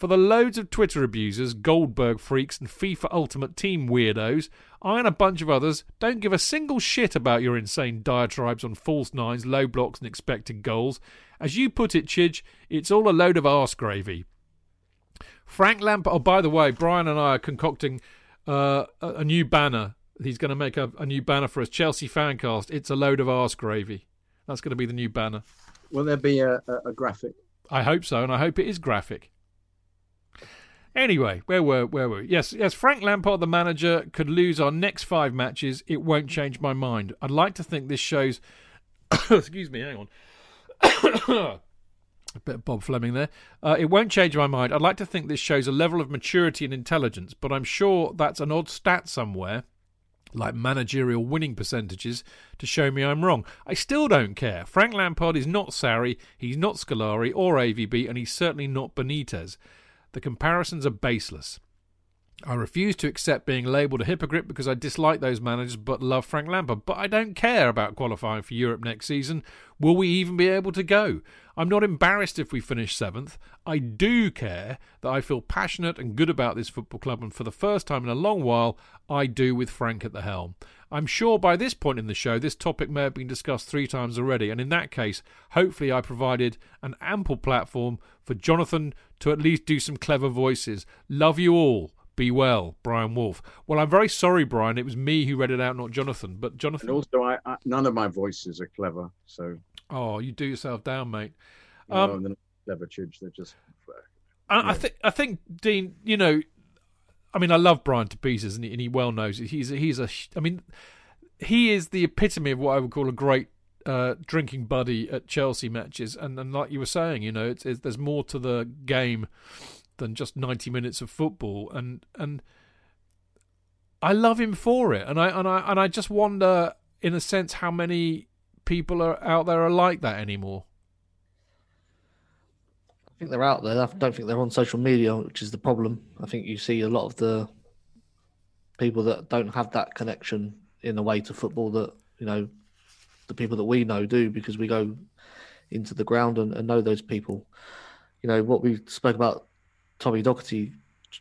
For the loads of Twitter abusers, Goldbridge freaks, and FIFA Ultimate Team weirdos, I and a bunch of others don't give a single shit about your insane diatribes on false nines, low blocks, and expected goals. As you put it, Chidge, it's all a load of arse gravy. Frank Lampard. Oh, by the way, Brian and I are concocting uh, a, a new banner. He's going to make a, a new banner for us. Chelsea Fancast. It's a load of arse gravy. That's going to be the new banner. Will there be a, a, a graphic? I hope so, and I hope it is graphic. Anyway, where were where were we? Yes, yes. Frank Lampard, the manager, could lose our next five matches. It won't change my mind. I'd like to think this shows. excuse me. Hang on. A bit of Bob Fleming there. Uh, it won't change my mind. I'd like to think this shows a level of maturity and intelligence, but I'm sure that's an odd stat somewhere, like managerial winning percentages, to show me I'm wrong. I still don't care. Frank Lampard is not Sarri, he's not Scolari or AVB, and he's certainly not Benitez. The comparisons are baseless. I refuse to accept being labelled a hypocrite because I dislike those managers but love Frank Lampard. But I don't care about qualifying for Europe next season. Will we even be able to go? I'm not embarrassed if we finish seventh. I do care that I feel passionate and good about this football club, and for the first time in a long while, I do with Frank at the helm. I'm sure by this point in the show, this topic may have been discussed three times already, and in that case, hopefully, I provided an ample platform for Jonathan to at least do some clever voices. Love you all. Be well, Brian Wolf. Well, I'm very sorry, Brian. It was me who read it out, not Jonathan. But Jonathan. And also, I, I none of my voices are clever. So. Oh, you do yourself down, mate. Um, no, they're not clever, Chidge. They're just. I, yeah. I think. I think Dean. You know, I mean, I love Brian to pieces, and he, and he well knows it. He's a, he's a. I mean, he is the epitome of what I would call a great uh, drinking buddy at Chelsea matches. And, and like you were saying, you know, it's, it's, there's more to the game than just 90 minutes of football and and I love him for it and I and I and I just wonder in a sense how many people are out there are like that anymore think they're out there I don't think they're on social media which is the problem I think you see a lot of the people that don't have that connection in a way to football that you know the people that we know do because we go into the ground and, and know those people you know what we spoke about Tommy Docherty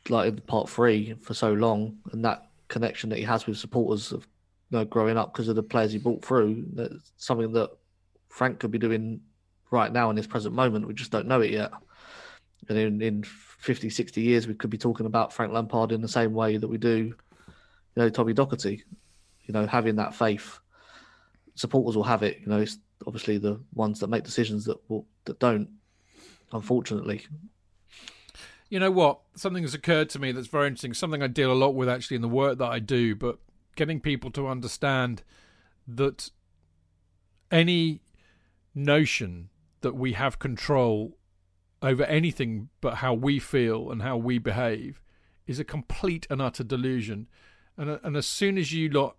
like in part three for so long, and that connection that he has with supporters of you know, growing up because of the players he brought through. That's something that Frank could be doing right now in this present moment. We just don't know it yet. And in, in 50, 60 years, we could be talking about Frank Lampard in the same way that we do, you know, Tommy Docherty. You know, having that faith. Supporters will have it. You know, it's obviously the ones that make decisions that will, that don't. Unfortunately, you know what? Something has occurred to me that's very interesting. Something I deal a lot with actually in the work that I do, but getting people to understand that any notion that we have control over anything but how we feel and how we behave is a complete and utter delusion. And uh, and as soon as you lot,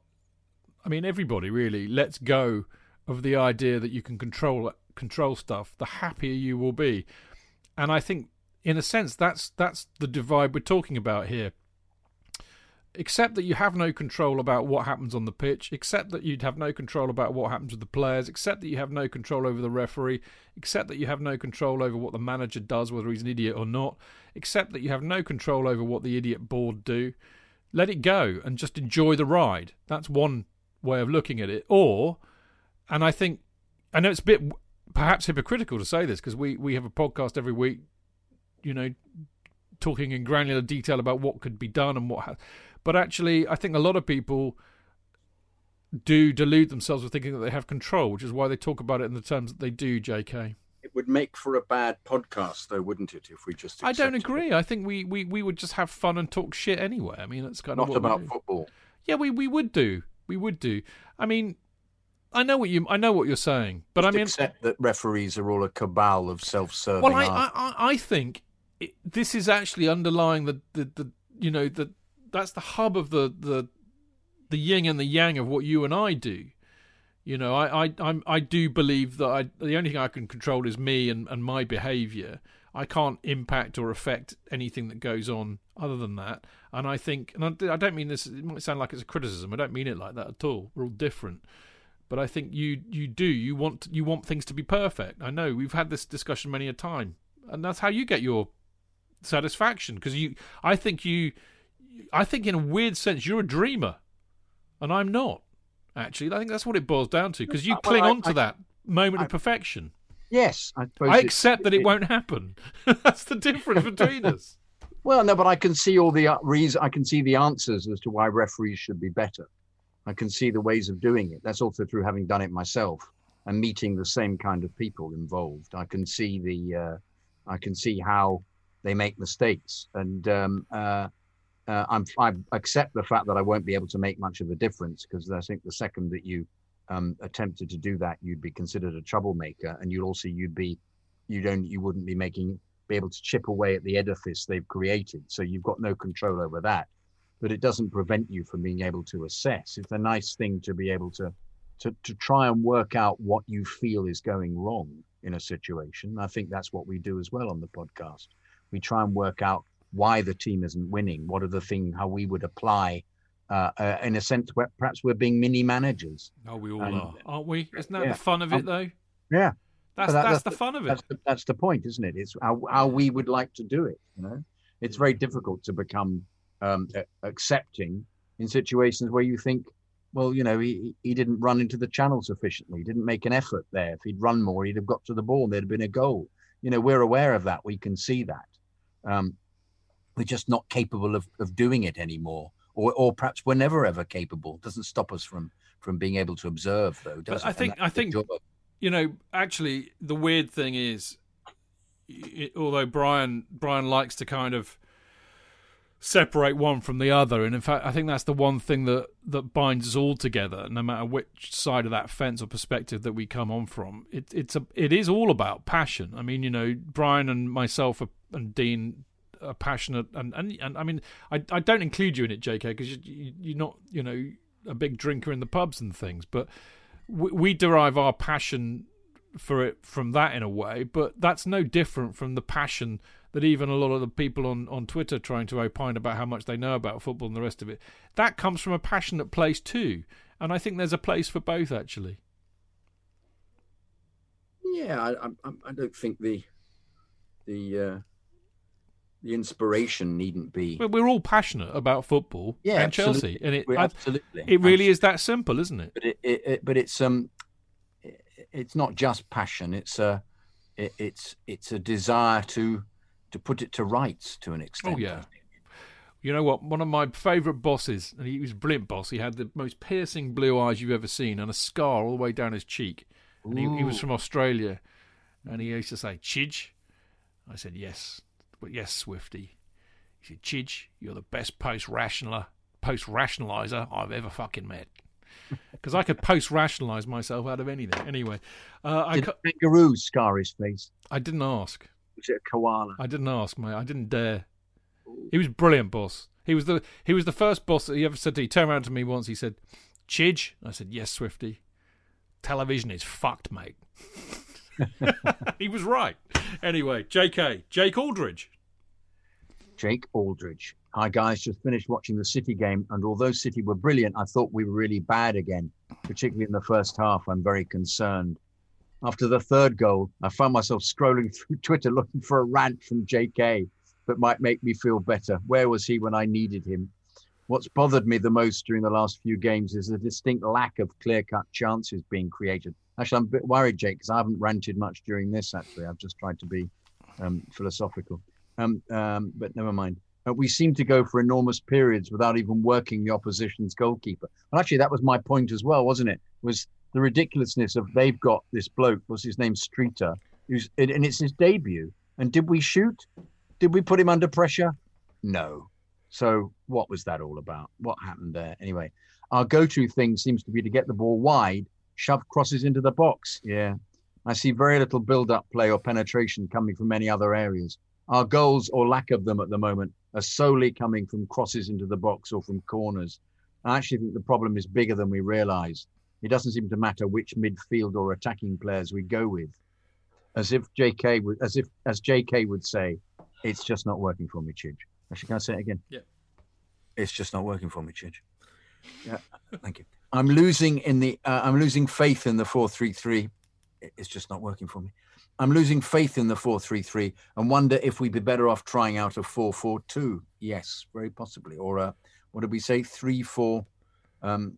I mean everybody really lets go of the idea that you can control control stuff, the happier you will be. And I think in a sense, that's that's the divide we're talking about here. Except that you have no control about what happens on the pitch, except that you'd have no control about what happens with the players, except that you have no control over the referee, except that you have no control over what the manager does, whether he's an idiot or not, except that you have no control over what the idiot board do. Let it go and just enjoy the ride. That's one way of looking at it. Or, and I think, I know it's a bit perhaps hypocritical to say this because we, we have a podcast every week you know, talking in granular detail about what could be done and what. Ha- but actually, I think a lot of people do delude themselves with thinking that they have control, which is why they talk about it in the terms that they do. J.K. It would make for a bad podcast, though, wouldn't it? If we just I don't agree. It. I think we, we, we would just have fun and talk shit anyway. I mean, that's kind not of not about football. Yeah, we, we would do. We would do. I mean, I know what you I know what you're saying, but Just I mean, accept that referees are all a cabal of self-serving. Well, I, I, I think it, this is actually underlying the, the, the you know the that's the hub of the the the yin and the yang of what you and I do. You know, I I I'm, I do believe that I the only thing I can control is me and, and my behaviour. I can't impact or affect anything that goes on other than that. And I think, and I, I don't mean this. It might sound like it's a criticism. I don't mean it like that at all. We're all different but I think you you do you want you want things to be perfect. I know we've had this discussion many a time, and that's how you get your satisfaction because you I think you I think in a weird sense you're a dreamer. And I'm not actually. I think that's what it boils down to because you well, cling I, on to I, that moment I, of perfection. Yes I, I accept that it, it won't happen. That's the difference between us. Well no but I can see all the uh, reasons I can see the answers as to why referees should be better. I can see the ways of doing it. That's also through having done it myself and meeting the same kind of people involved. I can see the uh, I can see how they make mistakes, and um, uh, uh, I'm I accept the fact that I won't be able to make much of a difference because I think the second that you um, attempted to do that, you'd be considered a troublemaker, and you'd also you'd be you don't you wouldn't be making be able to chip away at the edifice they've created. So you've got no control over that, but it doesn't prevent you from being able to assess. It's a nice thing to be able to to to try and work out what you feel is going wrong in a situation. I think that's what we do as well on the podcast. We try and work out why the team isn't winning. What are the things how we would apply, uh, uh, in a sense, where perhaps we're being mini managers. Oh, we all And- are, aren't we? Isn't that yeah. the fun of it, though? Yeah, That's that- that's that's the the- fun of it. that's the, that's the point, isn't it? It's how how we would like to do it. You know, it's very difficult to become um, accepting in situations where you think, well, you know, he he didn't run into the channel sufficiently. He didn't make an effort there. If he'd run more, he'd have got to the ball. and There'd have been a goal. You know, we're aware of that. We can see that. Um, we're just not capable of, of doing it anymore, or or perhaps we're never ever capable. Doesn't stop us from from being able to observe, though. Does I it? And think- I think- you know, actually, the weird thing is, y- although Brian Brian likes to kind of separate one from the other, and in fact, I think that's the one thing that that binds us all together, no matter which side of that fence or perspective that we come on from. It, it's a it is all about passion. I mean, you know, Brian and myself and Dean are passionate, and and, and I mean, I I don't include you in it, J.K., because you, you, you're not, you know, a big drinker in the pubs and things, but we, we derive our passion for it from that in a way, but that's no different from the passion that even a lot of the people on, on Twitter trying to opine about how much they know about football and the rest of it. That comes from a passionate place too. And I think there's a place for both actually. Yeah, I, I, I- I don't think the the uh, the inspiration needn't be. But we're all passionate about football Yeah, and Chelsea. And it I, absolutely, it really is that simple, isn't it? But it, it, it but it's um, it, it's not just passion. It's a, it, it's it's a desire to to put it to rights to an extent. Oh yeah. You know what? One of my favourite bosses, and he was a brilliant boss. He had the most piercing blue eyes you've ever seen, and a scar all the way down his cheek. And he, he was from Australia, and he used to say, "Chidge." I said, "Yes, but yes, Swifty." He said, "Chidge, you're the best post rationaler, post rationalizer I've ever fucking met." Because I could post rationalize myself out of anything. Anyway, uh, I Did a kangaroo scar his face? I didn't ask. Was it a koala? I didn't ask, mate. I didn't dare. He was brilliant, boss. He was the he was the first boss that he ever said to. He turned around to me once. He said, "Chidge." I said, "Yes, Swifty." Television is fucked, mate. he was right. Anyway, J.K. Jake Aldridge. Jake Aldridge. Hi guys, just finished watching the City game, and although City were brilliant, I thought we were really bad again, particularly in the first half. I'm very concerned. After the third goal, I found myself scrolling through Twitter looking for a rant from JK that might make me feel better. Where was he when I needed him? What's bothered me the most during the last few games is the distinct lack of clear cut chances being created. Actually, I'm a bit worried, Jake, because I haven't ranted much during this, actually. I've just tried to be um, philosophical. Um, um, but never mind. Uh, we seem to go for enormous periods without even working the opposition's goalkeeper. And actually, that was my point as well, wasn't it? Was the ridiculousness of they've got this bloke, what's his name, Streeter, who's and it's his debut. And did we shoot? Did we put him under pressure? No. So what was that all about? What happened there? Anyway, our go-to thing seems to be to get the ball wide, shove crosses into the box. Yeah. I see very little build-up play or penetration coming from any other areas. Our goals or lack of them at the moment are solely coming from crosses into the box or from corners. I actually think the problem is bigger than we realize. It doesn't seem to matter which midfield or attacking players we go with. As if JK would, as if, as JK would say, it's just not working for me, Chidge. Actually, can I say it again? Yeah. It's just not working for me, Chidge. Yeah, thank you. I'm losing in the, uh, I'm losing faith in the four-three-three. It's just not working for me. I'm losing faith in the 4-3-3 and wonder if we'd be better off trying out a 4-4-2. Yes, very possibly. Or a, what did we say? 3-4, um,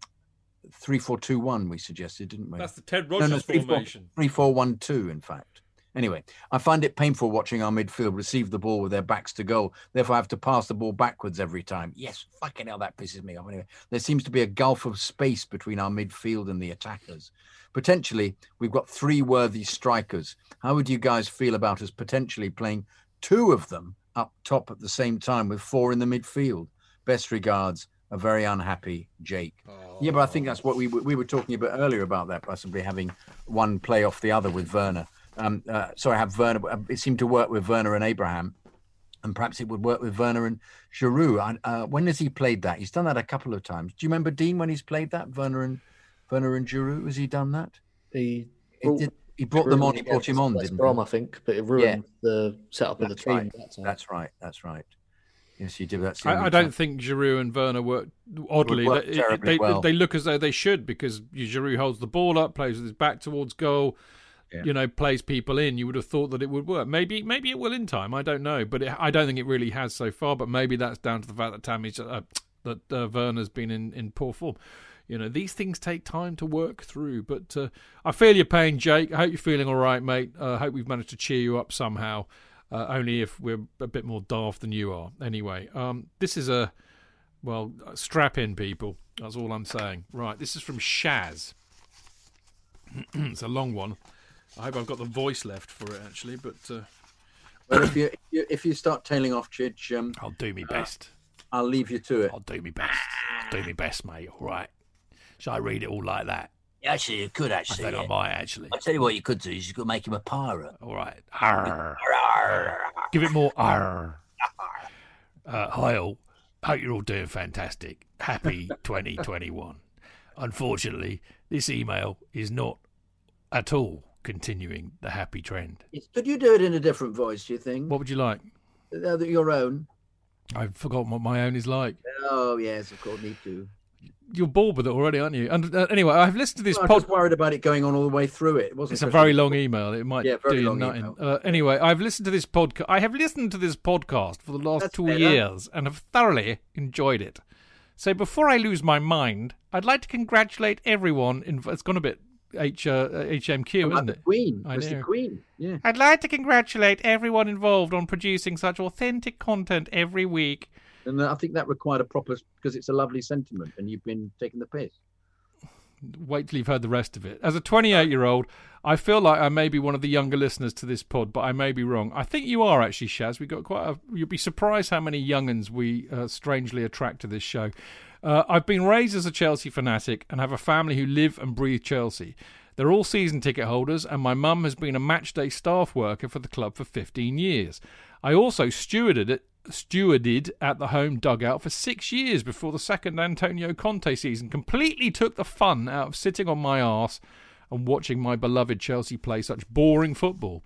3-4-2-1 we suggested, didn't we? That's the Ted Rogers no, 3-4 formation. 3-4-1-2, in fact. Anyway, I find it painful watching our midfield receive the ball with their backs to goal. Therefore, I have to pass the ball backwards every time. Yes, fucking hell, that pisses me off. Anyway, there seems to be a gulf of space between our midfield and the attackers. Potentially, we've got three worthy strikers. How would you guys feel about us potentially playing two of them up top at the same time with four in the midfield. Best regards, a very unhappy Jake. Yeah, but I think that's what we we were talking about earlier about that possibly having one play off the other with Werner. Um, uh, so I have Werner. uh, It seemed to work with Werner and Abraham, and perhaps it would work with Werner and Giroud. I- Uh, when has he played that? He's done that a couple of times. Do you remember Dean when he's played that Werner and Werner and Giroud? Has he done that? He He, brought did, he brought them on. He brought him on, West didn't Brom, he? I think, but it ruined the setup of the That's team. right. That. That's right. That's right. Yes, you did. That's I, I don't time. think Giroud and Werner work oddly. work they, they, well. they look as though they should because Giroud holds the ball up, plays with his back towards goal. Yeah. You know, plays people in. You would have thought that it would work. Maybe, maybe it will in time. I don't know, but it, I don't think it really has so far. But maybe that's down to the fact that Tammy's uh, that uh, Werner's been in, in poor form. You know, these things take time to work through. But uh, I feel your pain, Jake. I hope you're feeling all right, mate. I uh, hope we've managed to cheer you up somehow. Uh, only if we're a bit more daft than you are. Anyway, um, this is a well, strap in, people. That's all I'm saying. Right, this is from Shaz. it's a long one. I hope I've got the voice left for it, actually, but uh, Well, if you, if you if you start tailing off, Chidge, um, I'll do my best. I'll leave you to it. I'll do my best. I'll do my best, mate. All right. Shall I read it all like that? Yeah, actually, you could actually. I actually. think I yeah. might, actually. I'll tell you what you could do is you could make him a pirate. All right. Arr. Give it more arr. Uh, hi all. Hope you're all doing fantastic. Happy 2021. Unfortunately, this email is not at all continuing the happy trend. Yes, Could you do it in a different voice, do you think? What would you like? Uh, your own? I've forgotten what my own is like. Oh, yes, of course, me too. You're bored with it already, aren't you? And uh, anyway, I've listened to this I was worried about it going on all the way through it. It wasn't. It's a very long email. It might Yeah, do you nothing. Uh, anyway, I've listened to this podcast. I have listened to this podcast for the last That's two better. years and have thoroughly enjoyed it. So before I lose my mind, I'd like to congratulate everyone. In, it's gone a bit H, uh, HMQ, About isn't the it? Queen. I It's the know. Queen. Yeah. I'd like to congratulate everyone involved on producing such authentic content every week. And I think that required a proper because it's a lovely sentiment, and you've been taking the piss. wait till you've heard the rest of it. As a 28 year old, I feel like I may be one of the younger listeners to this pod, but I may be wrong. I think you are actually, Shaz. We got quite a. you'd be surprised how many younguns we uh, strangely attract to this show. Uh, I've been raised as a Chelsea fanatic and have a family who live and breathe Chelsea. They're all season ticket holders, and my mum has been a matchday staff worker for the club for 15 years. I also stewarded it. Stewarded at the home dugout for six years before the second Antonio Conte season completely took the fun out of sitting on my arse and watching my beloved Chelsea play such boring football.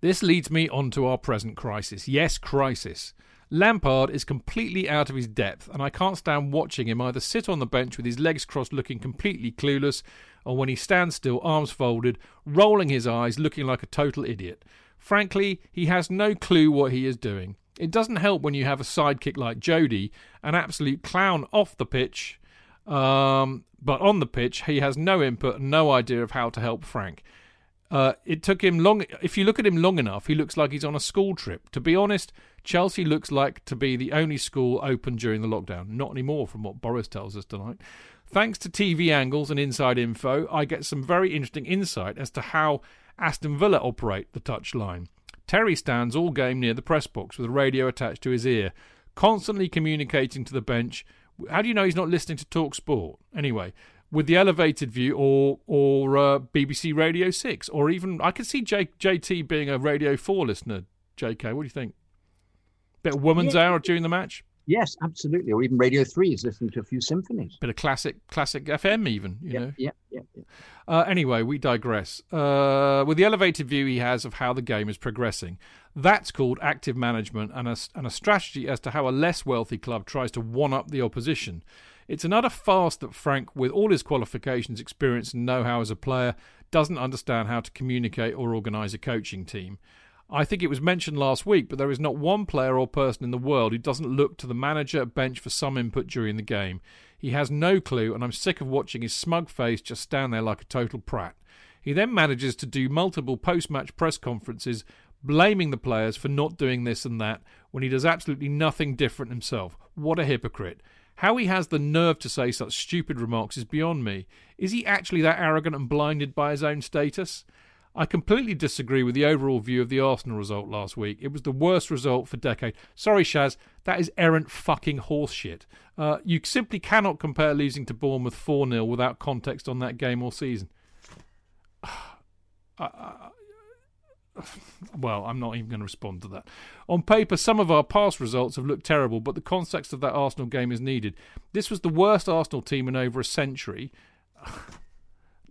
This leads me on to our present crisis. Yes, crisis. Lampard is completely out of his depth, and I can't stand watching him either sit on the bench with his legs crossed looking completely clueless, or when he stands still, arms folded, rolling his eyes, looking like a total idiot. Frankly, he has no clue what he is doing. It doesn't help when you have a sidekick like Jody, an absolute clown off the pitch, um, but on the pitch, he has no input and no idea of how to help Frank. Uh, it took him long. If you look at him long enough, he looks like he's on a school trip. To be honest, Chelsea looks like to be the only school open during the lockdown. Not anymore, from what Boris tells us tonight. Thanks to TV angles and inside info, I get some very interesting insight as to how Aston Villa operate the touchline. Terry stands all game near the press box with a radio attached to his ear, constantly communicating to the bench. How do you know he's not listening to Talk Sport? Anyway, with the elevated view or or uh, BBC Radio 6 or even I could see J, JT being a Radio 4 listener. JK, what do you think? Bit of woman's Yeah. hour during the match? Yes, absolutely. Or even Radio Three is listening to a few symphonies. Bit of classic classic FM even, you yeah, know. yeah, yeah, yeah. Uh, anyway, we digress. Uh, with the elevated view he has of how the game is progressing, that's called active management and a, and a strategy as to how a less wealthy club tries to one up the opposition. It's another farce that Frank, with all his qualifications, experience, and know how as a player, doesn't understand how to communicate or organise a coaching team. I think it was mentioned last week, but there is not one player or person in the world who doesn't look to the manager bench for some input during the game. He has no clue, and I'm sick of watching his smug face just stand there like a total prat. He then manages to do multiple post match press conferences blaming the players for not doing this and that when he does absolutely nothing different himself. What a hypocrite. How he has the nerve to say such stupid remarks is beyond me. Is he actually that arrogant and blinded by his own status? I completely disagree with the overall view of the Arsenal result last week. It was the worst result for decade. Sorry, Shaz, that is errant fucking horseshit. Uh, you simply cannot compare losing to Bournemouth 4 0 without context on that game or season. I- well, I'm not even going to respond to that. On paper, some of our past results have looked terrible, but the context of that Arsenal game is needed. This was the worst Arsenal team in over a century.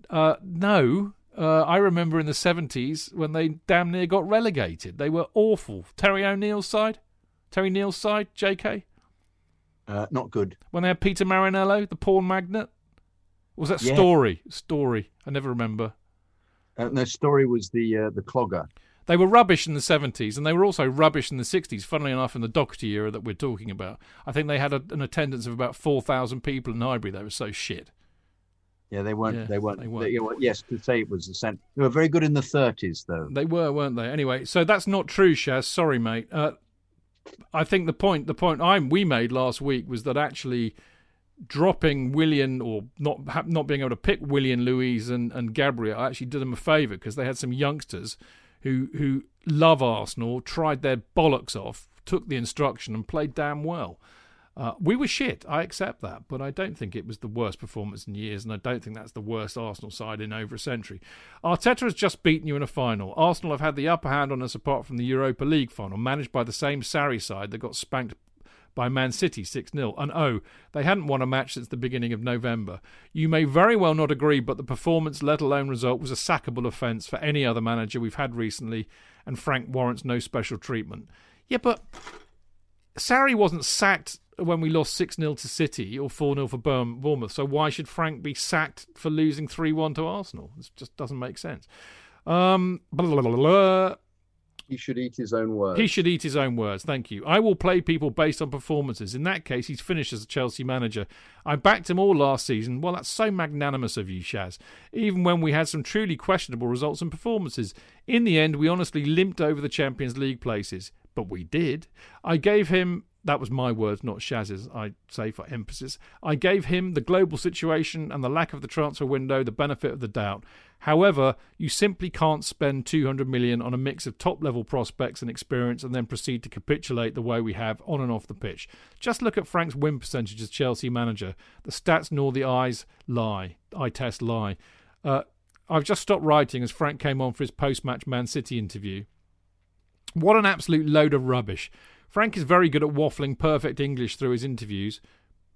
Uh, no, uh, I remember in the 70s when they damn near got relegated. They were awful. Terry O'Neill's side? Terry Neill's side, JK? Uh, not good. When they had Peter Marinello, the porn magnate? Was that Yeah. Storey? Storey. I never remember. Uh, no, Storey was the uh, the clogger. They were rubbish in the 70s, and they were also rubbish in the 60s, funnily enough, in the Docherty era that we're talking about. I think they had a, an attendance of about 4,000 people in Highbury. They were so shit. Yeah, they weren't. Yeah, they weren't. they weren't. they- you know, yes, to say it was the cent. They were very good in the thirties, though. They were, weren't they? Anyway, so that's not true, Shaz. Sorry, mate. Uh, I think the point the point I we made last week was that actually dropping Willian or not not being able to pick Willian, Luiz, and and Gabriel actually did them a favour because they had some youngsters who who love Arsenal, tried their bollocks off, took the instruction, and played damn well. Uh, we were shit. I accept that, but I don't think it was the worst performance in years, and I don't think that's the worst Arsenal side in over a century. Arteta has just beaten you in a final. Arsenal have had the upper hand on us apart from the Europa League final, managed by the same Sarri side that got spanked by Man City 6 0. And oh, they hadn't won a match since the beginning of November. You may very well not agree, but the performance, let alone result, was a sackable offence for any other manager we've had recently, and Frank warrants no special treatment. Yeah, but Sarri wasn't sacked when we lost 6 0 to City or 4 0 for Bournemouth, so why should Frank be sacked for losing 3 1 to Arsenal? It just doesn't make sense. Um, blah, blah, blah. He should eat his own words. He should eat his own words. Thank you. I will play people based on performances. In that case, he's finished as a Chelsea manager. I backed him all last season. Well, that's so magnanimous of you, Shaz. Even when we had some truly questionable results and performances. In the end, we honestly limped over the Champions League places. But we did. I gave him. That was my words, not Shaz's, I say for emphasis. I gave him the global situation and the lack of the transfer window the benefit of the doubt. However, you simply can't spend 200 million on a mix of top level prospects and experience and then proceed to capitulate the way we have on and off the pitch. Just look at Frank's win percentage as Chelsea manager. The stats nor the eyes lie. Eye test lie. Uh, I've just stopped writing as Frank came on for his post match Man City interview. What an absolute load of rubbish. Frank is very good at waffling perfect English through his interviews,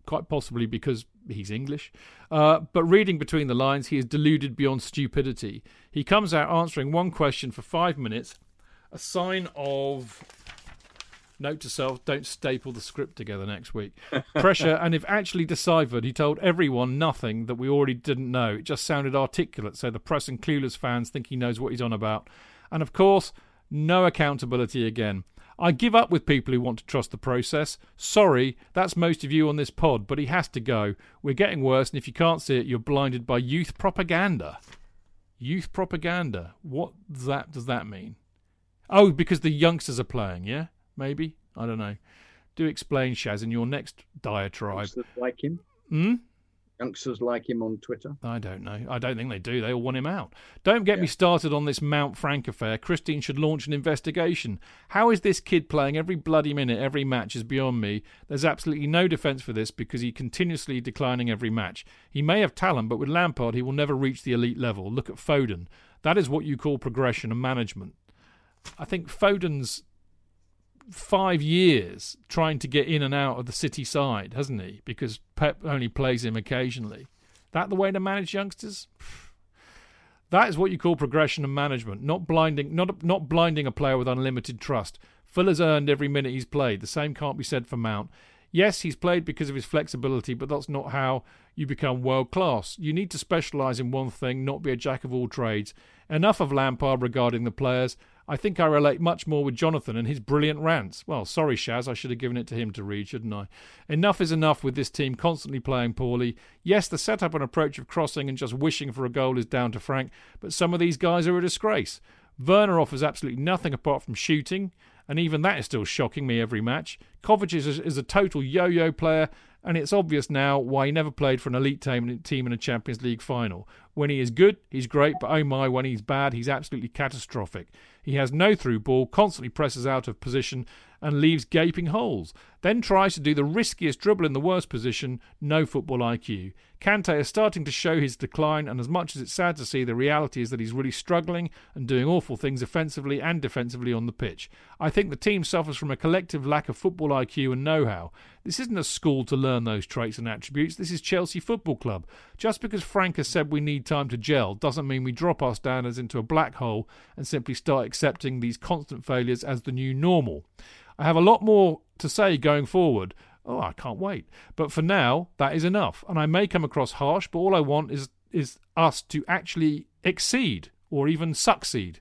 quite possibly because he's English. Uh, but reading between the lines, he is deluded beyond stupidity. He comes out answering one question for five minutes, a sign of. Note to self: don't staple the script together next week. Pressure, and if actually deciphered, he told everyone nothing that we already didn't know. It just sounded articulate, so the press and clueless fans think he knows what he's on about. And of course, no accountability again. I give up with people who want to trust the process. Sorry, that's most of you on this pod, but he has to go. We're getting worse, and if you can't see it, you're blinded by youth propaganda. Youth propaganda. What does that does that mean? Oh, because the youngsters are playing, yeah? Maybe? I don't know. Do explain, Shaz, in your next diatribe. Like him. Hmm? Youngsters like him on Twitter. I don't know. I don't think they do. They all want him out. Don't get me started on this Mount Frank affair. Christine should launch an investigation. How is this kid playing every bloody minute, every match is beyond me. There's absolutely no defence for this because he's continuously declining every match. He may have talent, but with Lampard, he will never reach the elite level. Look at Foden. That is what you call progression and management. I think Foden's five years trying to get in and out of the City side, hasn't he? Because Pep only plays him occasionally. That the way to manage youngsters? That is what you call progression and management, not blinding, not not blinding a player with unlimited trust. Fuller's earned every minute he's played. The same can't be said for Mount. Yes, he's played because of his flexibility, but that's not how you become world class. You need to specialise in one thing, not be a jack of all trades. Enough of Lampard regarding the players. I think I relate much more with Jonathan and his brilliant rants. Well, sorry, Shaz, I should have given it to him to read, shouldn't I? Enough is enough with this team constantly playing poorly. Yes, the setup and approach of crossing and just wishing for a goal is down to Frank, but some of these guys are a disgrace. Werner offers absolutely nothing apart from shooting, and even that is still shocking me every match. Kovacic is, is a total yo-yo player, and it's obvious now why he never played for an elite team, in a Champions League final. When he is good, he's great, but oh my, when he's bad, he's absolutely catastrophic. He has no through ball, constantly presses out of position, and leaves gaping holes. Then tries to do the riskiest dribble in the worst position, no football IQ. Kante is starting to show his decline, and as much as it's sad to see, the reality is that he's really struggling and doing awful things offensively and defensively on the pitch. I think the team suffers from a collective lack of football IQ and know how. This isn't a school to learn those traits and attributes, this is Chelsea Football Club. Just because Frank has said we need time to gel doesn't mean we drop our standards into a black hole and simply start accepting these constant failures as the new normal. I have a lot more to say going forward. Oh, I can't wait. But for now, that is enough. And I may come across harsh, but all I want is is us to actually exceed or even succeed.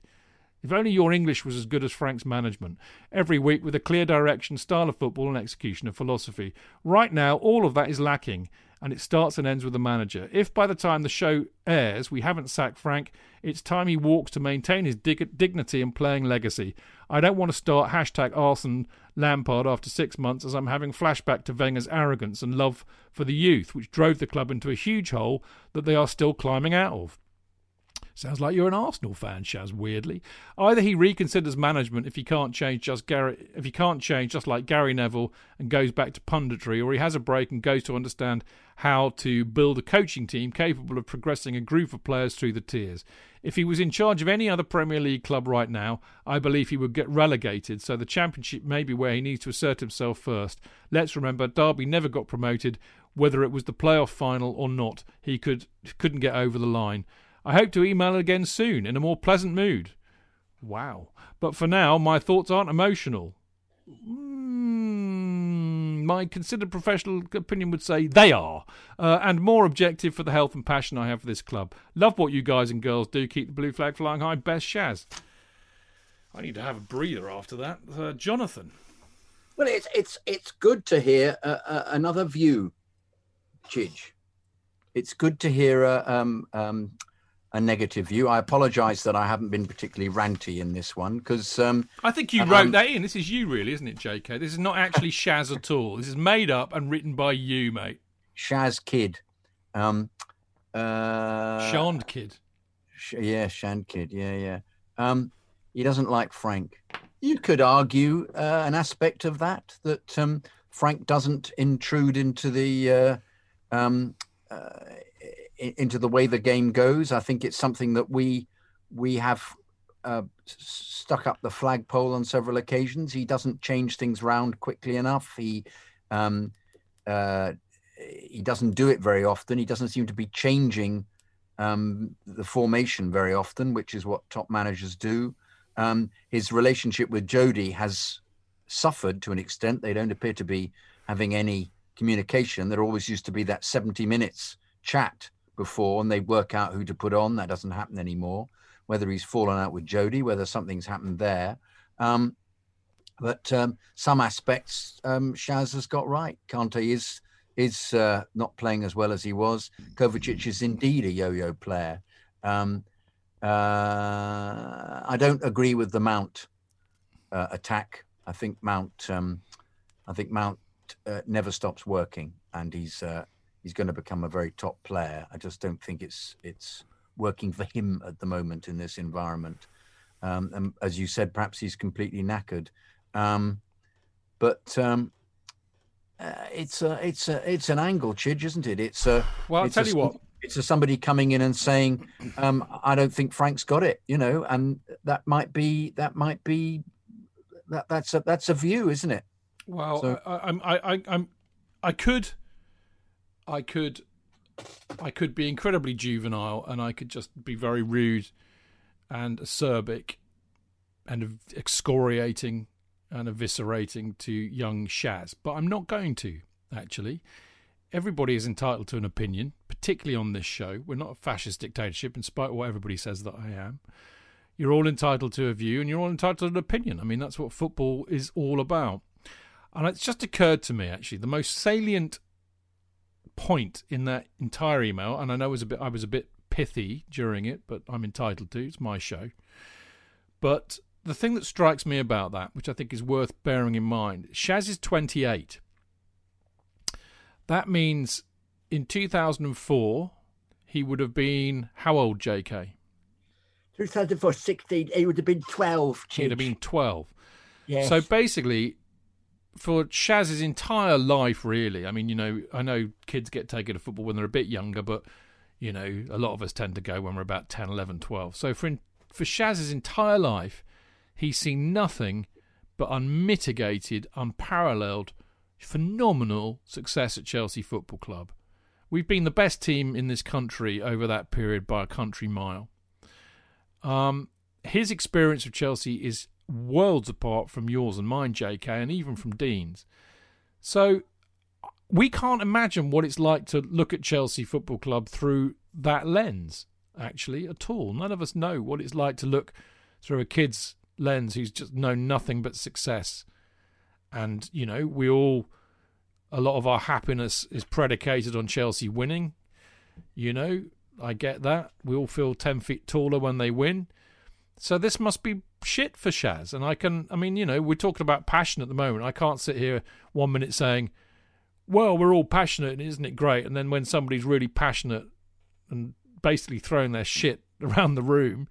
If only your English was as good as Frank's management. Every week with a clear direction, style of football, and execution of philosophy. Right now, all of that is lacking, and it starts and ends with the manager. If by the time the show airs we haven't sacked Frank, it's time he walks to maintain his dig- dignity and playing legacy. I don't want to start hashtag Arsene Lampard after six months as I'm having flashback to Wenger's arrogance and love for the youth, which drove the club into a huge hole that they are still climbing out of. Sounds like you're an Arsenal fan, Shaz. Weirdly, either he reconsiders management if he can't change just Gary, if he can't change just like Gary Neville and goes back to punditry, or he has a break and goes to understand how to build a coaching team capable of progressing a group of players through the tiers. If he was in charge of any other Premier League club right now, I believe he would get relegated. So the Championship may be where he needs to assert himself first. Let's remember, Derby never got promoted, whether it was the playoff final or not. He could couldn't get over the line. I hope to email again soon in a more pleasant mood. Wow. But for now, my thoughts aren't emotional. Mm, my considered professional opinion would say they are, uh, and more objective for the health and passion I have for this club. Love what you guys and girls do. Keep the blue flag flying high. Best Shaz. I need to have a breather after that. Uh, Jonathan. Well, it's it's it's good to hear uh, uh, another view, Chidge. It's good to hear a, um, um, a negative view. I apologise that I haven't been particularly ranty in this one because um, I think you um, wrote that in. This is you, really, isn't it, JK? This is not actually Shaz at all. This is made up and written by you, mate. Shaz Kid, um, uh, Shand Kid. Sh- yeah, Shand Kid. Yeah, yeah. Um, he doesn't like Frank. You could argue uh, an aspect of that that um, Frank doesn't intrude into the uh, um, uh, into the way the game goes. I think it's something that we we have uh, stuck up the flagpole on several occasions. He doesn't change things round quickly enough. He um, uh, he doesn't do it very often. He doesn't seem to be changing um, the formation very often, which is what top managers do. Um, his relationship with Jody has suffered to an extent. They don't appear to be having any communication. There always used to be that 70 minutes chat before, and they work out who to put on. That doesn't happen anymore. Whether he's fallen out with Jody, whether something's happened there. Um, but um, some aspects um, Shaz has got right. Kante is is uh, not playing as well as he was. Kovacic is indeed a yo-yo player. Um, uh, I don't agree with the Mount uh, attack. I think Mount. Um, I think Mount uh, never stops working, and he's uh, he's going to become a very top player. I just don't think it's it's working for him at the moment in this environment. Um, and as you said, perhaps he's completely knackered. Um, but um, uh, it's a it's a it's an angle, Chidge, isn't it? It's a Well, I'll tell a you what. It's a somebody coming in and saying, um, "I don't think Frank's got it," you know, and that might be that might be that that's a that's a view, isn't it? Well, So- I, I'm, I, I, I'm, I could, I could, I could be incredibly juvenile, and I could just be very rude and acerbic and excoriating and eviscerating to young Shaz, but I'm not going to. Actually, everybody is entitled to an opinion, particularly on this show. We're not a fascist dictatorship, in spite of what everybody says that I am. You're all entitled to a view, and you're all entitled to an opinion. I mean, that's what football is all about. And it's just occurred to me actually the most salient point in that entire email, and I know it was a bit I was a bit pithy during it, but I'm entitled to. It's my show. But the thing that strikes me about that, which I think is worth bearing in mind, Shaz is 28. That means in 2004 he would have been how old, J.K.? 2004, 16, he would have been 12. He'd have been twelve. Yes. So basically, for Shaz's entire life, really, I mean, you know, I know kids get taken to football when they're a bit younger, but, you know, a lot of us tend to go when we're about 10, 11, 12. So for, for Shaz's entire life, he's seen nothing but unmitigated, unparalleled, phenomenal success at Chelsea Football Club. We've been the best team in this country over that period by a country mile. Um, his experience of Chelsea is worlds apart from yours and mine, JK, and even from Dean's. So we can't imagine what it's like to look at Chelsea Football Club through that lens, actually, at all. None of us know what it's like to look through a kid's lens who's just known nothing but success. And, you know, we all, a lot of our happiness is predicated on Chelsea winning. You know, I get that. We all feel 10 feet taller when they win. So this must be shit for Shaz. And I can, I mean, you know, we're talking about passion at the moment. I can't sit here one minute saying, well, we're all passionate and isn't it great? And then when somebody's really passionate and basically throwing their shit around the room,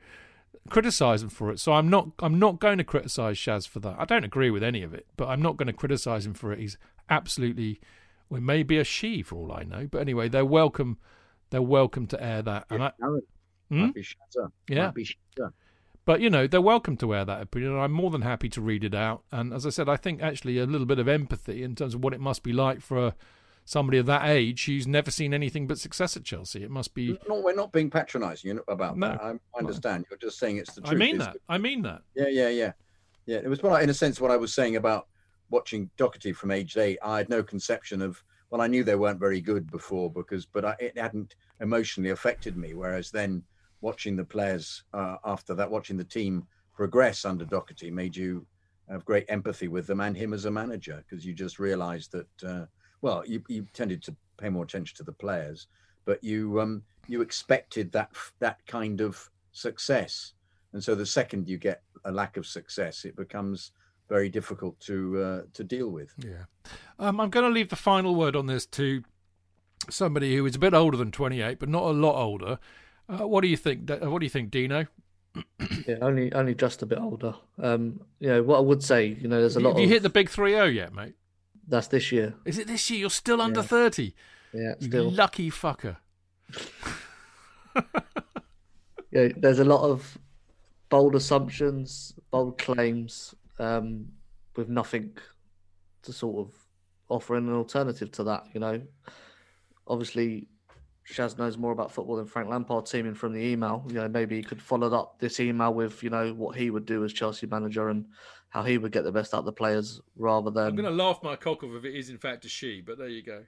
criticize them for it. So I'm not, I'm not going to criticize Shaz for that. I don't agree with any of it, but I'm not going to criticize him for it. He's absolutely, well, maybe a she for all I know. But anyway, they're welcome. They're welcome to air that. And I, Hmm? might be Shatter. Yeah. Might be Shatter. But you know, they're welcome to air that opinion. I'm more than happy to read it out. And as I said, I think actually a little bit of empathy in terms of what it must be like for a, somebody of that age who's never seen anything but success at Chelsea. It must be. No, we're not being patronising you know, about No. that. I, I understand. You're just saying it's the truth. I mean that. I mean that. Yeah, yeah, yeah, yeah. It was what, I, in a sense, what I was saying about watching Docherty from age eight. I had no conception of. Well, I knew they weren't very good before because, but I, it hadn't emotionally affected me. Whereas then, watching the players uh, after that, watching the team progress under Docherty, made you have great empathy with them and him as a manager because you just realised that. Uh, well, you, you tended to pay more attention to the players, but you um, you expected that that kind of success, and so the second you get a lack of success, it becomes very difficult to uh, to deal with. Yeah. Um, I'm going to leave the final word on this to somebody who is a bit older than 28, but not a lot older. Uh, what do you think? What do you think, Dino? Yeah, only only just a bit older. Um, you know what I would say. You know, there's a lot. Have you of, hit the big 3-0 yet, mate? That's this year. Is it this year? You're still under Yeah. 30. Yeah, You still. lucky fucker. Yeah, there's a lot of bold assumptions, bold claims, um, with nothing to sort of offer an alternative to that. You know, obviously, Shaz knows more about football than Frank Lampard teaming from the email. You know, maybe he could follow up this email with you know what he would do as Chelsea manager and how he would get the best out of the players, rather than I'm going to laugh my cock off if it is in fact a she, but there you go.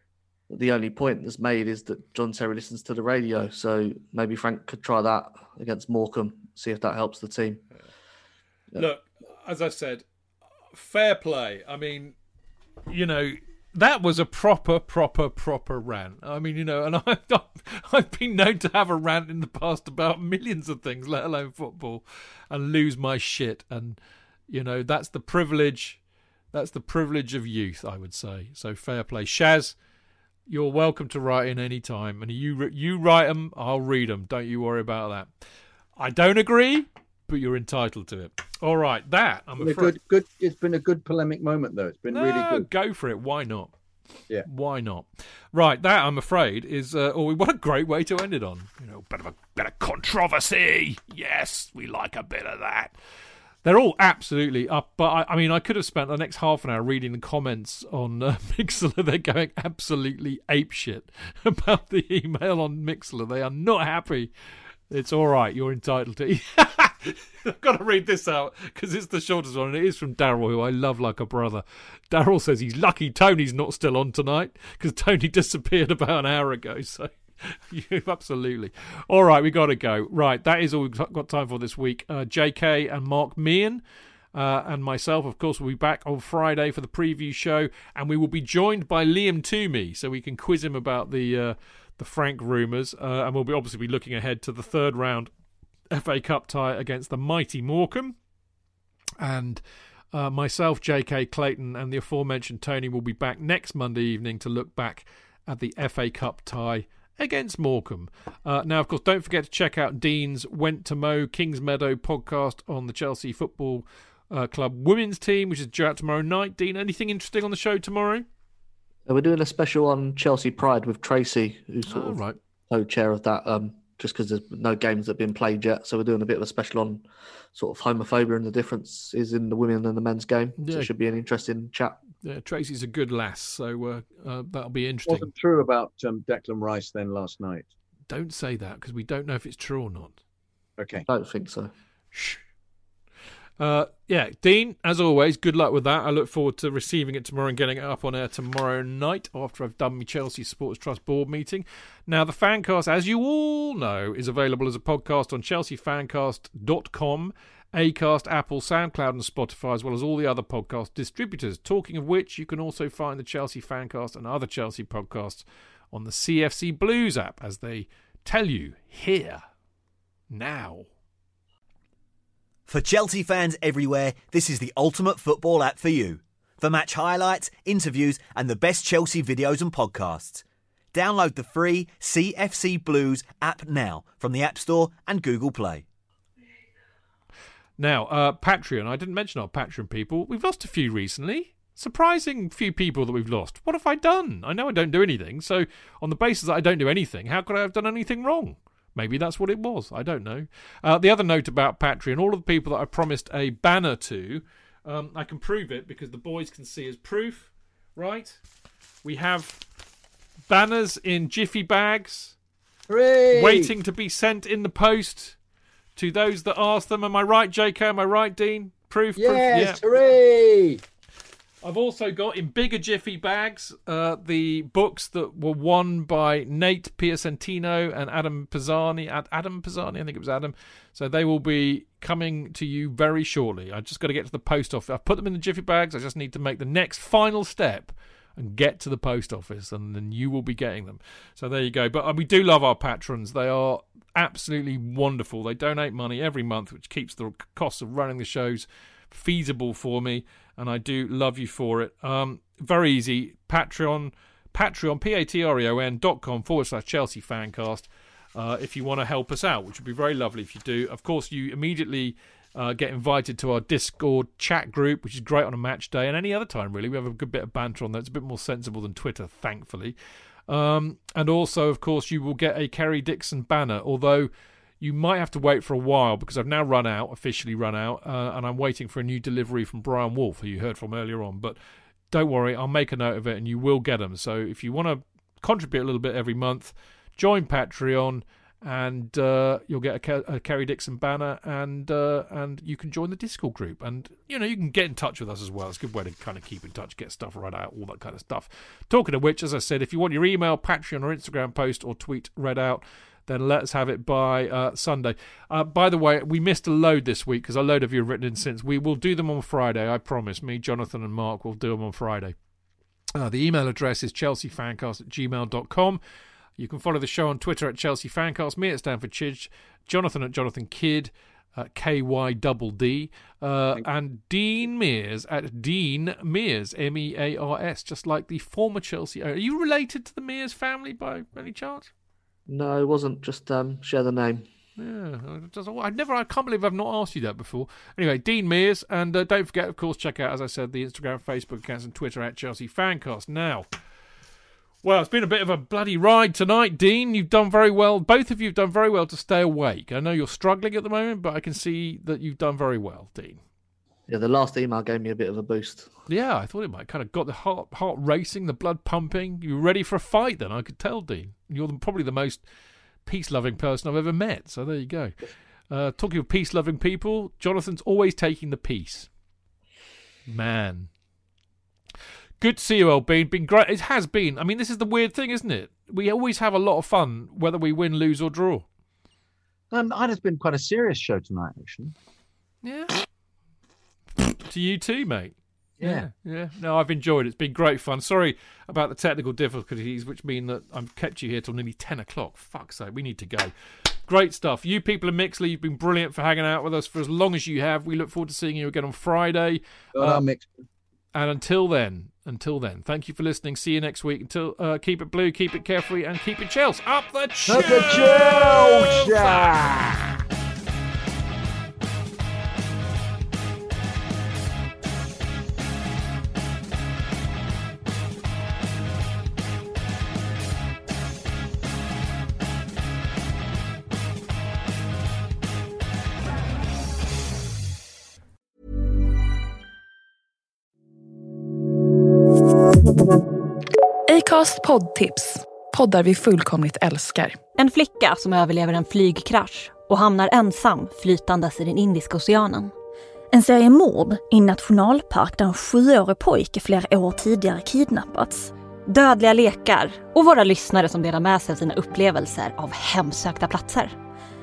the only point that's made is that John Terry listens to the radio. So maybe Frank could try that against Morecambe, see if that helps the team. Yeah. Look, as I said, fair play. I mean, you know, that was a proper, proper, proper rant. I mean, you know, and I've, I've been known to have a rant in the past about millions of things, let alone football, and lose my shit. And, you know, that's the privilege. That's the privilege of youth, I would say. So fair play. Shaz, you're welcome to write in any time. And you, you write them, I'll read them. Don't you worry about that. I don't agree, but you're entitled to it. All right, that I'm afraid. good, good. It's been a good polemic moment, though. It's been really No, good. Go for it. Why not? Yeah. Why not? Right. That I'm afraid is. Uh, oh, what a great way to end it on. You know, bit of a bit of controversy. Yes, we like a bit of that. They're all absolutely up, but I, I mean, I could have spent the next half an hour reading the comments on uh, Mixlr. They're going absolutely apeshit about the email on Mixlr. They are not happy. It's all right. You're entitled to. I've got to read this out because it's the shortest one, and it is from Daryl, who I love like a brother. Daryl says he's lucky Tony's not still on tonight because Tony disappeared about an hour ago. So, you absolutely. All right, we got to go. Right, that is all we've got time for this week. Uh, JK and Mark Meehan. Uh, and myself, of course, will be back on Friday for the preview show, and we will be joined by Liam Twomey, so we can quiz him about the uh, the Frank rumours, uh, and we'll be obviously be looking ahead to the third round FA Cup tie against the mighty Morecambe. And uh, myself, J.K. Clayton, and the aforementioned Tony will be back next Monday evening to look back at the FA Cup tie against Morecambe. Uh, now, of course, don't forget to check out Dean's Went to Mow Kings Meadow podcast on the Chelsea Football uh, Club women's team, which is due out tomorrow night. Dean, anything interesting on the show tomorrow? We're doing a special on Chelsea Pride with Tracy, who's sort Oh, of right. co-chair of that. Um, just because there's no games that have been played yet, so we're doing a bit of a special on sort of homophobia and the differences in the women and the men's game. So it should be an interesting chat. Yeah, Tracy's a good lass, so uh, uh, that'll be interesting. Wasn't true about um, Declan Rice then last night. Don't say that because we don't know if it's true or not. Okay. I don't think so. Shh. Uh, yeah, Dean, as always, good luck with that. I look forward to receiving it tomorrow and getting it up on air tomorrow night after I've done my Chelsea Sports Trust board meeting. Now, the Fancast, as you all know, is available as a podcast on chelseafancast.com, Acast, Apple, SoundCloud, and Spotify, as well as all the other podcast distributors. Talking of which, you can also find the Chelsea Fancast and other Chelsea podcasts on the CFC Blues app, as they tell you here, now. For Chelsea fans everywhere, this is the ultimate football app for you. For match highlights, interviews, and the best Chelsea videos and podcasts. Download the free CFC Blues app now from the App Store and Google Play. Now, uh, Patreon. I didn't mention our Patreon people. We've lost a few recently. Surprising few people that we've lost. What have I done? I know I don't do anything. So, on the basis that I don't do anything, how could I have done anything wrong? Maybe that's what it was. I don't know. Uh, the other note about Patreon all of the people that I promised a banner to, um, I can prove it because the boys can see as proof, right? We have banners in jiffy bags Hooray! waiting to be sent in the post to those that ask them. Am I right, JK? Am I right, Dean? Proof, Yes, proof. Yeah. hooray! I've also got in bigger jiffy bags uh, the books that were won by Nate Piacentino and Adam Pisani. Ad- Adam Pisani, I think it was Adam. So they will be coming to you very shortly. I just got to get to the post office. I've put them in the jiffy bags. I just need to make the next final step and get to the post office, and then you will be getting them. So there you go. But uh, we do love our patrons. They are absolutely wonderful. They donate money every month, which keeps the costs of running the shows feasible for me, and I do love you for it. Um, very easy. Patreon, Patreon, P-A-T-R-E-O-N dot com forward slash Chelsea Fancast. Uh, if you want to help us out, which would be very lovely if you do. Of course, you immediately uh, get invited to our Discord chat group, which is great on a match day and any other time, really. We have a good bit of banter on there. It's a bit more sensible than Twitter, thankfully. Um, and also, of course, you will get a Kerry Dixon banner, although you might have to wait for a while because I've now run out, officially run out, uh, and I'm waiting for a new delivery from Brian Wolf, who you heard from earlier on. But don't worry, I'll make a note of it and you will get them. So if you want to contribute a little bit every month, join Patreon and uh, you'll get a, a Kerry Dixon banner and uh, and you can join the Discord group and you know you can get in touch with us as well. It's a good way to kind of keep in touch, get stuff read out, all that kind of stuff. Talking of which, as I said, if you want your email, Patreon or Instagram post or tweet read out, then let's have it by uh, Sunday. Uh, by the way, we missed a load this week because a load of you have written in since. We will do them on Friday, I promise. Me, Jonathan, and Mark will do them on Friday. Uh, the email address is chelseafancast at gmail.com. You can follow the show on Twitter at Chelsea Fancast, me at Stamford Chidge, Jonathan at Jonathan Kydd, uh, KY double D, uh, and Dean Mears at Dean Mears, M E A R S, just like the former Chelsea owner. Are you related to the Mears family by any chance? No, it wasn't. Just um, share the name. Yeah, I never. I can't believe I've not asked you that before. Anyway, Dean Mears, and uh, don't forget, of course, check out, as I said, the Instagram, Facebook accounts, and Twitter at Chelsea Fancast. Now, well, it's been a bit of a bloody ride tonight, Dean. You've done very well. Both of you have done very well to stay awake. I know you're struggling at the moment, but I can see that you've done very well, Dean. Yeah, the last email gave me a bit of a boost. Yeah, I thought it might kind of got the heart heart racing, the blood pumping. You ready for a fight then, I could tell, Dean. You're the, probably the most peace loving person I've ever met. So there you go. Uh, talking of peace loving people, Jonathan's always taking the peace. Man. Good to see you, Elbean. Been great. It has been. I mean, this is the weird thing, isn't it? We always have a lot of fun, whether we win, lose, or draw. Um, and it's been quite a serious show tonight, actually. Yeah. to you too, mate. Yeah. yeah. No, I've enjoyed it. It's been great fun. Sorry about the technical difficulties, which mean that I've kept you here till nearly 10 o'clock. Fuck's sake, we need to go. Great stuff. You people in Mixlr, you've been brilliant for hanging out with us for as long as you have. We look forward to seeing you again on Friday. Our and until then, until then, thank you for listening. See you next week. Until uh, keep it blue, keep it carefree, and keep it Chelsea. Up the Chelsea! Acast poddtips. Poddar vi fullkomligt älskar. En flicka som överlever en flygkrasch och hamnar ensam flytandes i den Indiska oceanen. En serie mord i en nationalpark där en sjuårig pojke flera år tidigare kidnappats. Dödliga lekar och våra lyssnare som delar med sig av sina upplevelser av hemsökta platser.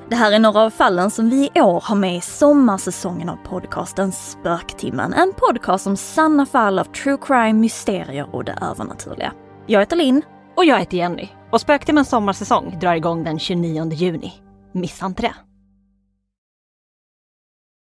Det här är några av fallen som vi i år har med i sommarsäsongen av podcasten Spöktimmen. En podcast om sanna fall av true crime, mysterier och det övernaturliga. Jag heter Linn. Och jag heter Jenny. Och Spöktimmens sommarsäsong drar igång den 29 juni. Missa inte det.